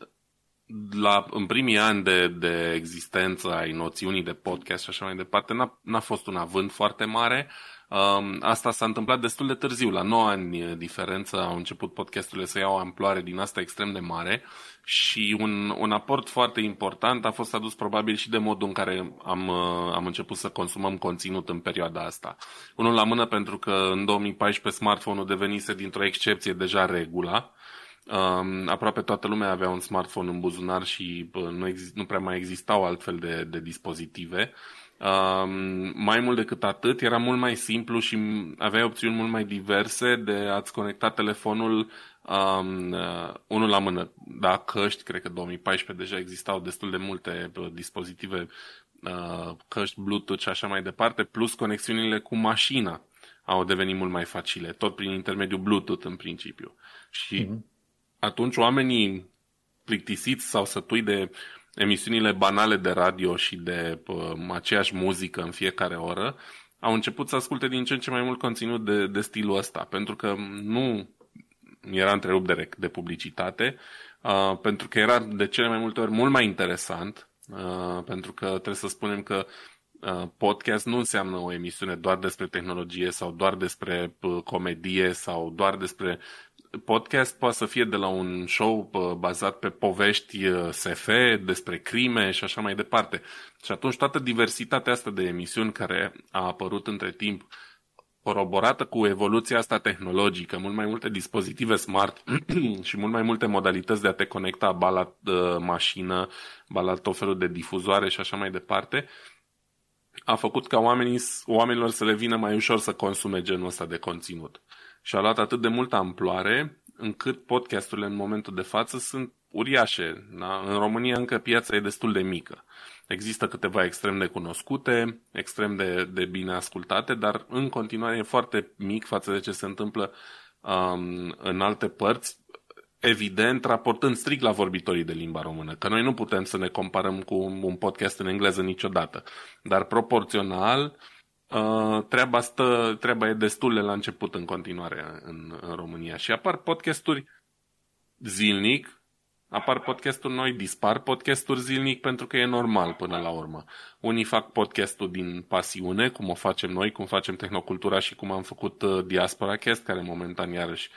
la, în primii ani de, de existență ai noțiunii de podcast și așa mai departe, n-a, n-a fost un avânt foarte mare. Um, asta s-a întâmplat destul de târziu, la 9 ani diferență au început podcasturile să iau amploare din asta extrem de mare și un, un aport foarte important a fost adus probabil și de modul în care am, uh, am început să consumăm conținut în perioada asta. Unul la mână pentru că în 2014 smartphone-ul devenise dintr-o excepție deja regula, Um, aproape toată lumea avea un smartphone în buzunar și uh, nu, exist, nu prea mai existau altfel de, de dispozitive. Um, mai mult decât atât, era mult mai simplu și avea opțiuni mult mai diverse de a-ți conecta telefonul um, uh, unul la mână. Da, căști, cred că 2014 deja existau destul de multe uh, dispozitive, uh, căști Bluetooth și așa mai departe, plus conexiunile cu mașina au devenit mult mai facile, tot prin intermediul Bluetooth în principiu. Și mm-hmm atunci oamenii plictisiți sau sătui de emisiunile banale de radio și de uh, aceeași muzică în fiecare oră, au început să asculte din ce în ce mai mult conținut de, de stilul ăsta, pentru că nu era întrerupt de, de publicitate, uh, pentru că era de cele mai multe ori mult mai interesant, uh, pentru că trebuie să spunem că uh, podcast nu înseamnă o emisiune doar despre tehnologie sau doar despre uh, comedie sau doar despre podcast poate să fie de la un show bazat pe povești SF, despre crime și așa mai departe. Și atunci toată diversitatea asta de emisiuni care a apărut între timp coroborată cu evoluția asta tehnologică, mult mai multe dispozitive smart <clears throat> și mult mai multe modalități de a te conecta ba la uh, mașină, ba la tot felul de difuzoare și așa mai departe, a făcut ca oamenii, oamenilor să le vină mai ușor să consume genul ăsta de conținut. Și a luat atât de multă amploare încât podcasturile în momentul de față sunt uriașe. Da? În România încă piața e destul de mică. Există câteva extrem de cunoscute, extrem de, de bine ascultate, dar în continuare e foarte mic față de ce se întâmplă um, în alte părți, evident, raportând strict la vorbitorii de limba română, că noi nu putem să ne comparăm cu un podcast în engleză niciodată, dar proporțional uh, treaba, stă, treaba e destul de la început în continuare în, în România și apar podcasturi zilnic, apar podcasturi noi, dispar podcasturi zilnic pentru că e normal până la urmă. Unii fac podcastul din pasiune, cum o facem noi, cum facem Tehnocultura și cum am făcut uh, Diaspora Cast, care momentan iarăși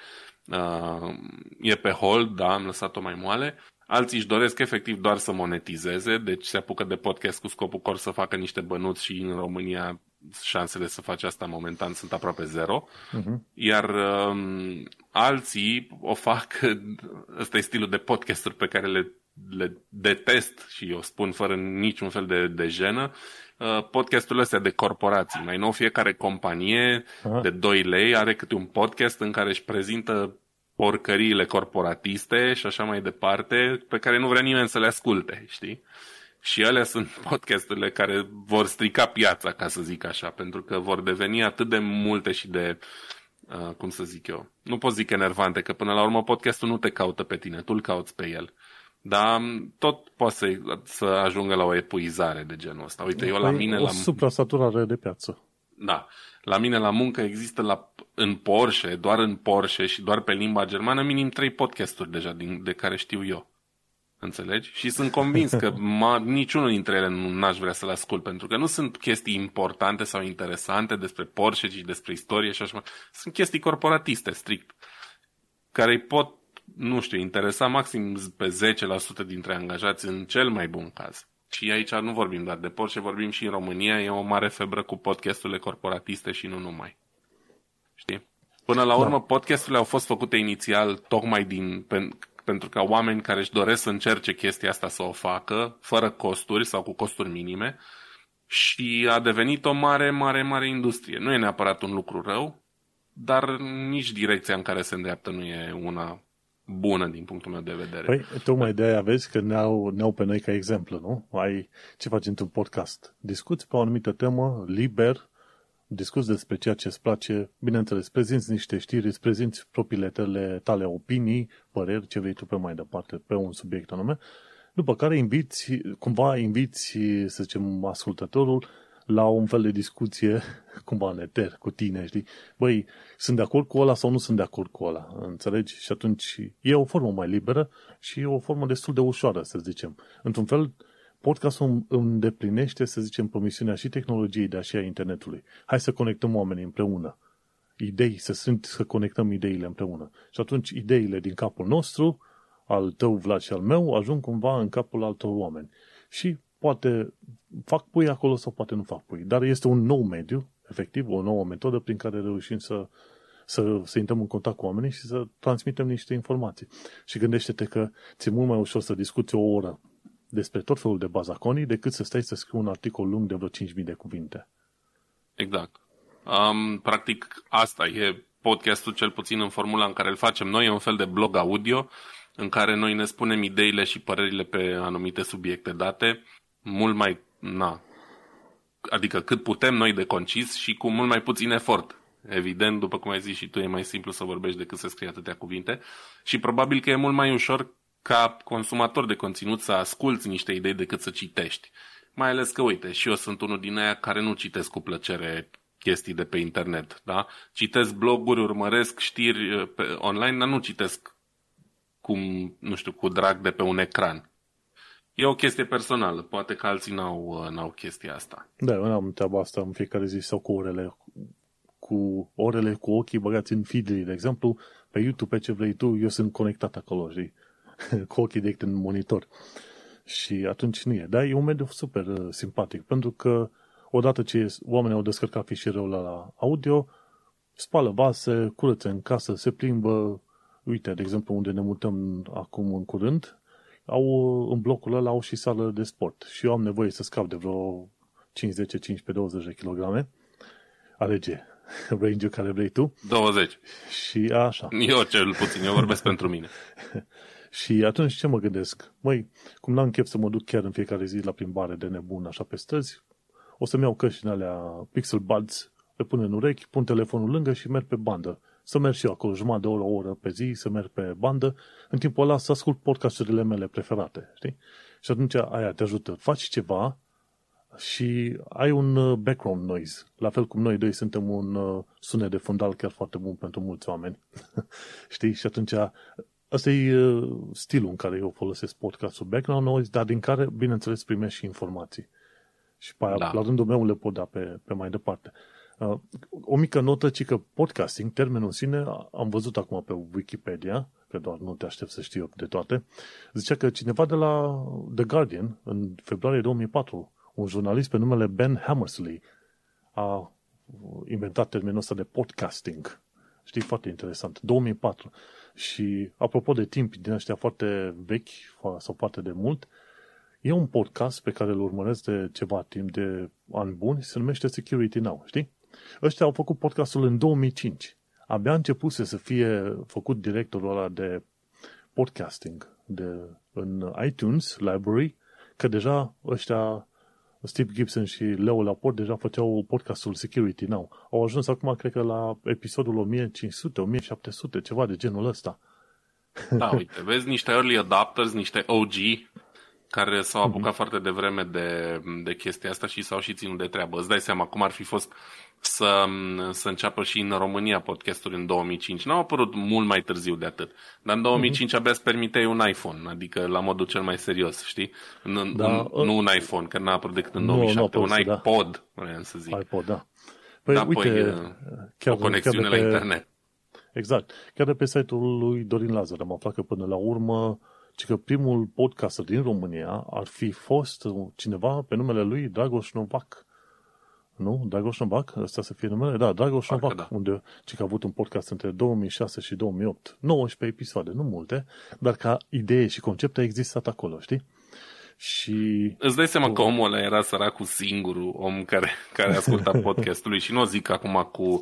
uh, e pe hold, da, am lăsat-o mai moale. Alții își doresc efectiv doar să monetizeze, deci se apucă de podcast cu scopul cor să facă niște bănuți și în România șansele să faci asta momentan sunt aproape zero. Uh-huh. Iar um, alții o fac, <laughs> ăsta e stilul de podcasturi pe care le, le detest și eu spun fără niciun fel de, de jenă, uh, podcasturile astea de corporații. Mai nou fiecare companie uh-huh. de 2 lei are câte un podcast în care își prezintă porcăriile corporatiste și așa mai departe, pe care nu vrea nimeni să le asculte, știi? Și ele sunt podcasturile care vor strica piața, ca să zic așa, pentru că vor deveni atât de multe și de, uh, cum să zic eu, nu pot zic enervante, că până la urmă podcastul nu te caută pe tine, tu îl cauți pe el. Dar tot poate să, să ajungă la o epuizare de genul ăsta. Uite, eu la păi, mine... O la... suprasaturare de piață. Da. La mine la muncă există la, în Porsche, doar în Porsche și doar pe limba germană, minim trei podcasturi deja din, de care știu eu. Înțelegi? Și sunt convins că <laughs> ma, niciunul dintre ele nu aș vrea să-l ascult, pentru că nu sunt chestii importante sau interesante despre Porsche, ci despre istorie și așa mai. Sunt chestii corporatiste, strict, care îi pot, nu știu, interesa maxim pe 10% dintre angajați în cel mai bun caz. Și aici nu vorbim doar de Porsche, vorbim și în România, e o mare febră cu podcasturile corporatiste și nu numai. Știi? Până la urmă, da. podcasturile au fost făcute inițial tocmai din, pentru ca oameni care își doresc să încerce chestia asta să o facă, fără costuri sau cu costuri minime, și a devenit o mare, mare, mare industrie. Nu e neapărat un lucru rău, dar nici direcția în care se îndreaptă nu e una bună din punctul meu de vedere. Păi, tocmai de aia vezi că ne-au, ne-au pe noi ca exemplu, nu? Ai ce faci într-un podcast? Discuți pe o anumită temă, liber, discuți despre ceea ce îți place, bineînțeles, prezinți niște știri, îți prezinți propriile tale, tale opinii, păreri, ce vrei tu pe mai departe, pe un subiect anume, după care inviți, cumva inviți, să zicem, ascultătorul la un fel de discuție, <laughs> cumva neter, cu tine, știi? Băi, sunt de acord cu ăla sau nu sunt de acord cu ăla, înțelegi? Și atunci e o formă mai liberă și e o formă destul de ușoară, să zicem. Într-un fel, podcastul îndeplinește, să zicem, promisiunea și tehnologiei, dar și a internetului. Hai să conectăm oamenii împreună. Idei, să, sunt, să conectăm ideile împreună. Și atunci ideile din capul nostru, al tău, Vlad, și al meu, ajung cumva în capul altor oameni. Și poate fac pui acolo sau poate nu fac pui. Dar este un nou mediu, efectiv, o nouă metodă prin care reușim să, să, să intrăm în contact cu oamenii și să transmitem niște informații. Și gândește-te că ți-e mult mai ușor să discuți o oră despre tot felul de bazaconii decât să stai să scrii un articol lung de vreo 5.000 de cuvinte. Exact. Um, practic, asta e podcastul, cel puțin în formula în care îl facem noi, e un fel de blog audio în care noi ne spunem ideile și părerile pe anumite subiecte date, mult mai, na, adică cât putem noi de concis și cu mult mai puțin efort. Evident, după cum ai zis și tu, e mai simplu să vorbești decât să scrii atâtea cuvinte și probabil că e mult mai ușor ca consumator de conținut să asculți niște idei decât să citești. Mai ales că, uite, și eu sunt unul din aia care nu citesc cu plăcere chestii de pe internet, da? Citesc bloguri, urmăresc știri uh, pe online, dar nu citesc cum, nu știu, cu drag de pe un ecran. E o chestie personală, poate că alții n-au, uh, n-au chestia asta. Da, eu am treaba asta în fiecare zi sau cu orele, cu orele cu ochii băgați în feed de exemplu, pe YouTube, pe ce vrei tu, eu sunt conectat acolo, știi? <laughs> cu ochii direct în monitor. Și atunci nu e. Dar e un mediu super uh, simpatic, pentru că odată ce oamenii au descărcat fișierul la audio, spală vase, curăță în casă, se plimbă, uite, de exemplu, unde ne mutăm acum în curând, au, în blocul ăla au și sală de sport și eu am nevoie să scap de vreo 5, 10, 15, 20 de kilograme. Alege <laughs> range care vrei tu. 20. Și așa. Eu cel puțin, eu vorbesc <laughs> pentru mine. Și atunci ce mă gândesc? Măi, cum n-am chef să mă duc chiar în fiecare zi la plimbare de nebun așa pe străzi, o să-mi iau căștile alea Pixel Buds, le pun în urechi, pun telefonul lângă și merg pe bandă. Să merg și eu acolo jumătate de oră, o oră pe zi, să merg pe bandă, în timpul ăla să ascult podcasturile mele preferate, știi? Și atunci aia te ajută. Faci ceva și ai un uh, background noise. La fel cum noi doi suntem un uh, sunet de fundal chiar foarte bun pentru mulți oameni. <laughs> știi? Și atunci Asta e uh, stilul în care eu folosesc podcastul background noise, dar din care, bineînțeles, primești și informații. Și pe aia, da. la rândul meu le pot da pe, pe mai departe. Uh, o mică notă, ci că podcasting, termenul în sine, am văzut acum pe Wikipedia, că doar nu te aștept să știu de toate, zicea că cineva de la The Guardian, în februarie 2004, un jurnalist pe numele Ben Hammersley, a inventat termenul ăsta de podcasting. Știi, foarte interesant. 2004. Și apropo de timp din ăștia foarte vechi sau foarte de mult, e un podcast pe care îl urmăresc de ceva timp, de ani buni, se numește Security Now, știi? Ăștia au făcut podcastul în 2005. Abia început să fie făcut directorul ăla de podcasting de, în iTunes Library, că deja ăștia Steve Gibson și Leo Laporte deja făceau podcastul Security Now. Au ajuns acum, cred că, la episodul 1500, 1700, ceva de genul ăsta. Da, uite, vezi niște early adapters, niște OG care s-au apucat mm-hmm. foarte devreme de, de chestia asta și s-au și ținut de treabă. Îți dai seama cum ar fi fost să, să înceapă și în România podcastul în 2005. N-au apărut mult mai târziu de atât. Dar în 2005 mm-hmm. abia îți permiteai un iPhone, adică la modul cel mai serios, știi? N- da, un, uh, nu un iPhone, că n-a apărut decât în 2007, nu, un iPod, da. vreau să zic. iPod, da. Păi, da, uite, păi, chiar, o conexiune chiar pe, la internet. Exact. Chiar de pe site-ul lui Dorin Lazar am aflat că până la urmă ci că primul podcaster din România ar fi fost cineva pe numele lui Dragoș Novac nu? Dragoș Novac? Ăsta să fie numele? Da, Dragoș Novac, da. unde ci că a avut un podcast între 2006 și 2008. 19 episoade, nu multe, dar ca idee și concept a existat acolo, știi? Și... Îți dai seama că omul ăla era săracul singurul om care, care asculta <laughs> podcastului și nu o zic acum cu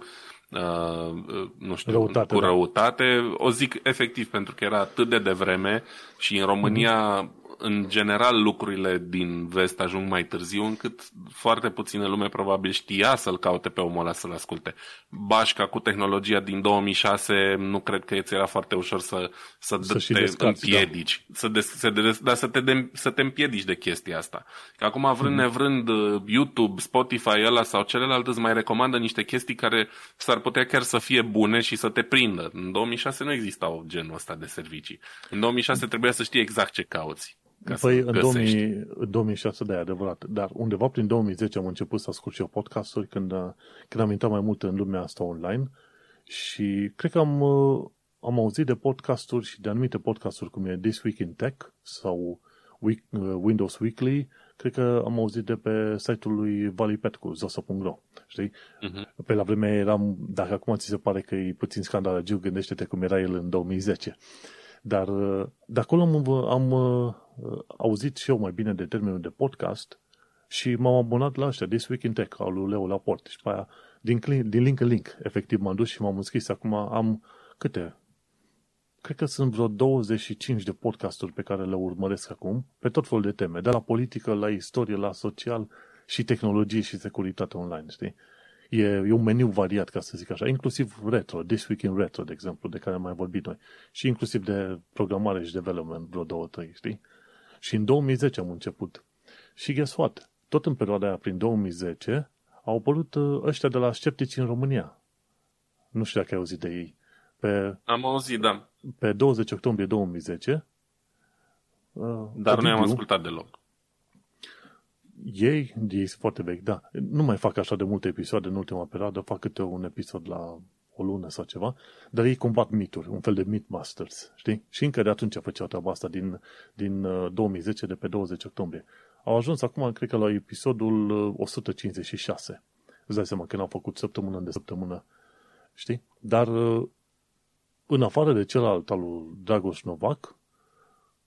uh, nu știu, răutate, cu da. răutate. Da. O zic efectiv pentru că era atât de devreme și în România mm-hmm în general lucrurile din vest ajung mai târziu, încât foarte puțină lume probabil știa să-l caute pe omul ăla să-l asculte. Bașca cu tehnologia din 2006 nu cred că îți era foarte ușor să, să, să te descați, împiedici, da. să, des, să, de, da, să, te de, să te împiedici de chestia asta. Că acum vrând mm. nevrând YouTube, Spotify ăla sau celălalt îți mai recomandă niște chestii care s-ar putea chiar să fie bune și să te prindă. În 2006 nu existau genul ăsta de servicii. În 2006 trebuia să știi exact ce cauți. Ca păi în, 2000, 2006, da, e adevărat. Dar undeva prin 2010 am început să ascult și eu podcasturi când, când am intrat mai mult în lumea asta online și cred că am, am auzit de podcasturi și de anumite podcasturi cum e This Week in Tech sau Week, Windows Weekly, cred că am auzit de pe site-ul lui Vali Petcu, zosa.ro, știi? Uh-huh. Pe la vremea eram, dacă acum ți se pare că e puțin scandalagiu, gândește-te cum era el în 2010. Dar de acolo am, am uh, auzit și eu mai bine de termenul de podcast și m-am abonat la ăștia, This Week in Tech, al lui Leo Laporte. Și pe aia, din, din link în link, efectiv m-am dus și m-am înscris. Acum am câte? Cred că sunt vreo 25 de podcasturi pe care le urmăresc acum, pe tot felul de teme, de la politică, la istorie, la social și tehnologie și securitate online, știi? E, e un meniu variat, ca să zic așa, inclusiv retro, This Week in Retro, de exemplu, de care am mai vorbit noi, și inclusiv de programare și development, vreo două, trei, știi? Și în 2010 am început. Și guess what? Tot în perioada aia, prin 2010, au apărut uh, ăștia de la sceptici în România. Nu știu dacă ai auzit de ei. Pe, am auzit, da. Pe 20 octombrie 2010. Uh, Dar nu am ascultat deloc. Ei, ei sunt foarte vechi, da. Nu mai fac așa de multe episoade în ultima perioadă, fac câte un episod la o lună sau ceva, dar ei combat mituri, un fel de Mythbusters, știi? Și încă de atunci făceau treaba asta din, din 2010, uh, de pe 20 octombrie. Au ajuns acum, cred că la episodul 156. Uh, Îți dai seama că n-au făcut săptămână de săptămână Știi? Dar în afară de celălalt al lui Dragoș Novac,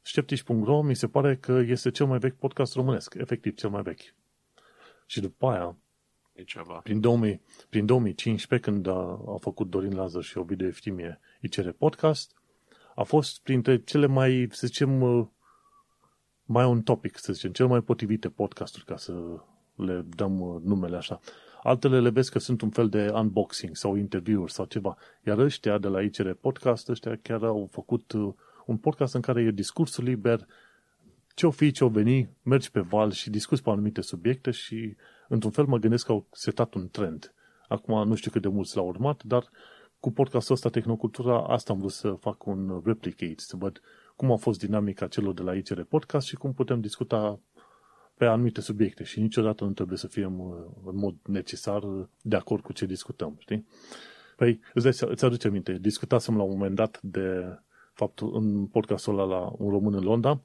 Sceptici.ro mi se pare că este cel mai vechi podcast românesc, efectiv cel mai vechi. Și după aia, e ceva. Prin, 2000, prin 2015, când a, a făcut Dorin Lazar și Ovidiu Eftimie ICR Podcast, a fost printre cele mai, să zicem, uh, mai un topic, să zicem, cel mai potrivite podcasturi, ca să le dăm uh, numele așa. Altele le vezi că sunt un fel de unboxing sau interviuri sau ceva. Iar ăștia de la ICR Podcast, ăștia chiar au făcut uh, un podcast în care e discursul liber, ce-o fi, ce-o veni, mergi pe val și discuți pe anumite subiecte și, într-un fel, mă gândesc că au setat un trend. Acum nu știu cât de mulți l-au urmat, dar cu podcastul ăsta Tehnocultura, asta am vrut să fac un replicate, să văd cum a fost dinamica celor de la ICR Podcast și cum putem discuta pe anumite subiecte și niciodată nu trebuie să fim uh, în mod necesar de acord cu ce discutăm, știi? Păi, îți, îți aduce aminte, discutasem la un moment dat de faptul în podcastul ăla la Un Român în Londra,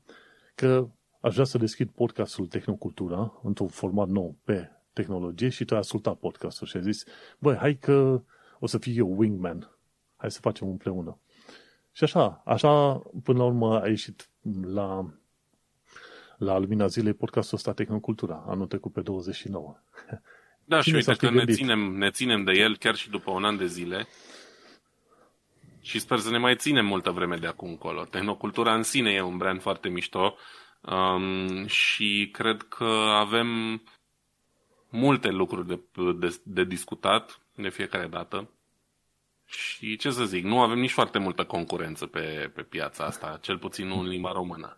că aș vrea să deschid podcastul Tehnocultura într-un format nou pe tehnologie și tu ai ascultat podcastul și ai zis, băi, hai că o să fiu eu wingman, hai să facem împreună. Și așa, așa până la urmă a ieșit la, la Lumina Zilei podcastul ăsta Tehnocultura, anul trecut pe 29. Da, Cine și uite că ne ținem, ne ținem de el chiar și după un an de zile și sper să ne mai ținem multă vreme de acum încolo. Tehnocultura în sine e un brand foarte mișto um, și cred că avem multe lucruri de, de, de discutat de fiecare dată. Și ce să zic, nu avem nici foarte multă concurență pe, pe piața asta, cel puțin nu în limba română.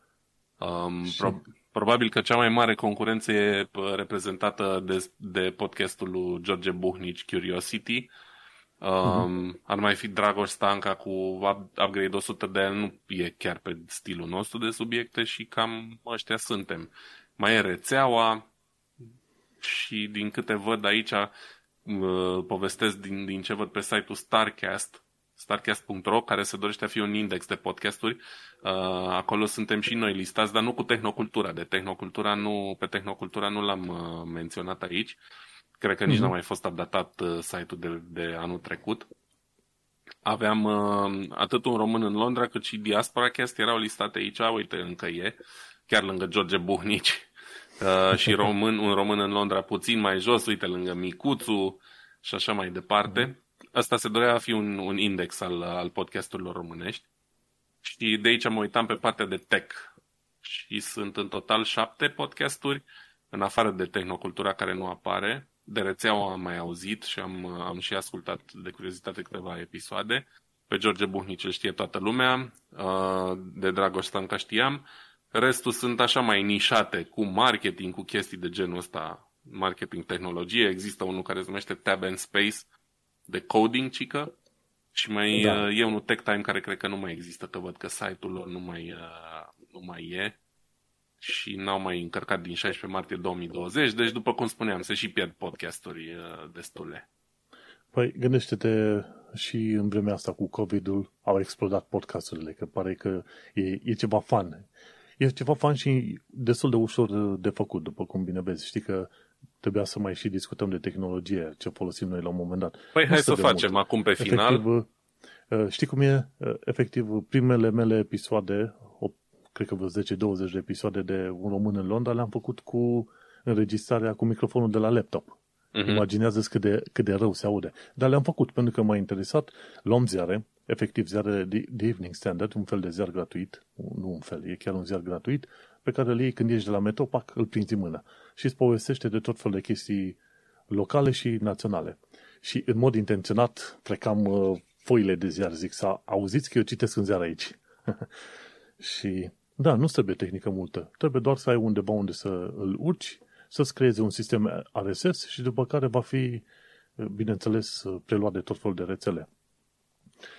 Um, pro, probabil că cea mai mare concurență e reprezentată de, de podcastul lui George Buhnici, Curiosity, Um, uh-huh. Ar mai fi Dragoș Stanca cu upgrade 100 de ani, nu e chiar pe stilul nostru de subiecte și cam ăștia suntem. Mai e rețeaua și din câte văd aici, uh, povestesc din, din ce văd pe site-ul Starcast, starcast.ro, care se dorește a fi un index de podcasturi. Uh, acolo suntem și noi listați, dar nu cu tehnocultura. De tehnocultura nu, pe tehnocultura nu l-am uh, menționat aici. Uh, Cred că nici mm-hmm. n-a mai fost updatat uh, site-ul de, de anul trecut. Aveam uh, atât un român în Londra cât și Diaspora Cast erau listate aici, uite, încă e, chiar lângă George Buhnici. Uh, și <laughs> român, un român în Londra puțin mai jos, uite, lângă Micuțu și așa mai departe. Asta se dorea a fi un, un index al, al podcasturilor românești. Și de aici mă uitam pe partea de tech. Și sunt în total șapte podcasturi, în afară de tehnocultura care nu apare de rețeaua am mai auzit și am, am și ascultat de curiozitate câteva episoade. Pe George Buhnici îl știe toată lumea, uh, de Dragoș Stanca știam. Restul sunt așa mai nișate, cu marketing, cu chestii de genul ăsta, marketing tehnologie. Există unul care se numește Tab and Space, de coding, cică. Și mai da. Uh, e unul Tech Time care cred că nu mai există, că văd că site-ul lor nu mai, uh, nu mai e și n-au mai încărcat din 16 martie 2020, deci după cum spuneam, se și pierd podcasturi uh, destule. Păi gândește-te și în vremea asta cu COVID-ul au explodat podcasturile, că pare că e, e ceva fan. E ceva fan și destul de ușor de făcut, după cum bine vezi. Știi că trebuia să mai și discutăm de tehnologie, ce folosim noi la un moment dat. Păi hai să facem mult. acum pe final. Efectiv, uh, știi cum e? Uh, efectiv, primele mele episoade cred că vreo 10-20 de episoade de Un român în Londra le-am făcut cu înregistrarea cu microfonul de la laptop. Uh-huh. imaginează cât de, cât de rău se aude. Dar le-am făcut pentru că m-a interesat. Luăm ziare, efectiv ziare de, de Evening Standard, un fel de ziar gratuit, nu un fel, e chiar un ziar gratuit, pe care îl iei când ești de la metro, pac, îl prinzi în mână. Și îți povestește de tot fel de chestii locale și naționale. Și în mod intenționat frecam uh, foile de ziar, zic, să auziți că eu citesc în ziar aici. <laughs> și da, nu trebuie tehnică multă. Trebuie doar să ai undeva unde să îl urci, să-ți creeze un sistem RSS și după care va fi, bineînțeles, preluat de tot felul de rețele.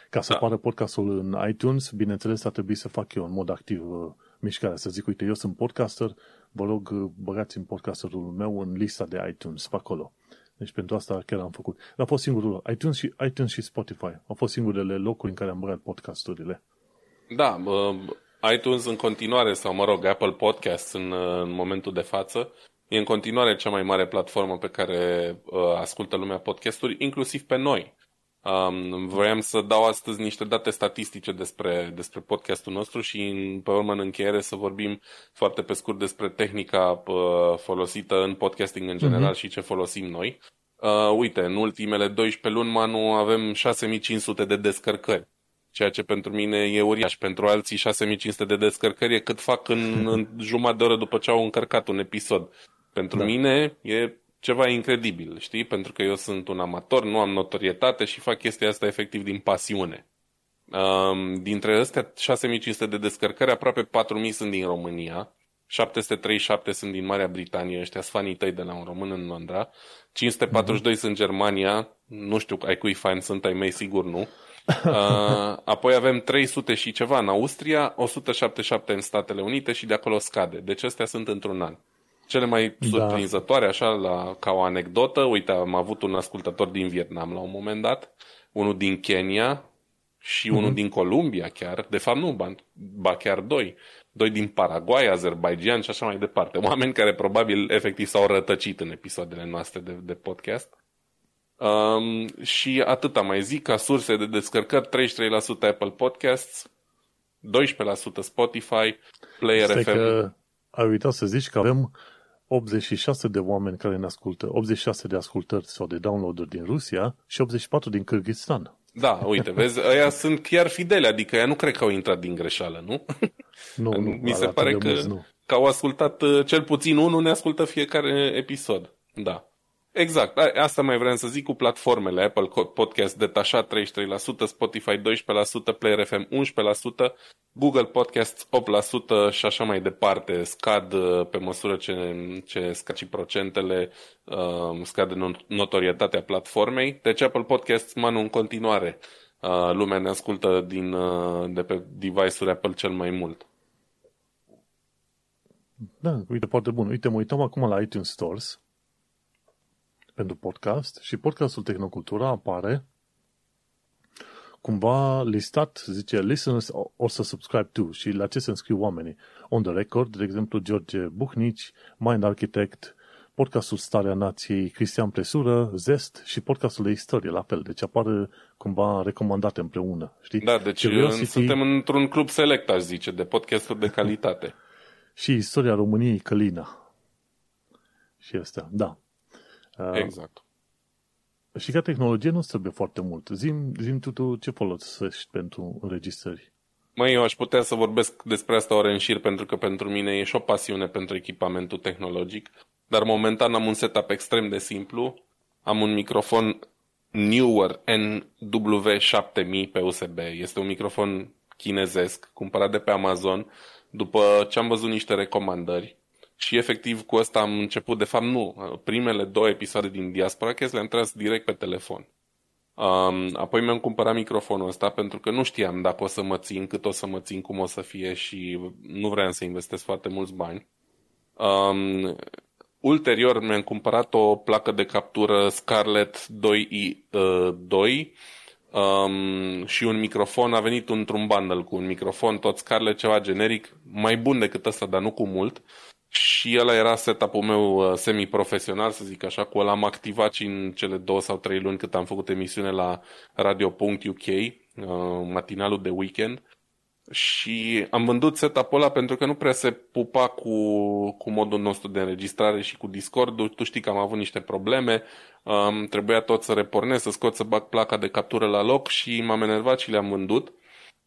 Ca să da. apară podcastul în iTunes, bineînțeles, ar trebui să fac eu în mod activ uh, mișcarea, să zic, uite, eu sunt podcaster, vă rog, uh, băgați în podcasterul meu în lista de iTunes, pe acolo. Deci pentru asta chiar am făcut. Dar a fost singurul iTunes și, iTunes și Spotify. Au fost singurele locuri în care am băgat podcasturile. Da, iTunes în continuare, sau mă rog, Apple Podcasts în, în momentul de față, e în continuare cea mai mare platformă pe care uh, ascultă lumea podcasturi, inclusiv pe noi. Um, voiam să dau astăzi niște date statistice despre, despre podcastul nostru și în, pe urmă în încheiere să vorbim foarte pe scurt despre tehnica uh, folosită în podcasting în general uh-huh. și ce folosim noi. Uh, uite, în ultimele 12 luni, Manu, avem 6500 de descărcări ceea ce pentru mine e uriaș. Pentru alții 6500 de descărcări e cât fac în, <laughs> în jumătate de oră după ce au încărcat un episod. Pentru da. mine e ceva incredibil, știi? Pentru că eu sunt un amator, nu am notorietate și fac chestia asta efectiv din pasiune. Um, dintre astea 6500 de descărcări, aproape 4000 sunt din România, 737 sunt din Marea Britanie, ăștia sunt fanii tăi de la un român în Londra, 542 mm-hmm. sunt Germania, nu știu ai cui fan sunt, ai mei sigur nu, Uh, apoi avem 300 și ceva în Austria, 177 în Statele Unite și de acolo scade. Deci astea sunt într-un an. Cele mai da. surprinzătoare, așa, la, ca o anecdotă, uite, am avut un ascultător din Vietnam la un moment dat, unul din Kenya și mm-hmm. unul din Columbia chiar, de fapt nu, ba, ba chiar doi, doi din Paraguay, Azerbaijan și așa mai departe. Oameni care probabil efectiv s-au rătăcit în episoadele noastre de, de podcast. Um, și atâta mai zic, ca surse de descărcări, 33% Apple Podcasts, 12% Spotify, Player Stai FM. Că ai uitat să zici că avem 86 de oameni care ne ascultă, 86 de ascultări sau de downloaduri din Rusia și 84 din Kyrgyzstan. Da, uite, vezi, ăia sunt chiar fideli, adică ăia nu cred că au intrat din greșeală, nu? Nu, nu Mi se pare că, mulți, nu. că au ascultat, uh, cel puțin unul ne ascultă fiecare episod. Da. Exact, asta mai vreau să zic cu platformele. Apple Podcast detașat 33%, Spotify 12%, Player FM 11%, Google Podcasts 8% și așa mai departe. Scad uh, pe măsură ce, ce scad și procentele, uh, scade notorietatea platformei. Deci Apple Podcasts, manu, în continuare, uh, lumea ne ascultă din, uh, de pe device-uri Apple cel mai mult. Da, uite, foarte bun. Uite, mă uităm acum la iTunes Stores pentru podcast și podcastul Tehnocultura apare cumva listat, zice listeners or să subscribe to și la ce se înscriu oamenii. On the record, de exemplu, George Buhnici, Mind Architect, podcastul Starea Nației, Cristian Presură, Zest și podcastul de istorie, la fel. Deci apare cumva recomandate împreună, știi? Da, deci Curiosity... suntem într-un club select, aș zice, de podcasturi de calitate. <laughs> și istoria României Călina. Și astea, da. Uh, exact. Și ca tehnologie nu trebuie foarte mult. Zim, zim tu, tu ce folosești pentru înregistrări? Măi, eu aș putea să vorbesc despre asta ore în șir, pentru că pentru mine e și o pasiune pentru echipamentul tehnologic, dar momentan am un setup extrem de simplu. Am un microfon Newer NW7000 pe USB. Este un microfon chinezesc, cumpărat de pe Amazon, după ce am văzut niște recomandări și efectiv cu asta am început, de fapt nu, primele două episoade din Diaspora Cast le-am tras direct pe telefon. Um, apoi mi-am cumpărat microfonul ăsta pentru că nu știam dacă o să mă țin, cât o să mă țin, cum o să fie și nu vreau să investesc foarte mulți bani. Um, ulterior mi-am cumpărat o placă de captură Scarlett 2i2 uh, um, și un microfon. A venit într-un bundle cu un microfon, tot Scarlett, ceva generic, mai bun decât ăsta, dar nu cu mult. Și ăla era setup-ul meu uh, semi-profesional, să zic așa, cu ăla am activat și în cele două sau trei luni cât am făcut emisiune la Radio.uk, uh, matinalul de weekend. Și am vândut setup-ul ăla pentru că nu prea se pupa cu, cu modul nostru de înregistrare și cu Discord. Tu știi că am avut niște probleme, um, trebuia tot să repornesc, să scot, să bag placa de captură la loc și m-am enervat și le-am vândut.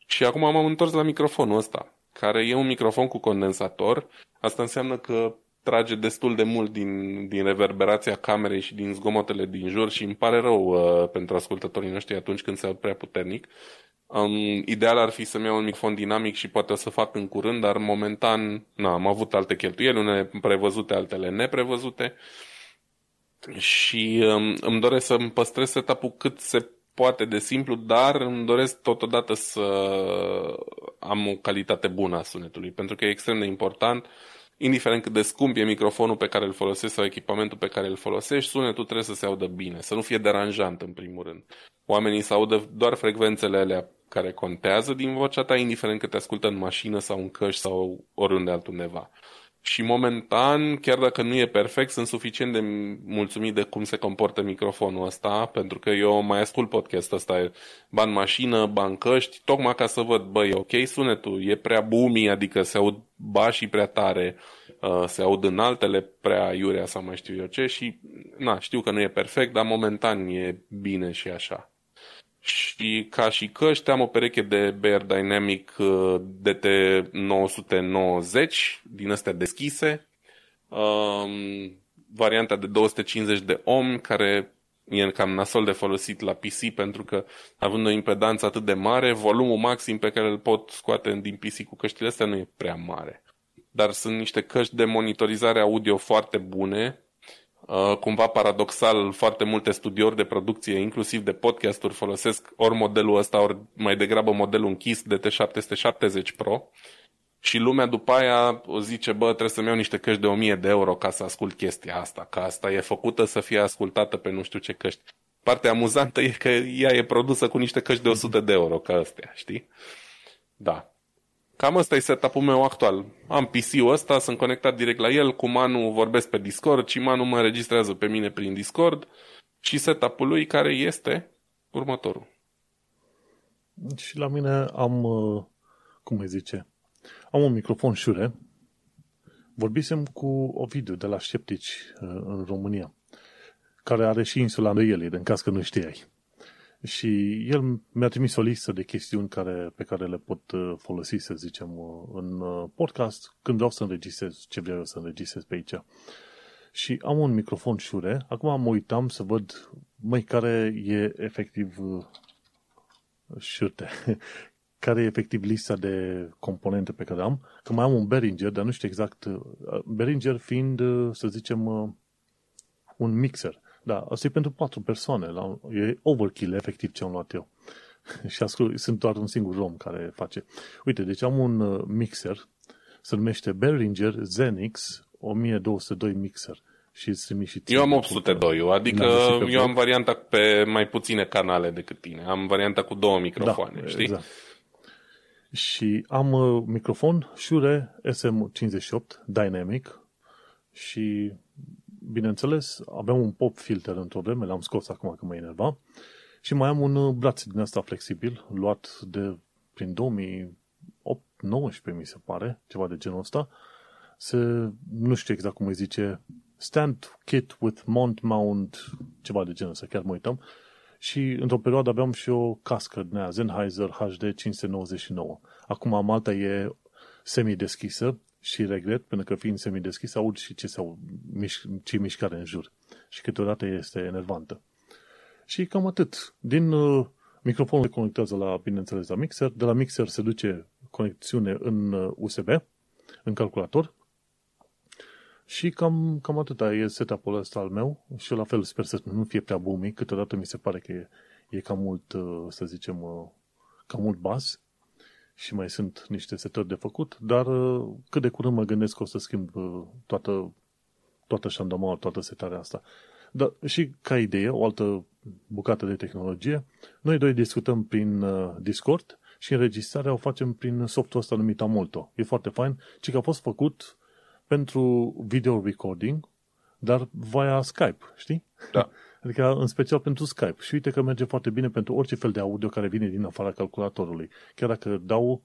Și acum m-am întors la microfonul ăsta, care e un microfon cu condensator Asta înseamnă că trage destul de mult din, din reverberația camerei și din zgomotele din jur și îmi pare rău uh, pentru ascultătorii noștri atunci când se aud prea puternic. Um, ideal ar fi să-mi iau un microfon dinamic și poate o să fac în curând, dar momentan na, am avut alte cheltuieli, unele prevăzute, altele neprevăzute și um, îmi doresc să-mi păstrez setup-ul cât se poate de simplu, dar îmi doresc totodată să am o calitate bună a sunetului, pentru că e extrem de important, indiferent cât de scump e microfonul pe care îl folosești sau echipamentul pe care îl folosești, sunetul trebuie să se audă bine, să nu fie deranjant în primul rând. Oamenii să audă doar frecvențele alea care contează din vocea ta, indiferent că te ascultă în mașină sau în căști sau oriunde altundeva. Și momentan, chiar dacă nu e perfect, sunt suficient de mulțumit de cum se comportă microfonul ăsta, pentru că eu mai ascult podcastul ăsta, ba în mașină, ba în căști, tocmai ca să văd, băi, ok, sunetul e prea boomy, adică se aud bașii prea tare, uh, se aud în altele prea iurea sau mai știu eu ce și, na, știu că nu e perfect, dar momentan e bine și așa. Și ca și căști am o pereche de Bear Dynamic uh, DT990 din astea deschise. Um, varianta de 250 de ohm care e cam nasol de folosit la PC pentru că având o impedanță atât de mare, volumul maxim pe care îl pot scoate din PC cu căștile astea nu e prea mare. Dar sunt niște căști de monitorizare audio foarte bune Uh, cumva paradoxal, foarte multe studiouri de producție, inclusiv de podcasturi, folosesc ori modelul ăsta, ori mai degrabă modelul închis de T770 Pro. Și lumea după aia o zice, bă, trebuie să-mi iau niște căști de 1000 de euro ca să ascult chestia asta, că asta e făcută să fie ascultată pe nu știu ce căști. Partea amuzantă e că ea e produsă cu niște căști de 100 de euro ca astea, știi? Da. Cam ăsta e setup-ul meu actual. Am PC-ul ăsta, sunt conectat direct la el, cu Manu vorbesc pe Discord și Manu mă înregistrează pe mine prin Discord și setup-ul lui care este următorul. Și la mine am, uh, cum îi zice, am un microfon șure. Vorbisem cu Ovidiu de la Sceptici uh, în România, care are și insula Noielii, în caz că nu știai. Și el mi-a trimis o listă de chestiuni care, pe care le pot uh, folosi, să zicem, uh, în uh, podcast când vreau să înregistrez ce vreau să înregistrez pe aici. Și am un microfon șure. Acum mă uitam să văd, mai care e efectiv șurte, <laughs> care e efectiv lista de componente pe care am, că mai am un Behringer, dar nu știu exact, Behringer fiind, să zicem, un mixer. Da, asta e pentru patru persoane. La, e overkill, efectiv, ce am luat eu. <laughs> și ascult, sunt doar un singur om care face. Uite, deci am un uh, mixer, se numește Behringer Zenix 1202 mixer. Și și eu am 802, adică eu am varianta pe mai puține canale decât tine. Am varianta cu două microfoane, da, știi? Exact. Și am uh, microfon Shure SM58 Dynamic și bineînțeles, aveam un pop filter într-o vreme, l-am scos acum că mă enerva, și mai am un uh, braț din asta flexibil, luat de prin 2008 19 mi se pare, ceva de genul ăsta, se, nu știu exact cum îi zice, stand kit with mount mount, ceva de genul ăsta, chiar mă uitam, și într-o perioadă aveam și o cască din aia, Sennheiser HD 599. Acum am alta e semi-deschisă, și regret, pentru că fiind semideschis, aud și ce, sau, miș- ce mișcare în jur. Și câteodată este enervantă. Și cam atât. Din uh, microfonul se conectează la, bineînțeles, la mixer. De la mixer se duce conexiune în uh, USB, în calculator. Și cam, cam atâta e setup-ul ăsta al meu. Și la fel sper să nu fie prea boomy. Câteodată mi se pare că e, e cam mult, uh, să zicem, uh, cam mult bas și mai sunt niște setări de făcut, dar uh, cât de curând mă gândesc că o să schimb uh, toată, toată șandamaua, toată setarea asta. Dar și ca idee, o altă bucată de tehnologie, noi doi discutăm prin uh, Discord și înregistrarea o facem prin softul ăsta numit Amolto. E foarte fain, ci că a fost făcut pentru video recording, dar via Skype, știi? Da. <laughs> Adică în special pentru Skype. Și uite că merge foarte bine pentru orice fel de audio care vine din afara calculatorului. Chiar dacă dau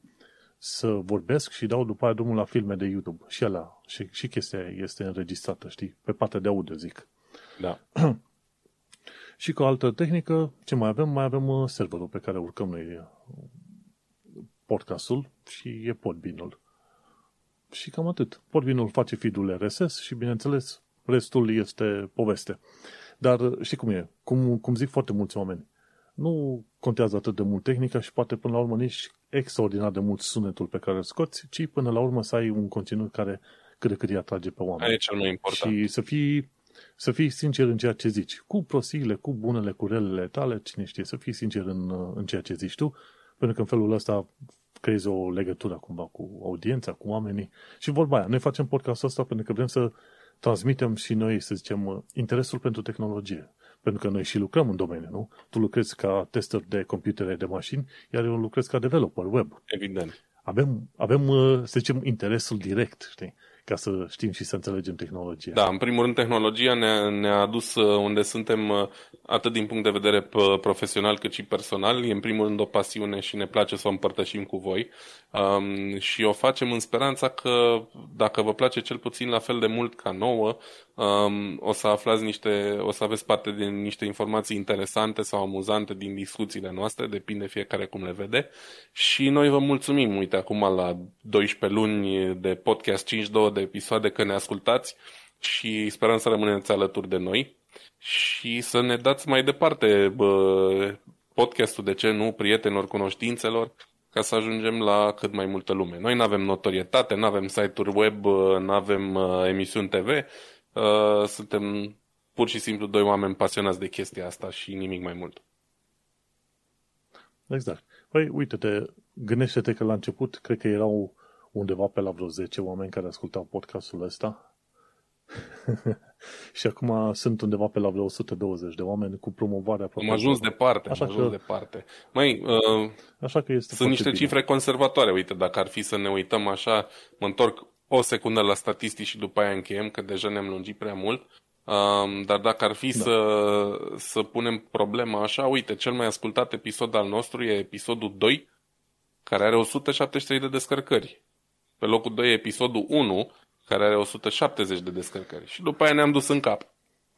să vorbesc și dau după aia drumul la filme de YouTube. Și ala, și, și chestia este înregistrată, știi? Pe partea de audio, zic. Da. <clears throat> și cu o altă tehnică, ce mai avem? Mai avem uh, serverul pe care urcăm noi uh, podcastul și e Podbean-ul. Și cam atât. Podbean-ul face feed-ul RSS și, bineînțeles, restul este poveste. Dar știi cum e? Cum, cum zic foarte mulți oameni, nu contează atât de mult tehnica și poate până la urmă nici extraordinar de mult sunetul pe care îl scoți, ci până la urmă să ai un conținut care cât de cât îi atrage pe oameni. Aia e cel mai important. Și să fii, să fii sincer în ceea ce zici. Cu prostiile, cu bunele, cu relele tale, cine știe, să fii sincer în, în ceea ce zici tu, pentru că în felul ăsta creezi o legătură cumva cu audiența, cu oamenii. Și vorba aia, noi facem podcastul ăsta pentru că vrem să transmitem și noi, să zicem, interesul pentru tehnologie. Pentru că noi și lucrăm în domeniu, nu? Tu lucrezi ca tester de computere de mașini, iar eu lucrez ca developer web. Evident. Avem, avem să zicem, interesul direct, știi? Ca să știm și să înțelegem tehnologia. Da, în primul rând tehnologia ne-a, ne-a adus uh, unde suntem uh, atât din punct de vedere profesional cât și personal. E în primul rând o pasiune și ne place să o împărtășim cu voi um, și o facem în speranța că dacă vă place cel puțin la fel de mult ca nouă, um, o să aflați niște, o să aveți parte de niște informații interesante sau amuzante din discuțiile noastre, depinde fiecare cum le vede. Și noi vă mulțumim, uite, acum la 12 luni de podcast, 52 de episoade că ne ascultați și sperăm să rămâneți alături de noi și să ne dați mai departe bă, podcastul, de ce nu, prietenilor, cunoștințelor, ca să ajungem la cât mai multă lume. Noi nu avem notorietate, nu avem site-uri web, nu avem uh, emisiuni TV, uh, suntem pur și simplu doi oameni pasionați de chestia asta și nimic mai mult. Exact. Păi, uite-te, gândește-te că la început, cred că erau undeva pe la vreo 10 oameni care ascultau podcastul ăsta. <laughs> și acum sunt undeva pe la vreo 120 de oameni cu promovarea Am ajuns departe, așa am ajuns că, departe. Mai, uh, așa că este sunt niște bine. cifre conservatoare. Uite, dacă ar fi să ne uităm așa, mă întorc o secundă la statistici și după aia încheiem, că deja ne-am lungit prea mult. Um, dar dacă ar fi da. să, să punem problema așa, uite, cel mai ascultat episod al nostru e episodul 2, care are 173 de descărcări. Pe locul 2 episodul 1, care are 170 de descărcări. Și după aia ne-am dus în cap.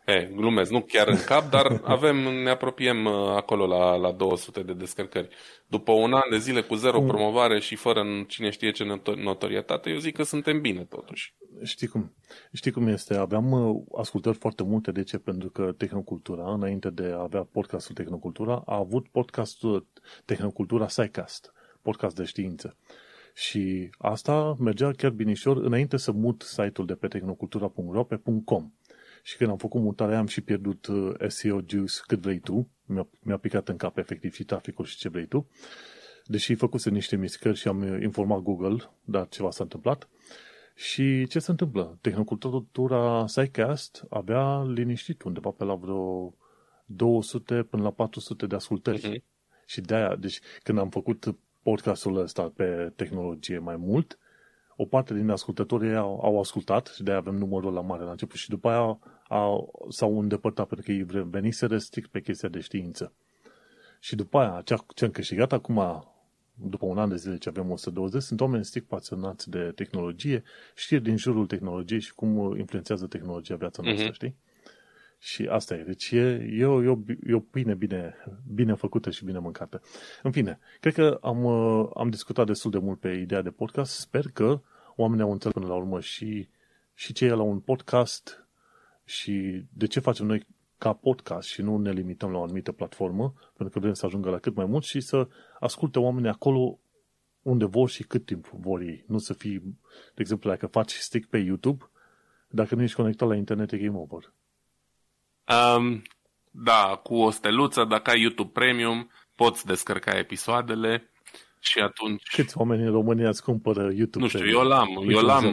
E, glumesc, nu chiar în cap, dar avem, ne apropiem uh, acolo la, la 200 de descărcări. După un an de zile cu zero mm. promovare și fără cine știe ce notorietate, eu zic că suntem bine totuși. Știi cum, știi cum este? Aveam uh, ascultări foarte multe. De ce? Pentru că Tehnocultura, înainte de a avea podcastul Tehnocultura, a avut podcastul Tehnocultura SciCast, podcast de știință. Și asta mergea chiar binișor înainte să mut site-ul de pe tehnocultura.ro pe .com. Și când am făcut mutarea am și pierdut uh, SEO juice cât vrei tu. Mi-a, mi-a picat în cap efectiv și traficul și ce vrei tu. Deși făcuse niște mișcări și am uh, informat Google, dar ceva s-a întâmplat. Și ce se întâmplă? Tehnocultura SciCast avea liniștit undeva pe la vreo 200 până la 400 de ascultări. Uh-huh. Și de-aia, deci când am făcut podcastul ăsta pe tehnologie mai mult, o parte din ascultătorii au, au ascultat și de-aia avem numărul la mare la început și după aia au, s-au îndepărtat pentru că ei veniseră strict pe chestia de știință. Și după aia, ce, ce am câștigat acum, după un an de zile ce avem 120, sunt oameni strict pasionați de tehnologie, știri din jurul tehnologiei și cum influențează tehnologia viața noastră, uh-huh. știi? Și asta e. Deci e, e, o, e, o, e o pâine bine, bine făcută și bine mâncată. În fine, cred că am, uh, am discutat destul de mult pe ideea de podcast. Sper că oamenii au înțeles până la urmă și, și ce e la un podcast și de ce facem noi ca podcast și nu ne limităm la o anumită platformă, pentru că vrem să ajungă la cât mai mult și să asculte oamenii acolo unde vor și cât timp vor ei. Nu să fii, de exemplu, dacă faci stick pe YouTube, dacă nu ești conectat la internet, e game over. Um, da, cu o steluță, dacă ai YouTube Premium, poți descărca episoadele și atunci... Câți oameni în România îți cumpără YouTube Nu știu, eu l-am, eu l-am,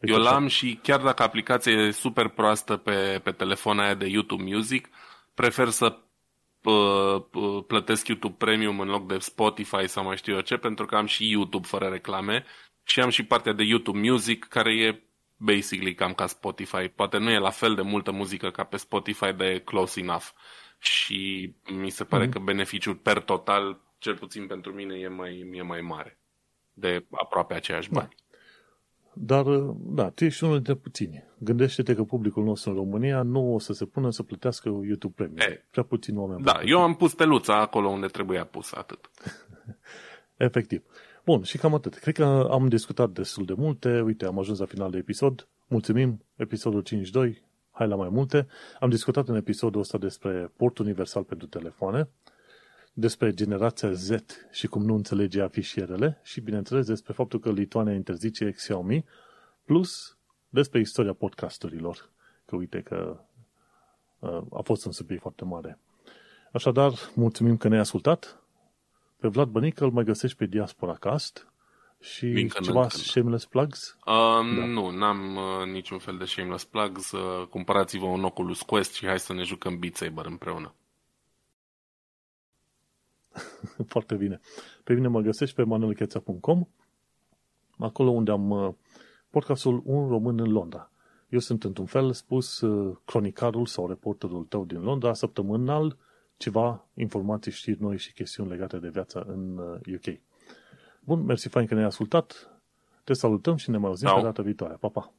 eu l-am și chiar dacă aplicația e super proastă pe, pe telefonul aia de YouTube Music, prefer să plătesc YouTube Premium în loc de Spotify sau mai știu eu ce, pentru că am și YouTube fără reclame și am și partea de YouTube Music care e basically cam ca Spotify. Poate nu e la fel de multă muzică ca pe Spotify, dar e close enough. Și mi se pare mm-hmm. că beneficiul per total, cel puțin pentru mine, e mai, e mai mare. De aproape aceiași bani. Da. Dar, da, tu ești unul dintre puțini. Gândește-te că publicul nostru în România nu o să se pună să plătească YouTube Premium. E, Prea puțin oameni. Da, eu am pus steluța acolo unde trebuia pus, atât. <laughs> Efectiv. Bun, și cam atât. Cred că am discutat destul de multe. Uite, am ajuns la final de episod. Mulțumim, episodul 52. Hai la mai multe. Am discutat în episodul ăsta despre port universal pentru telefoane, despre generația Z și cum nu înțelege afișierele și, bineînțeles, despre faptul că Lituania interzice Xiaomi, plus despre istoria podcasturilor. Că uite că uh, a fost un subiect foarte mare. Așadar, mulțumim că ne-ai ascultat. Pe Vlad Bănică îl mai găsești pe Diaspora Cast și Vin ceva când. shameless plugs? Uh, da. Nu, n-am uh, niciun fel de shameless plugs. Uh, cumpărați-vă un Oculus Quest și hai să ne jucăm Beat Saber împreună. <laughs> Foarte bine. Pe mine mă găsești pe manuelcheța.com acolo unde am uh, podcastul Un Român în Londra. Eu sunt într-un fel spus uh, cronicarul sau reporterul tău din Londra, săptămânal, ceva informații, știri noi și chestiuni legate de viața în UK. Uh, Bun, mersi fain că ne-ai ascultat. Te salutăm și ne mai auzim pe data viitoare. Pa, pa!